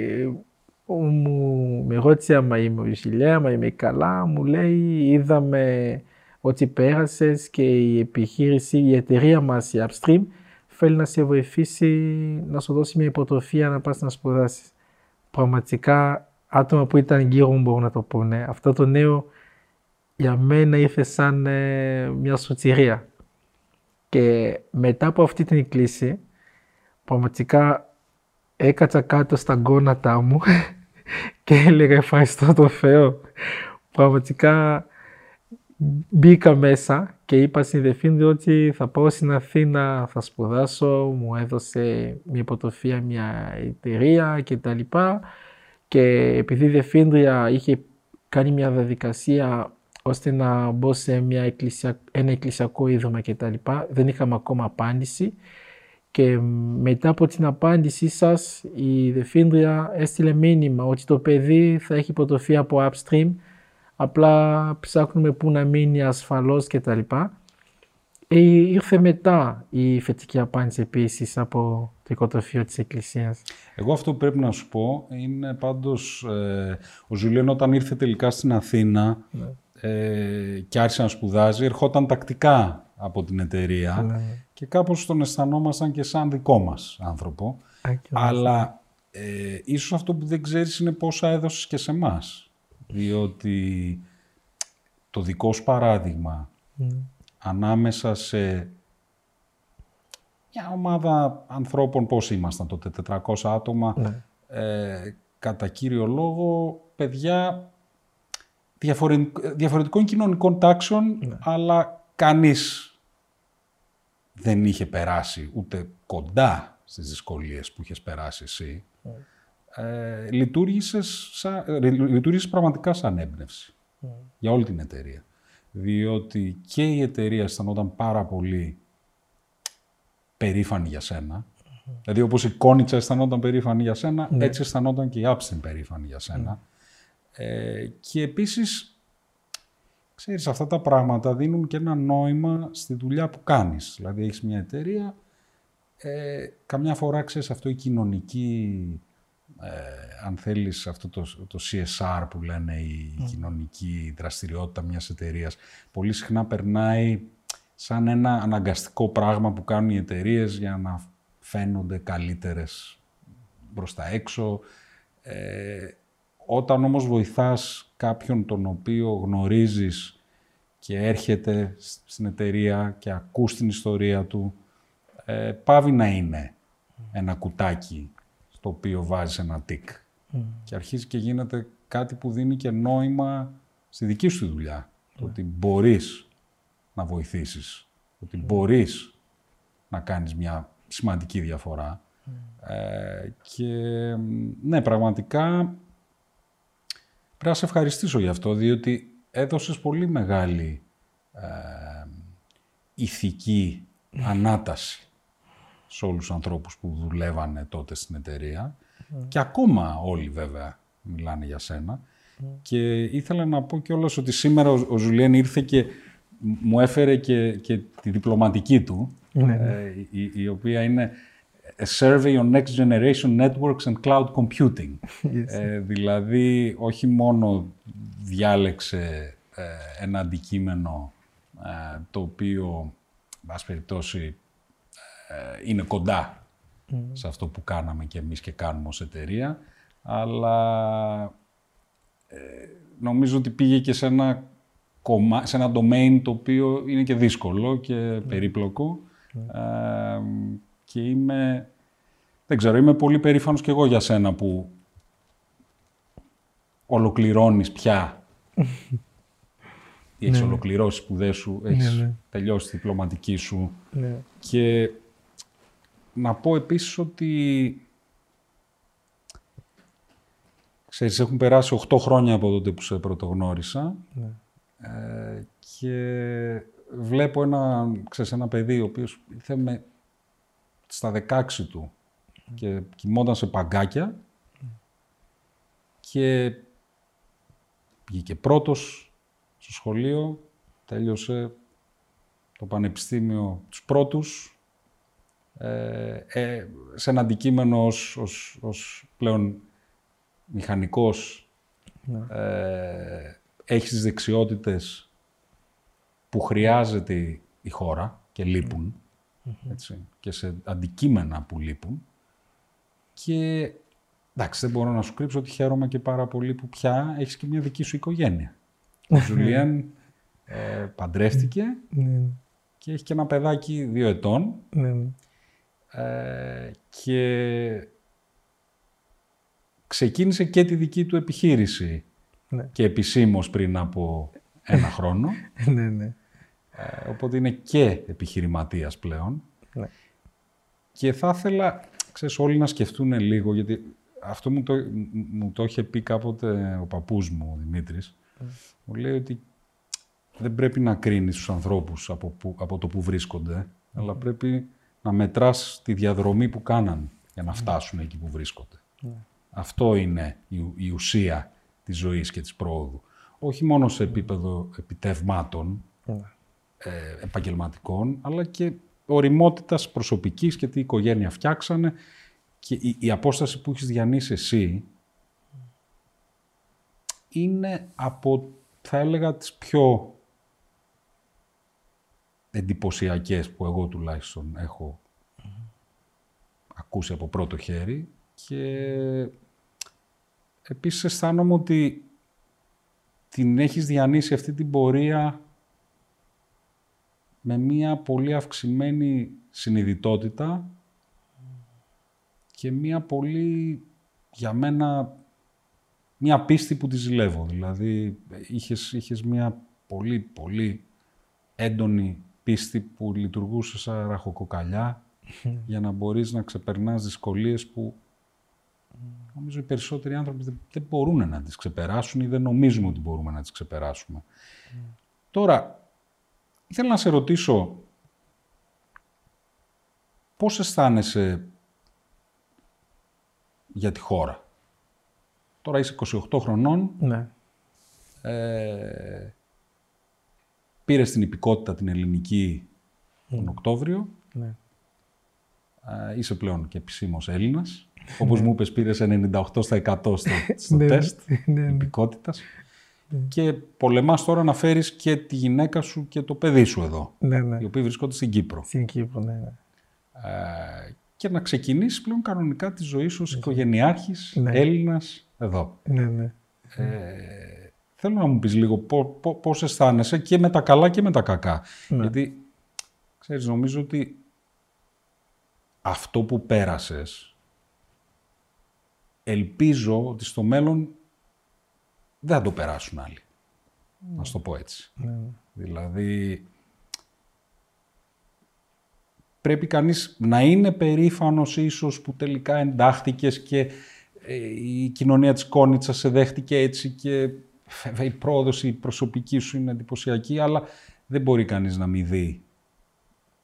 μου με ρώτησε άμα είμαι ο άμα είμαι καλά. Μου λέει είδαμε ότι πέρασες και η επιχείρηση, η εταιρεία μας, η Upstream, θέλει να σε βοηθήσει να σου δώσει μια υποτροφία να πας να σπουδάσεις. Πραγματικά άτομα που ήταν γύρω μου μπορούν να το πούνε. Αυτό το νέο για μένα ήρθε σαν ε, μια σωτηρία. Και μετά από αυτή την εκκλήση, πραγματικά έκατσα κάτω στα γόνατά μου και έλεγα ευχαριστώ το Θεό. Πραγματικά μπήκα μέσα και είπα στην Δεφίνδη ότι θα πάω στην Αθήνα, θα σπουδάσω, μου έδωσε μια υποτροφία μια εταιρεία κτλ. Και επειδή η Δεφίνδρια είχε κάνει μια διαδικασία ώστε να μπω σε μια εκκλησια... ένα εκκλησιακό ίδρυμα κτλ. Δεν είχαμε ακόμα απάντηση. Και μετά από την απάντησή σας η Δεφίνδρια έστειλε μήνυμα ότι το παιδί θα έχει υποτροφία από upstream απλά ψάχνουμε πού να μείνει ασφαλώς κτλ. Ε, ήρθε μετά η φετική απάντηση επίσης από το οικοτροφείο της Εκκλησίας. Εγώ αυτό που πρέπει να σου πω είναι πάντως ε, ο Ζουλίων όταν ήρθε τελικά στην Αθήνα ναι. ε, και άρχισε να σπουδάζει, ερχόταν τακτικά από την εταιρεία ναι. και κάπως τον αισθανόμασταν και σαν δικό μας άνθρωπο. Αλλά ε, ίσως αυτό που δεν ξέρεις είναι πόσα έδωσες και σε εμάς διότι το δικό σου παράδειγμα ανάμεσα σε μια ομάδα ανθρώπων, πώς ήμασταν τότε, 400 άτομα, ναι. ε, κατά κύριο λόγο, παιδιά διαφορετικών κοινωνικών τάξεων, ναι. αλλά κανείς δεν είχε περάσει ούτε κοντά στις δυσκολίες που είχες περάσει εσύ. Ναι ε, λειτουργήσες, σαν, ε, λειτουργήσες πραγματικά σαν έμπνευση mm. για όλη την εταιρεία. Διότι και η εταιρεία αισθανόταν πάρα πολύ περήφανη για σένα. Mm. Δηλαδή όπως η Κόνιτσα αισθανόταν περήφανη για σένα, mm. έτσι αισθανόταν και η Άψιν περήφανη για σένα. Ε, και επίσης, ξέρεις, αυτά τα πράγματα δίνουν και ένα νόημα στη δουλειά που κάνεις. Δηλαδή έχεις μια εταιρεία, ε, καμιά φορά ξέρεις αυτό η κοινωνική ε, αν θέλεις αυτό το, το CSR που λένε η κοινωνική δραστηριότητα μιας εταιρείας, πολύ συχνά περνάει σαν ένα αναγκαστικό πράγμα που κάνουν οι εταιρείες για να φαίνονται καλύτερες προς τα έξω. Ε, όταν όμως βοηθάς κάποιον τον οποίο γνωρίζεις και έρχεται στην εταιρεία και ακούς την ιστορία του, ε, πάβει να είναι ένα κουτάκι το οποίο βάζει ένα τικ. Και αρχίζει και γίνεται κάτι που δίνει και νόημα στη δική σου δουλειά. Το ότι μπορείς να βοηθήσεις, ότι μπορείς να κάνεις μια σημαντική διαφορά. Ε, και ναι, πραγματικά πρέπει να σε ευχαριστήσω γι' αυτό, διότι έδωσες πολύ μεγάλη ε, ηθική ανάταση σε όλους τους ανθρώπους που δουλεύανε τότε στην εταιρεία. Και ακόμα όλοι βέβαια μιλάνε για σένα. Και ήθελα να πω κιόλας ότι σήμερα ο, ο Ζουλιέν ήρθε και μου έφερε και, και τη διπλωματική του, ναι, ναι. ε, η, η, οποία είναι A Survey on Next Generation Networks and Cloud Computing. Ε, δηλαδή, όχι μόνο διάλεξε ε, ένα αντικείμενο το οποίο, βάση περιπτώσει, ε, είναι κοντά σε αυτό που κάναμε και εμείς και κάνουμε ως εταιρεία, αλλά ε, νομίζω ότι πήγε και σε ένα, κομμα... σε ένα domain το οποίο είναι και δύσκολο και περίπλοκο ε, και είμαι, δεν ξέρω, είμαι πολύ περήφανος και εγώ για σένα που ολοκληρώνεις πια Έχεις ναι, ναι. ολοκληρώσει σπουδές σου, έχεις ναι, ναι. τελειώσει τη διπλωματική σου. Ναι. Και να πω επίσης ότι ξέρεις, έχουν περάσει 8 χρόνια από τότε που σε πρωτογνώρισα. Ναι. ε, και βλέπω ένα, ξέρεις, ένα παιδί ο οποίος ήρθε με, στα 16 του και κοιμόταν σε παγκάκια. Και βγήκε πρώτος στο σχολείο, τέλειωσε το πανεπιστήμιο τους πρώτους, ε, ε, σε ένα αντικείμενο ως, ως, ως πλέον μηχανικός ναι. ε, έχεις τις δεξιότητες που χρειάζεται η χώρα και λείπουν, έτσι, και σε αντικείμενα που λείπουν. Και εντάξει, δεν μπορώ να σου κρύψω ότι χαίρομαι και πάρα πολύ που πια έχεις και μια δική σου οικογένεια. Ο Ζουλιάν ε, παντρεύτηκε ναι. και έχει και ένα παιδάκι δύο ετών. Ναι. Ε, και ξεκίνησε και τη δική του επιχείρηση και επισήμως πριν από ένα χρόνο. ναι, ναι. Ε, οπότε είναι και επιχειρηματίας πλέον. Ναι. Και θα ήθελα, ξέρεις, όλοι να σκεφτούν λίγο, γιατί αυτό μου το, μου το είχε πει κάποτε ο παππούς μου, ο Δημήτρης. Ναι. Μου λέει ότι δεν πρέπει να κρίνεις τους ανθρώπους από, από το που βρίσκονται, αλλά πρέπει να μετράς τη διαδρομή που κάναν για να φτάσουν εκεί που βρίσκονται. Αυτό είναι η, η ουσία της ζωής και της πρόοδου. Όχι μόνο σε επίπεδο επιτεύγματων, ε, επαγγελματικών, αλλά και οριμότητας προσωπικής και τι οικογένεια φτιάξανε και η, απόσταση που έχεις διανύσει εσύ είναι από, θα έλεγα, τις πιο εντυπωσιακές που εγώ τουλάχιστον έχω ακούσει από πρώτο χέρι και επίσης αισθάνομαι ότι την έχεις διανύσει αυτή την πορεία με μία πολύ αυξημένη συνειδητότητα και μία πολύ, για μένα, μία πίστη που τη ζηλεύω. Δηλαδή, είχες, είχες μία πολύ, πολύ έντονη πίστη που λειτουργούσε σαν ραχοκοκαλιά για να μπορείς να ξεπερνάς δυσκολίες που νομίζω οι περισσότεροι άνθρωποι δεν, μπορούν να τις ξεπεράσουν ή δεν νομίζουμε ότι μπορούμε να τις ξεπεράσουμε. Τώρα, Ήθελα να σε ρωτήσω, πώς αισθάνεσαι για τη χώρα; Τώρα είσαι 28 χρονών. Ναι. Ε, πήρες την υπηκότητα την ελληνική τον ναι. Οκτώβριο. Ναι. Ε, είσαι πλέον και επισήμως Έλληνας. Όπως ναι. μου είπες, πήρες 98% στο, στο ναι, τεστ ναι, υπηκότητας. Ναι. Και πολεμάς τώρα να φέρεις και τη γυναίκα σου και το παιδί σου εδώ. Ναι, ναι. Οι οποίοι βρίσκονται στην Κύπρο. Στην Κύπρο, ναι. ναι. Ε, και να ξεκινήσεις πλέον κανονικά τη ζωή σου ως οικογενειάρχης ναι. Έλληνας εδώ. Ναι, ναι. Ε, θέλω να μου πεις λίγο πώς αισθάνεσαι και με τα καλά και με τα κακά. Ναι. Γιατί, ξέρεις, νομίζω ότι αυτό που πέρασες, ελπίζω ότι στο μέλλον δεν θα το περάσουν άλλοι. Mm. Να το πω έτσι. Ναι. Δηλαδή, πρέπει κανείς να είναι περήφανος ίσως που τελικά εντάχθηκες και ε, η κοινωνία της Κόνιτσας σε δέχτηκε έτσι και βέβαια η πρόοδος η προσωπική σου είναι εντυπωσιακή, αλλά δεν μπορεί κανείς να μην δει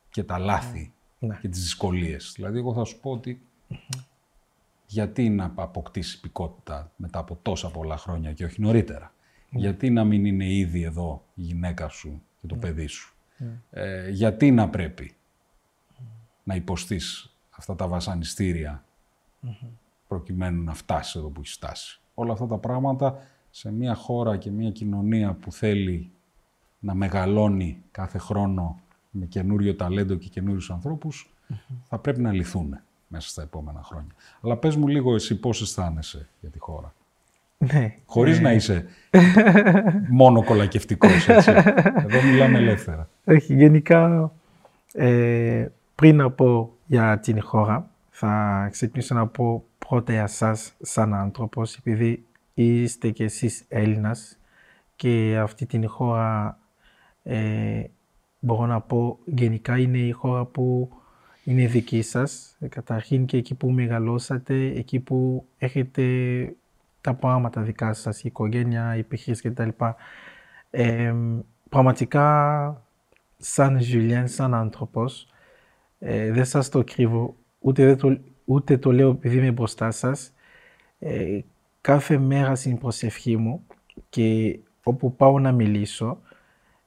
και τα λάθη ναι. και τις δυσκολίες. Δηλαδή, εγώ θα σου πω ότι γιατί να αποκτήσει υπηκότητα μετά από τόσα πολλά χρόνια και όχι νωρίτερα; Ναι. Γιατί να μην είναι ήδη εδώ η γυναίκα σου και το ναι. παιδί σου; Ναι. Ε, γιατί να πρέπει να υποστείς αυτά τα βασανιστηρια προκειμένου να φτάσεις εδώ που έχεις φτάσει; Όλα αυτά τα πράγματα σε μια χώρα και μια κοινωνία που θέλει να μεγαλώνει κάθε χρόνο με καινούριο ταλέντο και καινούριους ανθρώπους, θα πρέπει να λυθούν μέσα στα επόμενα χρόνια. Αλλά πες μου λίγο εσύ πώς αισθάνεσαι για τη χώρα. Ναι. Χωρίς να είσαι μόνο κολακευτικός, έτσι. Εδώ μιλάμε ελεύθερα. Όχι, γενικά, ε, πριν να πω για την χώρα, θα ξεκινήσω να πω πρώτα για σας σαν άνθρωπος, επειδή είστε και εσείς Έλληνας και αυτή την χώρα ε, μπορώ να πω γενικά είναι η χώρα που είναι δική σας. Ε, καταρχήν και εκεί που μεγαλώσατε, εκεί που έχετε τα πράγματα δικά σας, η οικογένεια, η επιχείρηση κτλ. Ε, πραγματικά σαν Ζουλιάν, σαν άνθρωπος, ε, δεν σας το κρύβω, ούτε, το, ούτε το λέω επειδή είμαι μπροστά σας. Ε, κάθε μέρα στην προσευχή μου και όπου πάω να μιλήσω,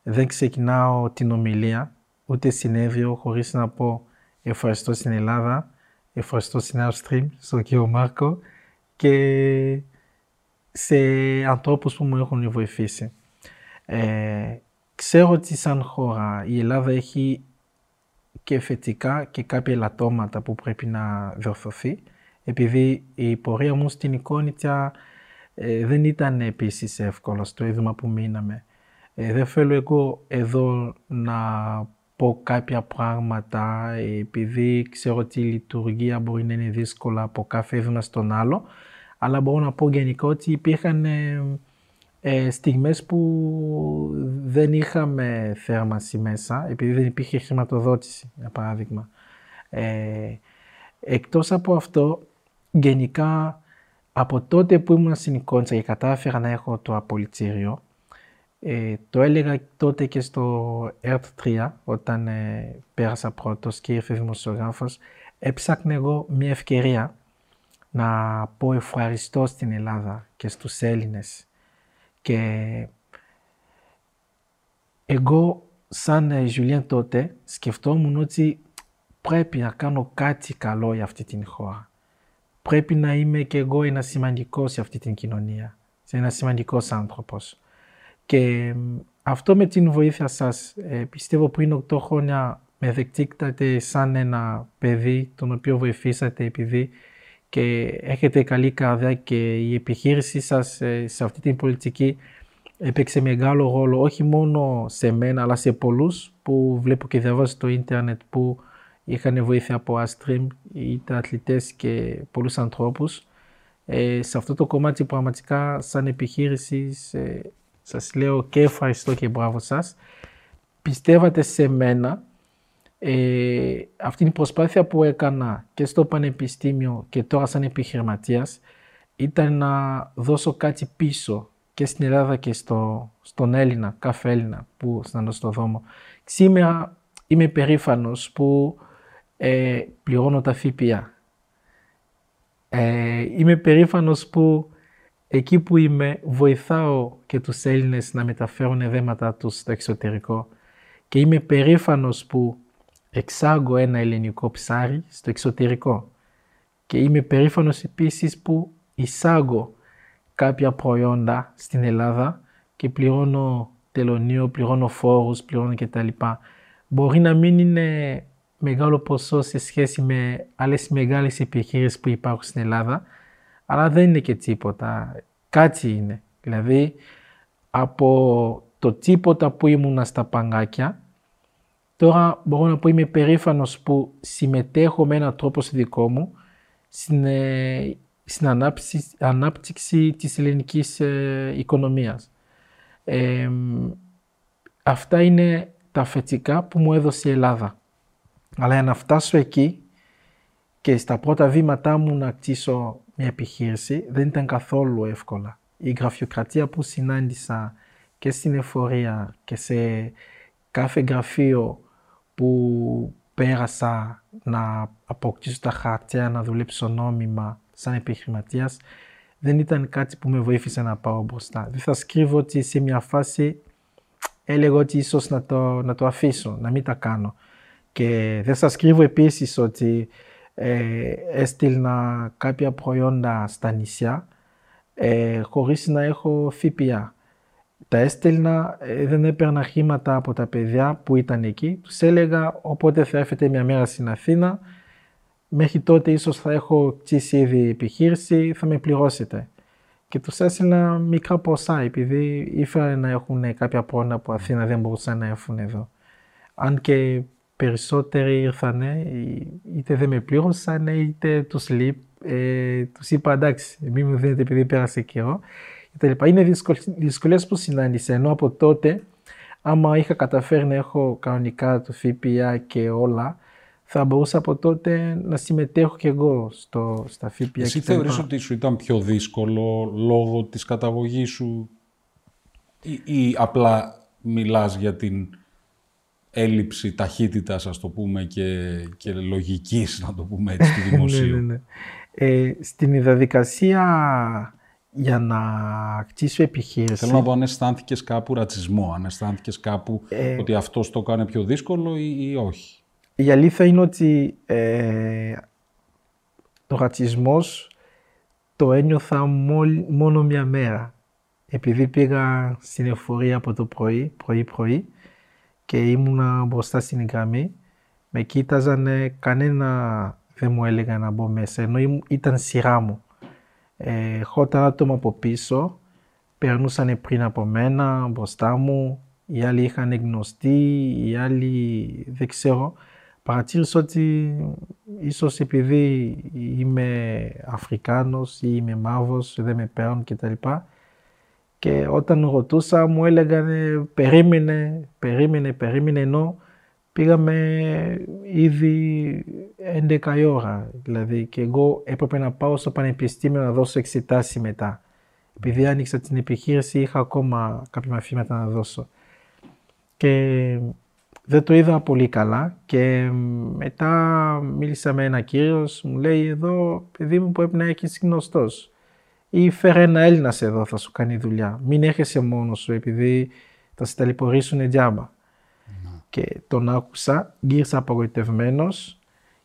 δεν ξεκινάω την ομιλία, ούτε συνέδριο, χωρίς να πω ευχαριστώ στην Ελλάδα, ευχαριστώ στην Outstream, στον κύριο Μάρκο και σε ανθρώπους που μου έχουν βοηθήσει. Ε, ξέρω ότι σαν χώρα η Ελλάδα έχει και θετικά και κάποια ελαττώματα που πρέπει να διορθωθεί επειδή η πορεία μου στην εικόνιτια ε, δεν ήταν επίσης εύκολο στο είδημα που μείναμε. Ε, δεν θέλω εγώ εδώ να πω κάποια πράγματα επειδή ξέρω ότι η λειτουργία μπορεί να είναι δύσκολα από κάθε είδημα στον άλλο αλλά μπορώ να πω γενικά ότι υπήρχαν ε, ε, στιγμές που δεν είχαμε θέρμανση μέσα επειδή δεν υπήρχε χρηματοδότηση για παράδειγμα. Ε, εκτός από αυτό γενικά από τότε που ήμουν στην Κόντσα και κατάφερα να έχω το απολυτήριο ε, το έλεγα τότε και στο ΕΡΤ 3 όταν ε, πέρασα πρώτος και ήρθε δημοσιογράφος έψαχνε εγώ μια ευκαιρία να πω ευχαριστώ στην Ελλάδα και στους Έλληνες και εγώ σαν Ζουλιάν τότε σκεφτόμουν ότι πρέπει να κάνω κάτι καλό για αυτή την χώρα. Πρέπει να είμαι και εγώ ένας σημαντικός σε αυτή την κοινωνία, σε ένας σημαντικός άνθρωπος. Και αυτό με την βοήθεια σας, ε, πιστεύω πριν 8 χρόνια με δεκτήκατε σαν ένα παιδί τον οποίο βοηθήσατε επειδή και έχετε καλή καρδιά και η επιχείρησή σας ε, σε αυτή την πολιτική έπαιξε μεγάλο ρόλο όχι μόνο σε μένα αλλά σε πολλούς που βλέπω και διαβάζω στο ίντερνετ που είχαν βοήθεια από Astream είτε αθλητές και πολλούς ανθρώπους. Ε, σε αυτό το κομμάτι πραγματικά σαν επιχείρηση ε, σας λέω και ευχαριστώ και μπράβο σας. Πιστεύατε σε μένα ε, αυτή η προσπάθεια που έκανα και στο πανεπιστήμιο και τώρα σαν επιχειρηματίας ήταν να δώσω κάτι πίσω και στην Ελλάδα και στο, στον Έλληνα, κάθε Έλληνα που ήταν στο δρόμο. Σήμερα είμαι περήφανος που ε, πληρώνω τα ΦΠΑ. Ε, είμαι περήφανος που εκεί που είμαι βοηθάω και τους Έλληνες να μεταφέρουν εδέματα τους στο εξωτερικό και είμαι περήφανος που εξάγω ένα ελληνικό ψάρι στο εξωτερικό. Και είμαι περήφανος επίσης που εισάγω κάποια προϊόντα στην Ελλάδα και πληρώνω τελωνίο, πληρώνω φόρους, πληρώνω κτλ. Μπορεί να μην είναι μεγάλο ποσό σε σχέση με άλλες μεγάλες επιχείρησεις που υπάρχουν στην Ελλάδα, αλλά δεν είναι και τίποτα. Κάτι είναι. Δηλαδή, από το τίποτα που ήμουνα στα παγκάκια, Τώρα μπορώ να πω είμαι περήφανος που συμμετέχω με έναν τρόπο στο δικό μου στην, ε, στην ανάπτυξη, ανάπτυξη της ελληνικής ε, οικονομίας. Ε, αυτά είναι τα φετικά που μου έδωσε η Ελλάδα. Αλλά για να φτάσω εκεί και στα πρώτα βήματά μου να κτίσω μια επιχείρηση δεν ήταν καθόλου εύκολα. Η γραφειοκρατία που συνάντησα και στην εφορία και σε κάθε γραφείο που πέρασα να αποκτήσω τα χαρτιά, να δουλέψω νόμιμα σαν επιχειρηματίας, δεν ήταν κάτι που με βοήθησε να πάω μπροστά. Δεν θα σκρίβω ότι σε μια φάση έλεγα ότι ίσως να το, να το αφήσω, να μην τα κάνω. Και δεν σας κρύβω επίσης ότι ε, έστειλνα κάποια προϊόντα στα νησιά ε, χωρίς να έχω ΦΠΑ τα έστελνα, ε, δεν έπαιρνα χρήματα από τα παιδιά που ήταν εκεί. Τους έλεγα όποτε θα έρθετε μια μέρα στην Αθήνα, μέχρι τότε ίσως θα έχω κτίσει ήδη επιχείρηση, θα με πληρώσετε. Και τους έστελνα μικρά ποσά, επειδή ήθελα να έχουν κάποια πρόνοια που Αθήνα δεν μπορούσαν να έρθουν εδώ. Αν και περισσότεροι ήρθαν, είτε δεν με πλήρωσαν, είτε τους, λείπ, ε, τους είπα εντάξει, μην μου δίνετε επειδή πέρασε καιρό κτλ. Είναι δυσκολίες που συνάντησα, ενώ από τότε, άμα είχα καταφέρει να έχω κανονικά το ΦΠΑ και όλα, θα μπορούσα από τότε να συμμετέχω και εγώ στο, στα ΦΠΑ. Εσύ θεωρείς ότι σου ήταν πιο δύσκολο λόγω της καταγωγής σου ή, ή απλά μιλάς για την έλλειψη ταχύτητας, ας το πούμε, και, και λογικής, να το πούμε έτσι, του δημοσίου. ναι, ναι. Ε, στην διαδικασία για να κτίσω επιχείρηση... Θέλω να δω αν αισθάνθηκες κάπου ρατσισμό, αν αισθάνθηκες κάπου Ε, ότι αυτός το κάνει πιο δύσκολο ή, ή όχι; Η αλήθεια είναι ότι ε, το ρατσισμός το ένιωθα μόλι- μόνο μια μέρα. Επειδή πήγα στην εφορία από το πρωί, πρωί-πρωί και ήμουνα μπροστά στην γραμμή, με κοίταζανε, κανένα δεν μου έλεγε να μπω μέσα, ενώ ήμου- ήταν σειρά μου. Ε, ερχόταν άτομα από πίσω, περνούσαν πριν από μένα, μπροστά μου, οι άλλοι είχαν γνωστεί, οι άλλοι δεν ξέρω. Παρατήρησα ότι ίσως επειδή είμαι Αφρικάνος ή είμαι μαύρος, δεν με παίρνουν κτλ. Και όταν ρωτούσα μου έλεγαν περίμενε, περίμενε, περίμενε ενώ πήγαμε ήδη 11 η ώρα. Δηλαδή και εγώ έπρεπε να πάω στο πανεπιστήμιο να δώσω εξετάσεις μετά. Επειδή άνοιξα την επιχείρηση είχα ακόμα κάποια μαθήματα να δώσω. Και δεν το είδα πολύ καλά και μετά μίλησα με ένα κύριος, μου λέει εδώ παιδί μου πρέπει να έχεις γνωστός ή φέρε ένα Έλληνας εδώ θα σου κάνει δουλειά. Μην έρχεσαι μόνος σου επειδή θα σε ταλαιπωρήσουν τζάμπα. Και τον άκουσα, γύρισα απογοητευμένος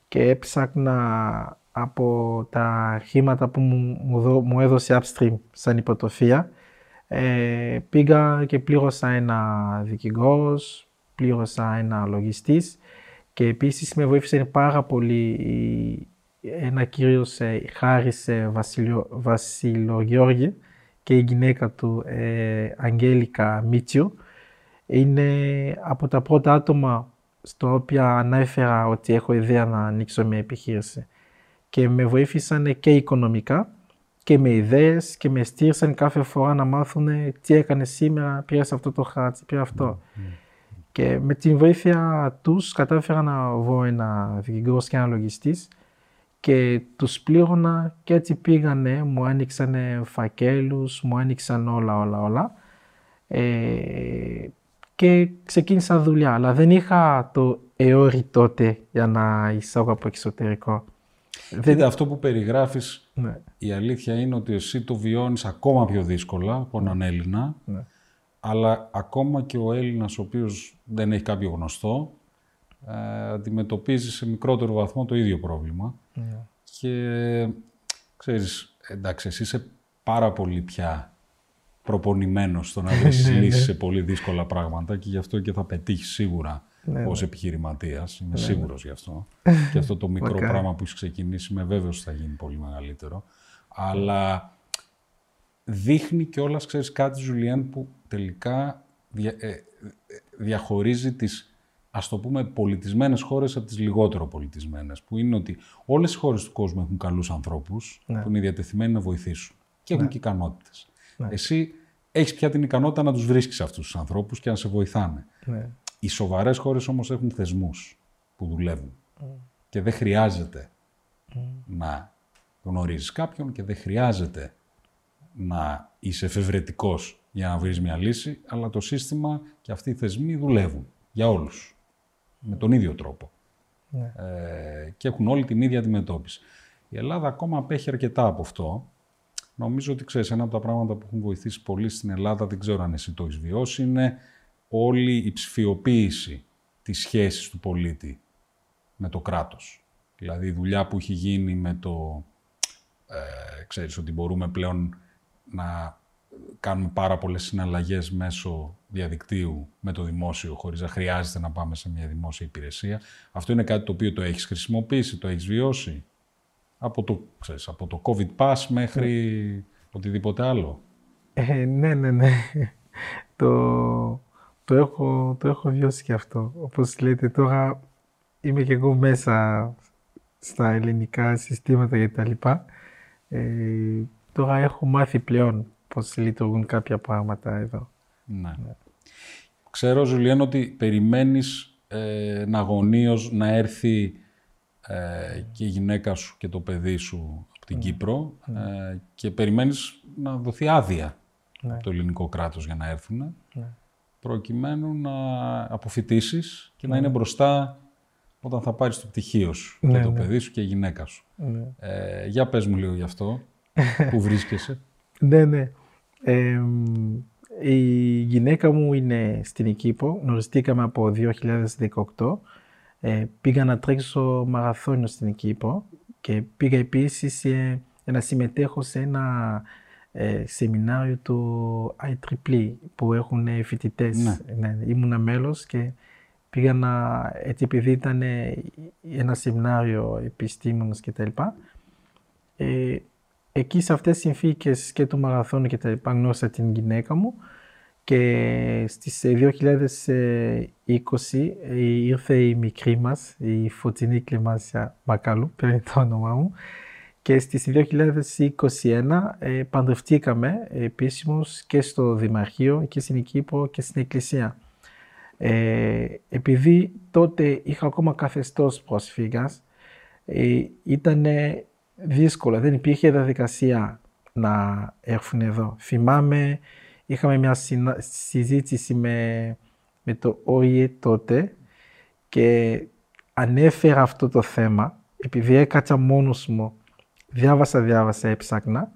και έψαχνα από τα αρχήματα που μου, μου, δω- μου έδωσε upstream σαν υποτροφία. Ε, πήγα και πλήρωσα ένα δικηγόρος, πλήρωσα ένα λογιστής και επίσης με βοήθησε πάρα πολύ η- ένα κύριος ε, Χάρης ε, Βασιλιο, Βασιλογιώργη και η γυναίκα του ε, Αγγέλικα Μίτσιου. Είναι από τα πρώτα άτομα στο οποία ανέφερα ότι έχω ιδέα να ανοίξω μια επιχείρηση. Και με βοήθησαν και οικονομικά και με ιδέες και με στήρισαν κάθε φορά να μάθουν τι έκανε σήμερα, πήρες αυτό το χάτσι, πήρα αυτό. Και με την βοήθεια τους κατάφερα να βρω ένα δικηγόρος και ένα λογιστής και τους πλήρωνα και έτσι πήγανε, μου άνοιξαν φακέλους, μου άνοιξαν όλα όλα όλα ε, και ξεκίνησα δουλειά, αλλά δεν είχα το αιώρι τότε για να εισάγω από εξωτερικό. Δεν, Κοίτα, αυτό που περιγράφεις, ναι, η αλήθεια είναι ότι εσύ το βιώνεις ακόμα πιο δύσκολα από έναν Έλληνα, ναι, αλλά ακόμα και ο Έλληνας ο οποίος δεν έχει κάποιο γνωστό, ε, αντιμετωπίζει σε μικρότερο βαθμό το ίδιο πρόβλημα. Ναι. Και ξέρεις, εντάξει, εσύ είσαι πάρα πολύ πια προπονημένος στο να βρεις Ναι, ναι. λύσεις σε πολύ δύσκολα πράγματα και γι' αυτό και θα πετύχεις σίγουρα Ναι, ως ναι. επιχειρηματίας. Είμαι σίγουρος γι' αυτό. και αυτό το μικρό Μακάρι. πράγμα που έχεις ξεκινήσει είμαι βέβαιος ότι θα γίνει πολύ μεγαλύτερο. Αλλά δείχνει κιόλας, ξέρεις, κάτι, Ζουλιέν, που τελικά δια- ε, ε, διαχωρίζει τις, ας το πούμε, πολιτισμένες χώρες από τις λιγότερο πολιτισμένες. Που είναι ότι όλες οι χώρες του κόσμου έχουν καλούς ανθρώπους Ναι. που είναι διατεθειμένοι να βοηθήσουν και έχουν και ικανότητες. Ναι. Εσύ έχεις πια την ικανότητα να τους βρίσκεις αυτούς τους ανθρώπους και να σε βοηθάνε. ναι. Οι σοβαρές χώρες όμως έχουν θεσμούς που δουλεύουν και δεν χρειάζεται να γνωρίζεις κάποιον και δεν χρειάζεται να είσαι εφευρετικός για να βρεις μια λύση, αλλά το σύστημα και αυτοί οι θεσμοί δουλεύουν για όλους, με τον ίδιο τρόπο. Ναι. Ε, και έχουν όλη την ίδια αντιμετώπιση. Η Ελλάδα ακόμα απέχει αρκετά από αυτό. Νομίζω ότι ξέρεις, ένα από τα πράγματα που έχουν βοηθήσει πολύ στην Ελλάδα, δεν ξέρω αν εσύ το έχεις βιώσει, είναι όλη η ψηφιοποίηση της σχέσης του πολίτη με το κράτος. Δηλαδή η δουλειά που έχει γίνει με το, ε, ξέρεις, ότι μπορούμε πλέον να κάνουμε πάρα πολλές συναλλαγές μέσω διαδικτύου με το δημόσιο, χωρίς να χρειάζεται να πάμε σε μια δημόσια υπηρεσία. Αυτό είναι κάτι το οποίο το έχεις χρησιμοποιήσει, το έχεις βιώσει; Από το, ξέρεις, από το COVID Pass μέχρι οτιδήποτε άλλο; Ε, ναι, ναι, ναι. Το, το, έχω, το έχω βιώσει και αυτό. Όπως λέτε τώρα είμαι και εγώ μέσα στα ελληνικά συστήματα και τα λοιπά. Ε, τώρα έχω μάθει πλέον πώς λειτουργούν κάποια πράγματα εδώ. Ναι. Ξέρω, Ζουλιέν, ότι περιμένεις ε, να αγωνίως να έρθει ε, και η γυναίκα σου και το παιδί σου από την Κύπρο ε, και περιμένεις να δοθεί άδεια Ναι. από το ελληνικό κράτος για να έρθουν. Ναι. προκειμένου να αποφυτίσεις και να είναι μπροστά όταν θα πάρεις το πτυχίο σου και Ναι, το ναι. παιδί σου και η γυναίκα σου. Ναι. Ε, για πες μου λίγο γι' αυτό, που βρίσκεσαι. Ναι, ναι. Ε, η γυναίκα μου είναι στην Κύπρο. Γνωριστήκαμε από 2018. Ε, πήγα να τρέξω μαραθώνιο στην Κύπρο και πήγα επίσης ε, να συμμετέχω σε ένα ε, σεμινάριο του IEEE που έχουν φοιτητές. Ναι. Ναι, ήμουνα μέλος και πήγα να, έτσι επειδή ήταν ε, ένα σεμινάριο επιστήμονες και τα λοιπά, ε, εκεί σε αυτές τις συνθήκες και του μαραθώνου και τα λοιπά γνώρισα την γυναίκα μου και στις ε, 2020 ε, ήρθε η μικρή μας, η Φωτεινή Κλεμάσια Μακάλου, παίρνει το όνομά μου και στις 2021 ε, παντρευτήκαμε επίσημος και στο Δημαρχείο και στην Κύπρο και στην Εκκλησία. Ε, επειδή τότε είχα ακόμα καθεστώς πρόσφυγας, ε, ήταν δύσκολο, δεν υπήρχε διαδικασία να έρθουν εδώ. Θυμάμαι, είχαμε μια συνα- συζήτηση με, με το ΟΗΕ τότε και ανέφερα αυτό το θέμα, επειδή έκατσα μόνος μου, διάβασα, διάβασα, έψακνα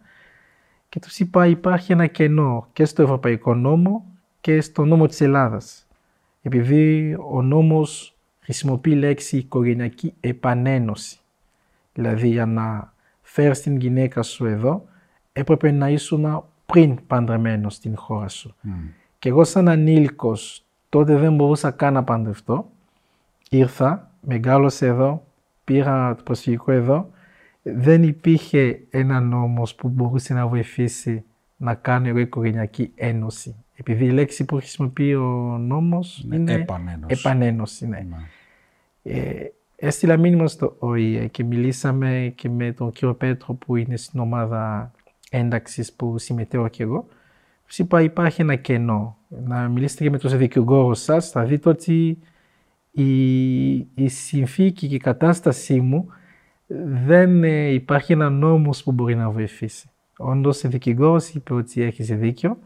και τους είπα υπάρχει ένα κενό και στο Ευρωπαϊκό Νόμο και στο νόμο της Ελλάδας. Επειδή ο νόμος χρησιμοποιεί λέξη οικογενειακή επανένωση. Δηλαδή για να φέρεις την γυναίκα σου εδώ έπρεπε να ήσουν πριν παντρεμένος στην χώρα σου. Μμ. Και εγώ σαν ανήλικος τότε δεν μπορούσα καν να παντρευτώ. Ήρθα, μεγάλωσα εδώ, πήρα το προσφυγικό εδώ. Δεν υπήρχε ένα νόμος που μπορούσε να βοηθήσει να κάνω εγώ οικογενειακή ένωση. Επειδή η λέξη που χρησιμοποιεί ο νόμος Ναι, είναι επανένωση. επανένωση. Ναι. Ναι. Ε, έστειλα μήνυμα στο ΟΗΕ και μιλήσαμε και με τον κύριο Πέτρο που είναι στην ομάδα ένταξης που συμμετέχω και εγώ. Τους είπα υπάρχει ένα κενό. Να μιλήσετε και με τους δικηγόρους σας, θα δείτε ότι η, η συνθήκη και η κατάστασή μου δεν ε, υπάρχει ένα νόμος που μπορεί να βοηθήσει. Όντως ο δικηγόρος είπε ότι έχεις δίκιο.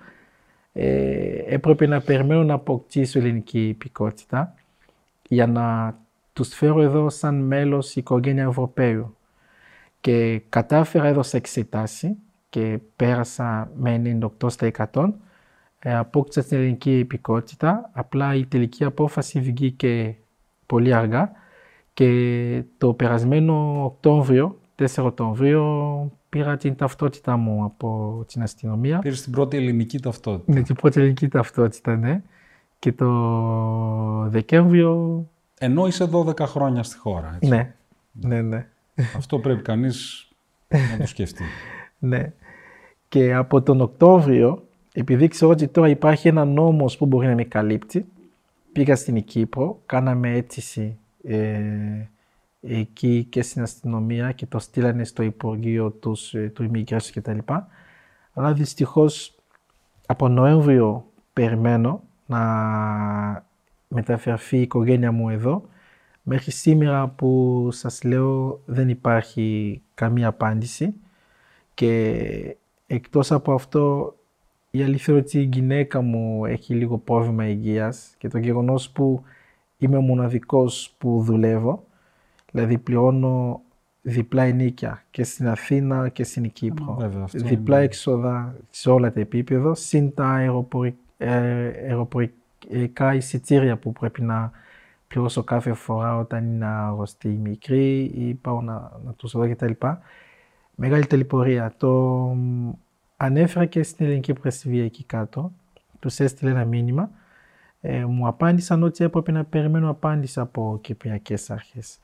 Ε, έπρεπε να περιμένω να αποκτήσω ελληνική υπηκότητα για να τους φέρω εδώ σαν μέλος οικογένεια Ευρωπαίου. Και κατάφερα εδώ σε εξετάση και πέρασα με 98 στα 100. Ε, απόκτησα την ελληνική υπηκότητα, απλά η τελική απόφαση βγήκε πολύ αργά και το περασμένο Οκτώβριο, 4 Οκτωβρίου, πήρα την ταυτότητα μου από την αστυνομία. Πήρες την πρώτη ελληνική ταυτότητα. Ναι, την πρώτη ελληνική ταυτότητα, ναι. Και το Δεκέμβριο, Ενώ είσαι 12 χρόνια στη χώρα. Έτσι. ναι, ναι, ναι. Αυτό πρέπει κανείς να το σκεφτεί. Ναι. Και από τον Οκτώβριο, επειδή ξέρω ότι τώρα υπάρχει ένα νόμος που μπορεί να με καλύπτει, πήγα στην Κύπρο, κάναμε αίτηση ε, εκεί και στην αστυνομία και το στείλανε στο Υπουργείο τους, ε, του Immigration κτλ. Αλλά δυστυχώς από Νοέμβριο περιμένω να μεταφερθεί η οικογένεια μου εδώ. Μέχρι σήμερα που σας λέω δεν υπάρχει καμία απάντηση. Και εκτός από αυτό, η αλήθεια είναι ότι η γυναίκα μου έχει λίγο πρόβλημα υγείας και το γεγονός που είμαι ο μοναδικός που δουλεύω, δηλαδή πληρώνω διπλά ενίκια και στην Αθήνα και στην Κύπρο. Βέβαια, αυτό διπλά είναι. έξοδα σε όλα τα επίπεδα, συν τα αεροπορι- ε, αεροπορικά εισιτήρια που πρέπει να πληρώσω κάθε φορά όταν είναι αρρωστή η μικρή ή πάω να, να τους δω κτλ. Μεγάλη τελειπωρία. Το μ, ανέφερα και στην ελληνική πρεσβεία εκεί κάτω. Τους έστειλε ένα μήνυμα. Ε, μου απάντησαν ότι έπρεπε να περιμένω απάντηση από κυπριακές αρχές.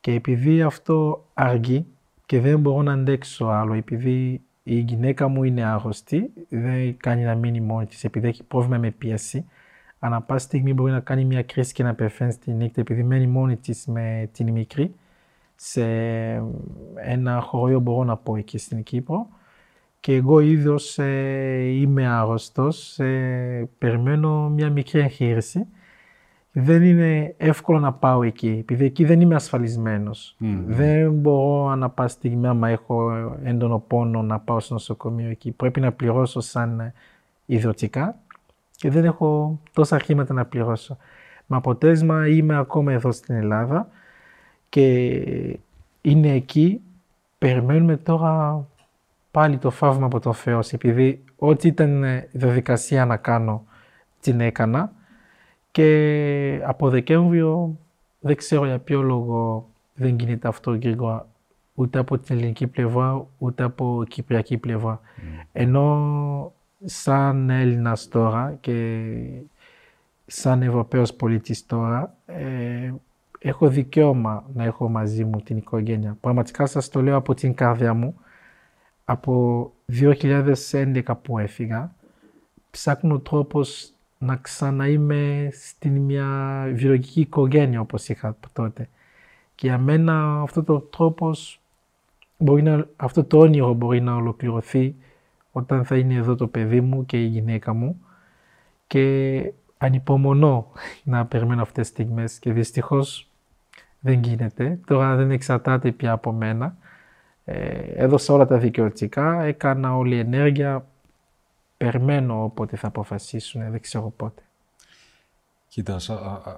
Και επειδή αυτό αργεί και δεν μπορώ να αντέξω άλλο, επειδή η γυναίκα μου είναι άρρωστη, δεν κάνει να μείνει μόνη της, επειδή έχει πρόβλημα με πίεση, ανά πάση στιγμή μπορεί να κάνει μια κρίση και να πεθαίνει στη νύχτα, επειδή μένει μόνη της με την μικρή, σε ένα χωριό μπορώ να πω εκεί στην Κύπρο. Και εγώ ίδιος ε, είμαι άρρωστος, ε, περιμένω μια μικρή εγχείρηση. Δεν είναι εύκολο να πάω εκεί, επειδή εκεί δεν είμαι ασφαλισμένος. Μμμ. Δεν μπορώ ανά πάση στιγμή, άμα έχω έντονο πόνο, να πάω στο νοσοκομείο εκεί. Πρέπει να πληρώσω σαν ε, ιδιωτικά και δεν έχω τόσα χρήματα να πληρώσω. Με αποτέλεσμα είμαι ακόμα εδώ στην Ελλάδα και είναι εκεί. Περιμένουμε τώρα πάλι το φαύμα από το Θεό, επειδή ό,τι ήταν διαδικασία να κάνω την έκανα και από Δεκέμβριο δεν ξέρω για ποιο λόγο δεν γίνεται αυτό γρήγορα ούτε από την ελληνική πλευρά ούτε από κυπριακή πλευρά. Mm. Ενώ σαν Έλληνας τώρα και σαν Ευρωπαίος πολίτης τώρα ε, έχω δικαίωμα να έχω μαζί μου την οικογένεια. Πραγματικά σας το λέω από την καρδιά μου. Από 2011 που έφυγα ψάχνω τρόπος να ξαναείμαι στην μια βιολογική οικογένεια όπως είχα τότε. Και για μένα αυτό το τρόπος, μπορεί να, αυτό το όνειρο μπορεί να ολοκληρωθεί όταν θα είναι εδώ το παιδί μου και η γυναίκα μου και ανυπομονώ να περιμένω αυτές τις στιγμές και δυστυχώς δεν γίνεται. Τώρα δεν εξαρτάται πια από μένα. Ε, έδωσα όλα τα δικαιωτικά, έκανα όλη η ενέργεια, περιμένω όποτε θα αποφασίσουν, δεν ξέρω πότε. Κοίτα,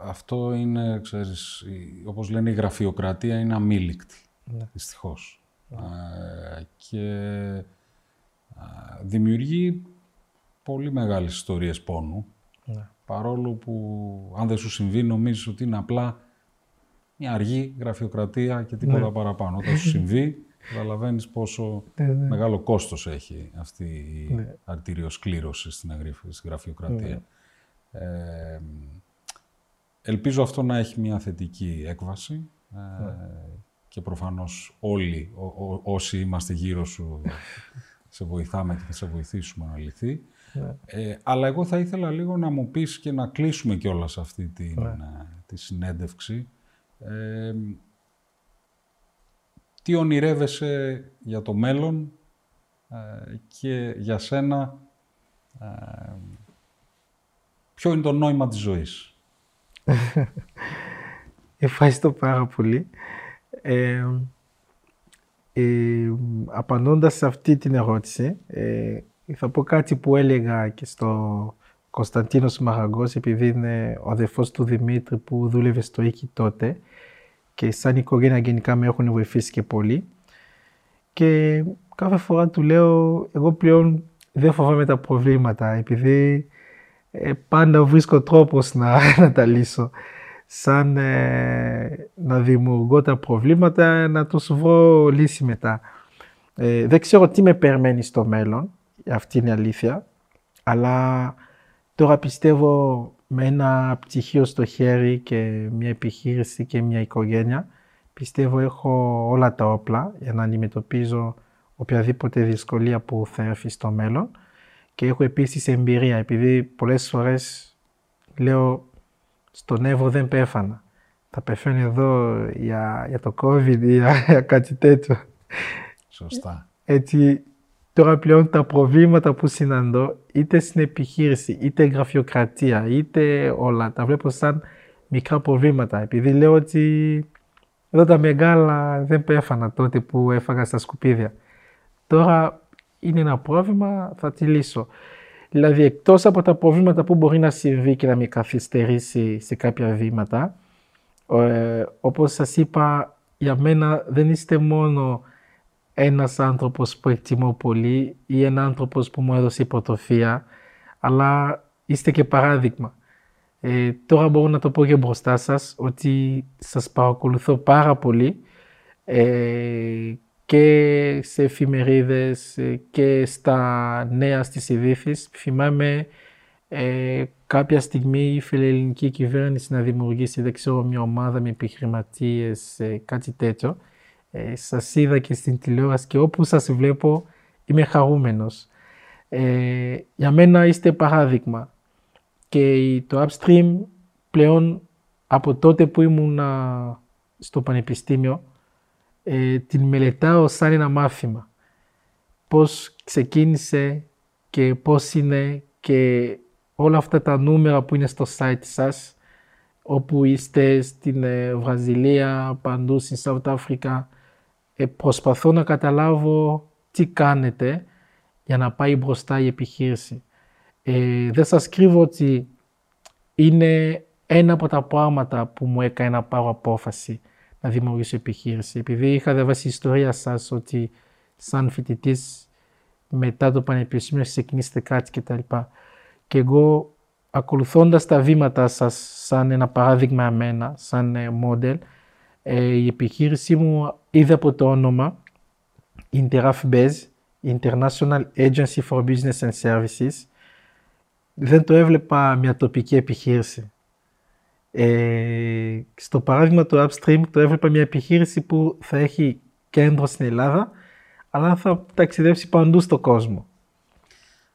αυτό είναι, ξέρεις, όπως λένε η γραφειοκρατία είναι αμήλικτη, ναι. δυστυχώς. Ναι. και δημιουργεί πολύ μεγάλες ιστορίες πόνου, ναι. παρόλο που αν δεν σου συμβεί νομίζεις ότι είναι απλά μια αργή γραφειοκρατία και τίποτα ναι. παραπάνω. Όταν σου συμβεί, καταλαβαίνεις πόσο ναι, ναι. μεγάλο κόστος έχει αυτή η ναι. αρτηριοσκλήρωση στην, γραφειοκρατία. Ε, ελπίζω αυτό να έχει μια θετική έκβαση ε, και προφανώς όλοι όσοι είμαστε γύρω σου σε βοηθάμε και θα σε βοηθήσουμε να λυθεί. Ε, αλλά εγώ θα ήθελα λίγο να μου πεις και να κλείσουμε κιόλας αυτή την, τη συνέντευξη τι ονειρεύεσαι για το μέλλον ε, και για σένα ε, ποιο είναι το νόημα της ζωής; Ευχαριστώ πάρα πολύ. Ε, ε, απαντώντας σε αυτή την ερώτηση, ε, θα πω κάτι που έλεγα και στο Κωνσταντίνος Μαραγκός, επειδή είναι ο αδερφός του Δημήτρη που δούλευε στο Οίκη τότε και σαν οικογένεια γενικά με έχουν βοηθήσει και πολύ. Και κάθε φορά του λέω, εγώ πλέον δεν φοβάμαι τα προβλήματα, επειδή ε, πάντα βρίσκω τρόπος να, να τα λύσω. Σαν ε, να δημιουργώ τα προβλήματα, να τους βρω λύση μετά. Ε, δεν ξέρω τι με περιμένει στο μέλλον, αυτή είναι η αλήθεια, αλλά τώρα πιστεύω με ένα πτυχίο στο χέρι και μια επιχείρηση και μια οικογένεια, πιστεύω έχω όλα τα όπλα για να αντιμετωπίζω οποιαδήποτε δυσκολία που θα έρθει στο μέλλον και έχω επίσης εμπειρία επειδή πολλές φορές λέω στον Εύω δεν πέφανα. Θα πεθαίνω εδώ για, για το COVID ή για, για κάτι τέτοιο. Σωστά. Έτσι Τώρα πλέον τα προβλήματα που συναντώ, είτε στην επιχείρηση, είτε γραφειοκρατία, είτε όλα, τα βλέπω σαν μικρά προβλήματα. Επειδή λέω ότι εδώ τα μεγάλα δεν πέφανα τότε που έφαγα στα σκουπίδια. Τώρα είναι ένα πρόβλημα, θα τη λύσω. Δηλαδή, εκτός από τα προβλήματα που μπορεί να συμβεί και να με καθυστερήσει σε κάποια βήματα, ε, όπως σας είπα, για μένα δεν είστε μόνο ένας άνθρωπος που εκτιμώ πολύ ή ένα άνθρωπος που μου έδωσε υποτροφία, αλλά είστε και παράδειγμα. Ε, τώρα μπορώ να το πω και μπροστά σας ότι σας παρακολουθώ πάρα πολύ ε, και σε εφημερίδες ε, και στα νέα στις ειδήσει. Θυμάμαι ε, κάποια στιγμή η φιλελληνική κυβέρνηση να δημιουργήσει δεν ξέρω μια ομάδα με επιχειρηματίες, ε, κάτι τέτοιο ε, σας είδα και στην τηλεόραση και όπου σας βλέπω είμαι χαρούμενος. Ε, για μένα είστε παράδειγμα και το upstream πλέον από τότε που ήμουν στο πανεπιστήμιο ε, την μελετάω σαν ένα μάθημα. Πώς ξεκίνησε και πώς είναι και όλα αυτά τα νούμερα που είναι στο site σας όπου είστε στην ε, Βραζιλία, παντού στην South Africa, ε, προσπαθώ να καταλάβω τι κάνετε για να πάει μπροστά η επιχείρηση. Ε, δεν σας κρύβω ότι είναι ένα από τα πράγματα που μου έκανε να πάρω απόφαση να δημιουργήσω επιχείρηση. Επειδή είχα διαβάσει η ιστορία σας ότι σαν φοιτητής μετά το πανεπιστήμιο ξεκινήσετε κάτι κτλ. Και εγώ ακολουθώντας τα βήματα σας σαν ένα παράδειγμα εμένα, σαν μόντελ, ε, η επιχείρησή μου είδε από το όνομα Interaf International Agency for Business and Services. Δεν το έβλεπα μια τοπική επιχείρηση. Ε, στο παράδειγμα του Upstream το έβλεπα μια επιχείρηση που θα έχει κέντρο στην Ελλάδα, αλλά θα ταξιδέψει παντού στον κόσμο.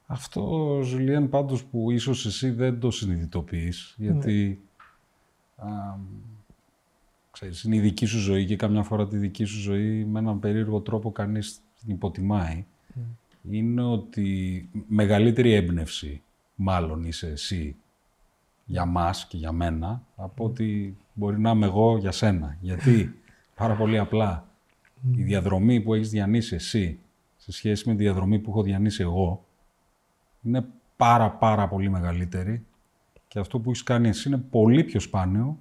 Αυτό, Ζουλιάν, πάντως που ίσως εσύ δεν το συνειδητοποιείς, γιατί α, ξέρεις, είναι η δική σου ζωή και καμιά φορά τη δική σου ζωή με έναν περίεργο τρόπο κανείς την υποτιμάει. Είναι ότι μεγαλύτερη έμπνευση μάλλον είσαι εσύ για μας και για μένα από ότι μπορεί να είμαι εγώ για σένα. Γιατί; Πάρα πολύ απλά η διαδρομή που έχεις διανύσει εσύ σε σχέση με τη διαδρομή που έχω διανύσει εγώ είναι πάρα πάρα πολύ μεγαλύτερη και αυτό που έχεις κάνει εσύ είναι πολύ πιο σπάνιο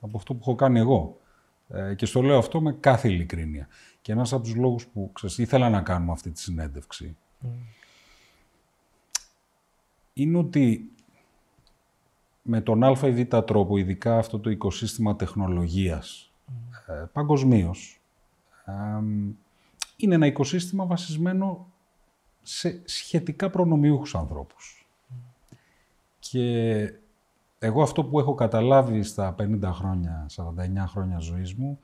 από αυτό που έχω κάνει εγώ. Ε, και στο λέω αυτό με κάθε ειλικρίνεια. Και ένας από τους λόγους που ξέρεις, ήθελα να κάνουμε αυτή τη συνέντευξη είναι ότι με τον α ή β τρόπο, ειδικά αυτό το οικοσύστημα τεχνολογίας mm. ε, παγκοσμίως, είναι ένα οικοσύστημα βασισμένο σε σχετικά προνομιούχους ανθρώπους. Και εγώ αυτό που έχω καταλάβει στα 50 χρόνια, 49 χρόνια ζωής μου,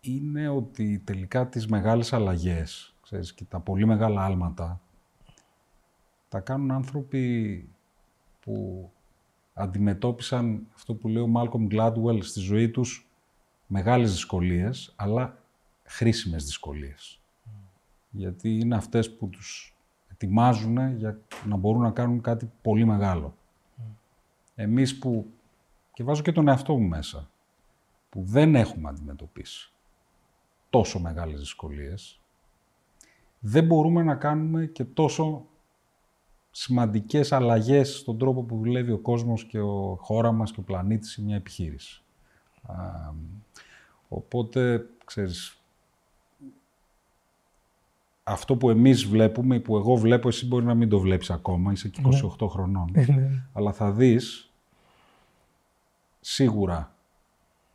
είναι ότι τελικά τις μεγάλες αλλαγές, ξέρεις, και τα πολύ μεγάλα άλματα, τα κάνουν άνθρωποι που αντιμετώπισαν αυτό που λέει ο Μάλκομ Gladwell στη ζωή τους μεγάλες δυσκολίες, αλλά χρήσιμες δυσκολίες γιατί είναι αυτές που τους ετοιμάζουν για να μπορούν να κάνουν κάτι πολύ μεγάλο. Mm. Εμείς που, και βάζω και τον εαυτό μου μέσα, που δεν έχουμε αντιμετωπίσει τόσο μεγάλες δυσκολίες, δεν μπορούμε να κάνουμε και τόσο σημαντικές αλλαγές στον τρόπο που δουλεύει ο κόσμος και ο χώρα μας και ο πλανήτης σε μια επιχείρηση. οπότε, ξέρεις, αυτό που εμείς βλέπουμε, που εγώ βλέπω, εσύ μπορεί να μην το βλέπεις ακόμα, είσαι και 28 ναι. χρονών. Ε, ναι. Αλλά θα δεις σίγουρα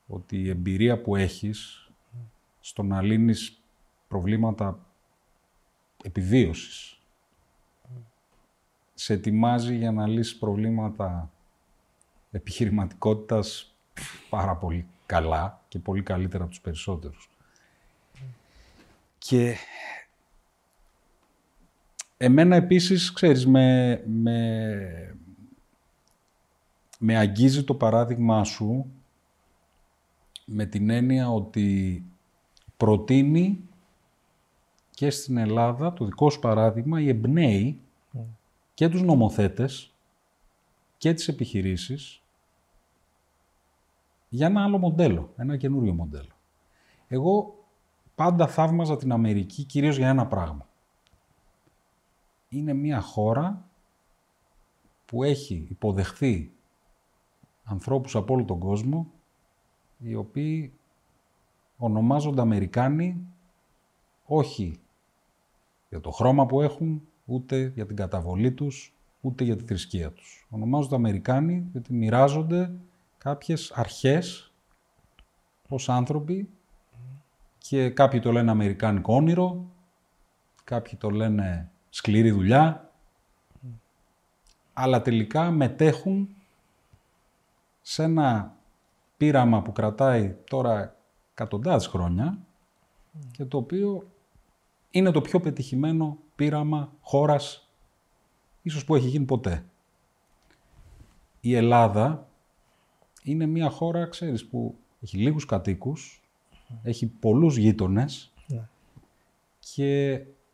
ότι η εμπειρία που έχεις στο να λύνεις προβλήματα επιβίωσης σε ετοιμάζει για να λύσεις προβλήματα επιχειρηματικότητας πάρα πολύ καλά και πολύ καλύτερα από τους περισσότερους. Και Εμένα επίσης, ξέρεις, με, με, με αγγίζει το παράδειγμά σου με την έννοια ότι προτείνει και στην Ελλάδα το δικό σου παράδειγμα η εμπνέει και τους νομοθέτες και τις επιχειρήσεις για ένα άλλο μοντέλο, ένα καινούριο μοντέλο. Εγώ πάντα θαύμαζα την Αμερική κυρίως για ένα πράγμα είναι μια χώρα που έχει υποδεχθεί ανθρώπους από όλο τον κόσμο, οι οποίοι ονομάζονται Αμερικάνοι όχι για το χρώμα που έχουν, ούτε για την καταβολή τους, ούτε για τη θρησκεία τους. Ονομάζονται Αμερικάνοι γιατί μοιράζονται κάποιες αρχές ως άνθρωποι και κάποιοι το λένε Αμερικάνικο όνειρο, κάποιοι το λένε σκληρή δουλειά, αλλά τελικά μετέχουν σε ένα πείραμα που κρατάει τώρα εκατοντάδες χρόνια και το οποίο είναι το πιο πετυχημένο πείραμα χώρας ίσως που έχει γίνει ποτέ. Η Ελλάδα είναι μια χώρα, ξέρεις, που έχει λίγους κατοίκους, έχει πολλούς γείτονες ναι. και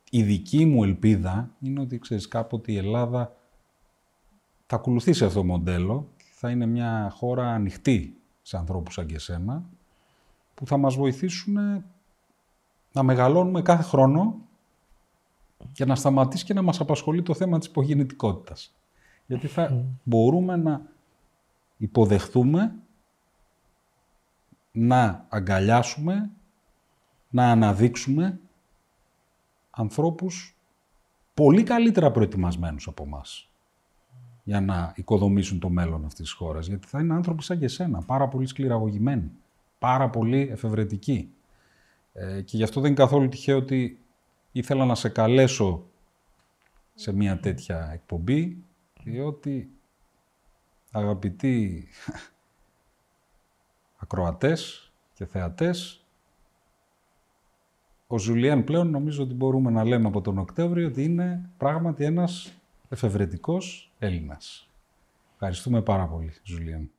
η δική μου ελπίδα είναι ότι, ξέρεις, κάποτε η Ελλάδα θα ακολουθήσει αυτό το μοντέλο. Θα είναι μια χώρα ανοιχτή σε ανθρώπους σαν και εσένα, που θα μας βοηθήσουν να μεγαλώνουμε κάθε χρόνο και να σταματήσει και να μας απασχολεί το θέμα της υπογεννητικότητας. Γιατί θα μπορούμε να υποδεχθούμε, να αγκαλιάσουμε, να αναδείξουμε ανθρώπους πολύ καλύτερα προετοιμασμένους από μας για να οικοδομήσουν το μέλλον αυτής της χώρας. Γιατί θα είναι άνθρωποι σαν και εσένα, πάρα πολύ σκληραγωγημένοι, πάρα πολύ εφευρετικοί. Ε, και γι' αυτό δεν είναι καθόλου τυχαίο ότι ήθελα να σε καλέσω σε μια τέτοια εκπομπή, διότι αγαπητοί ακροατές και θεατές, ο Ζουλιάν πλέον νομίζω ότι μπορούμε να λέμε από τον Οκτώβριο ότι είναι πράγματι ένας εφευρετικός Έλληνας. Ευχαριστούμε πάρα πολύ, Ζουλιάν.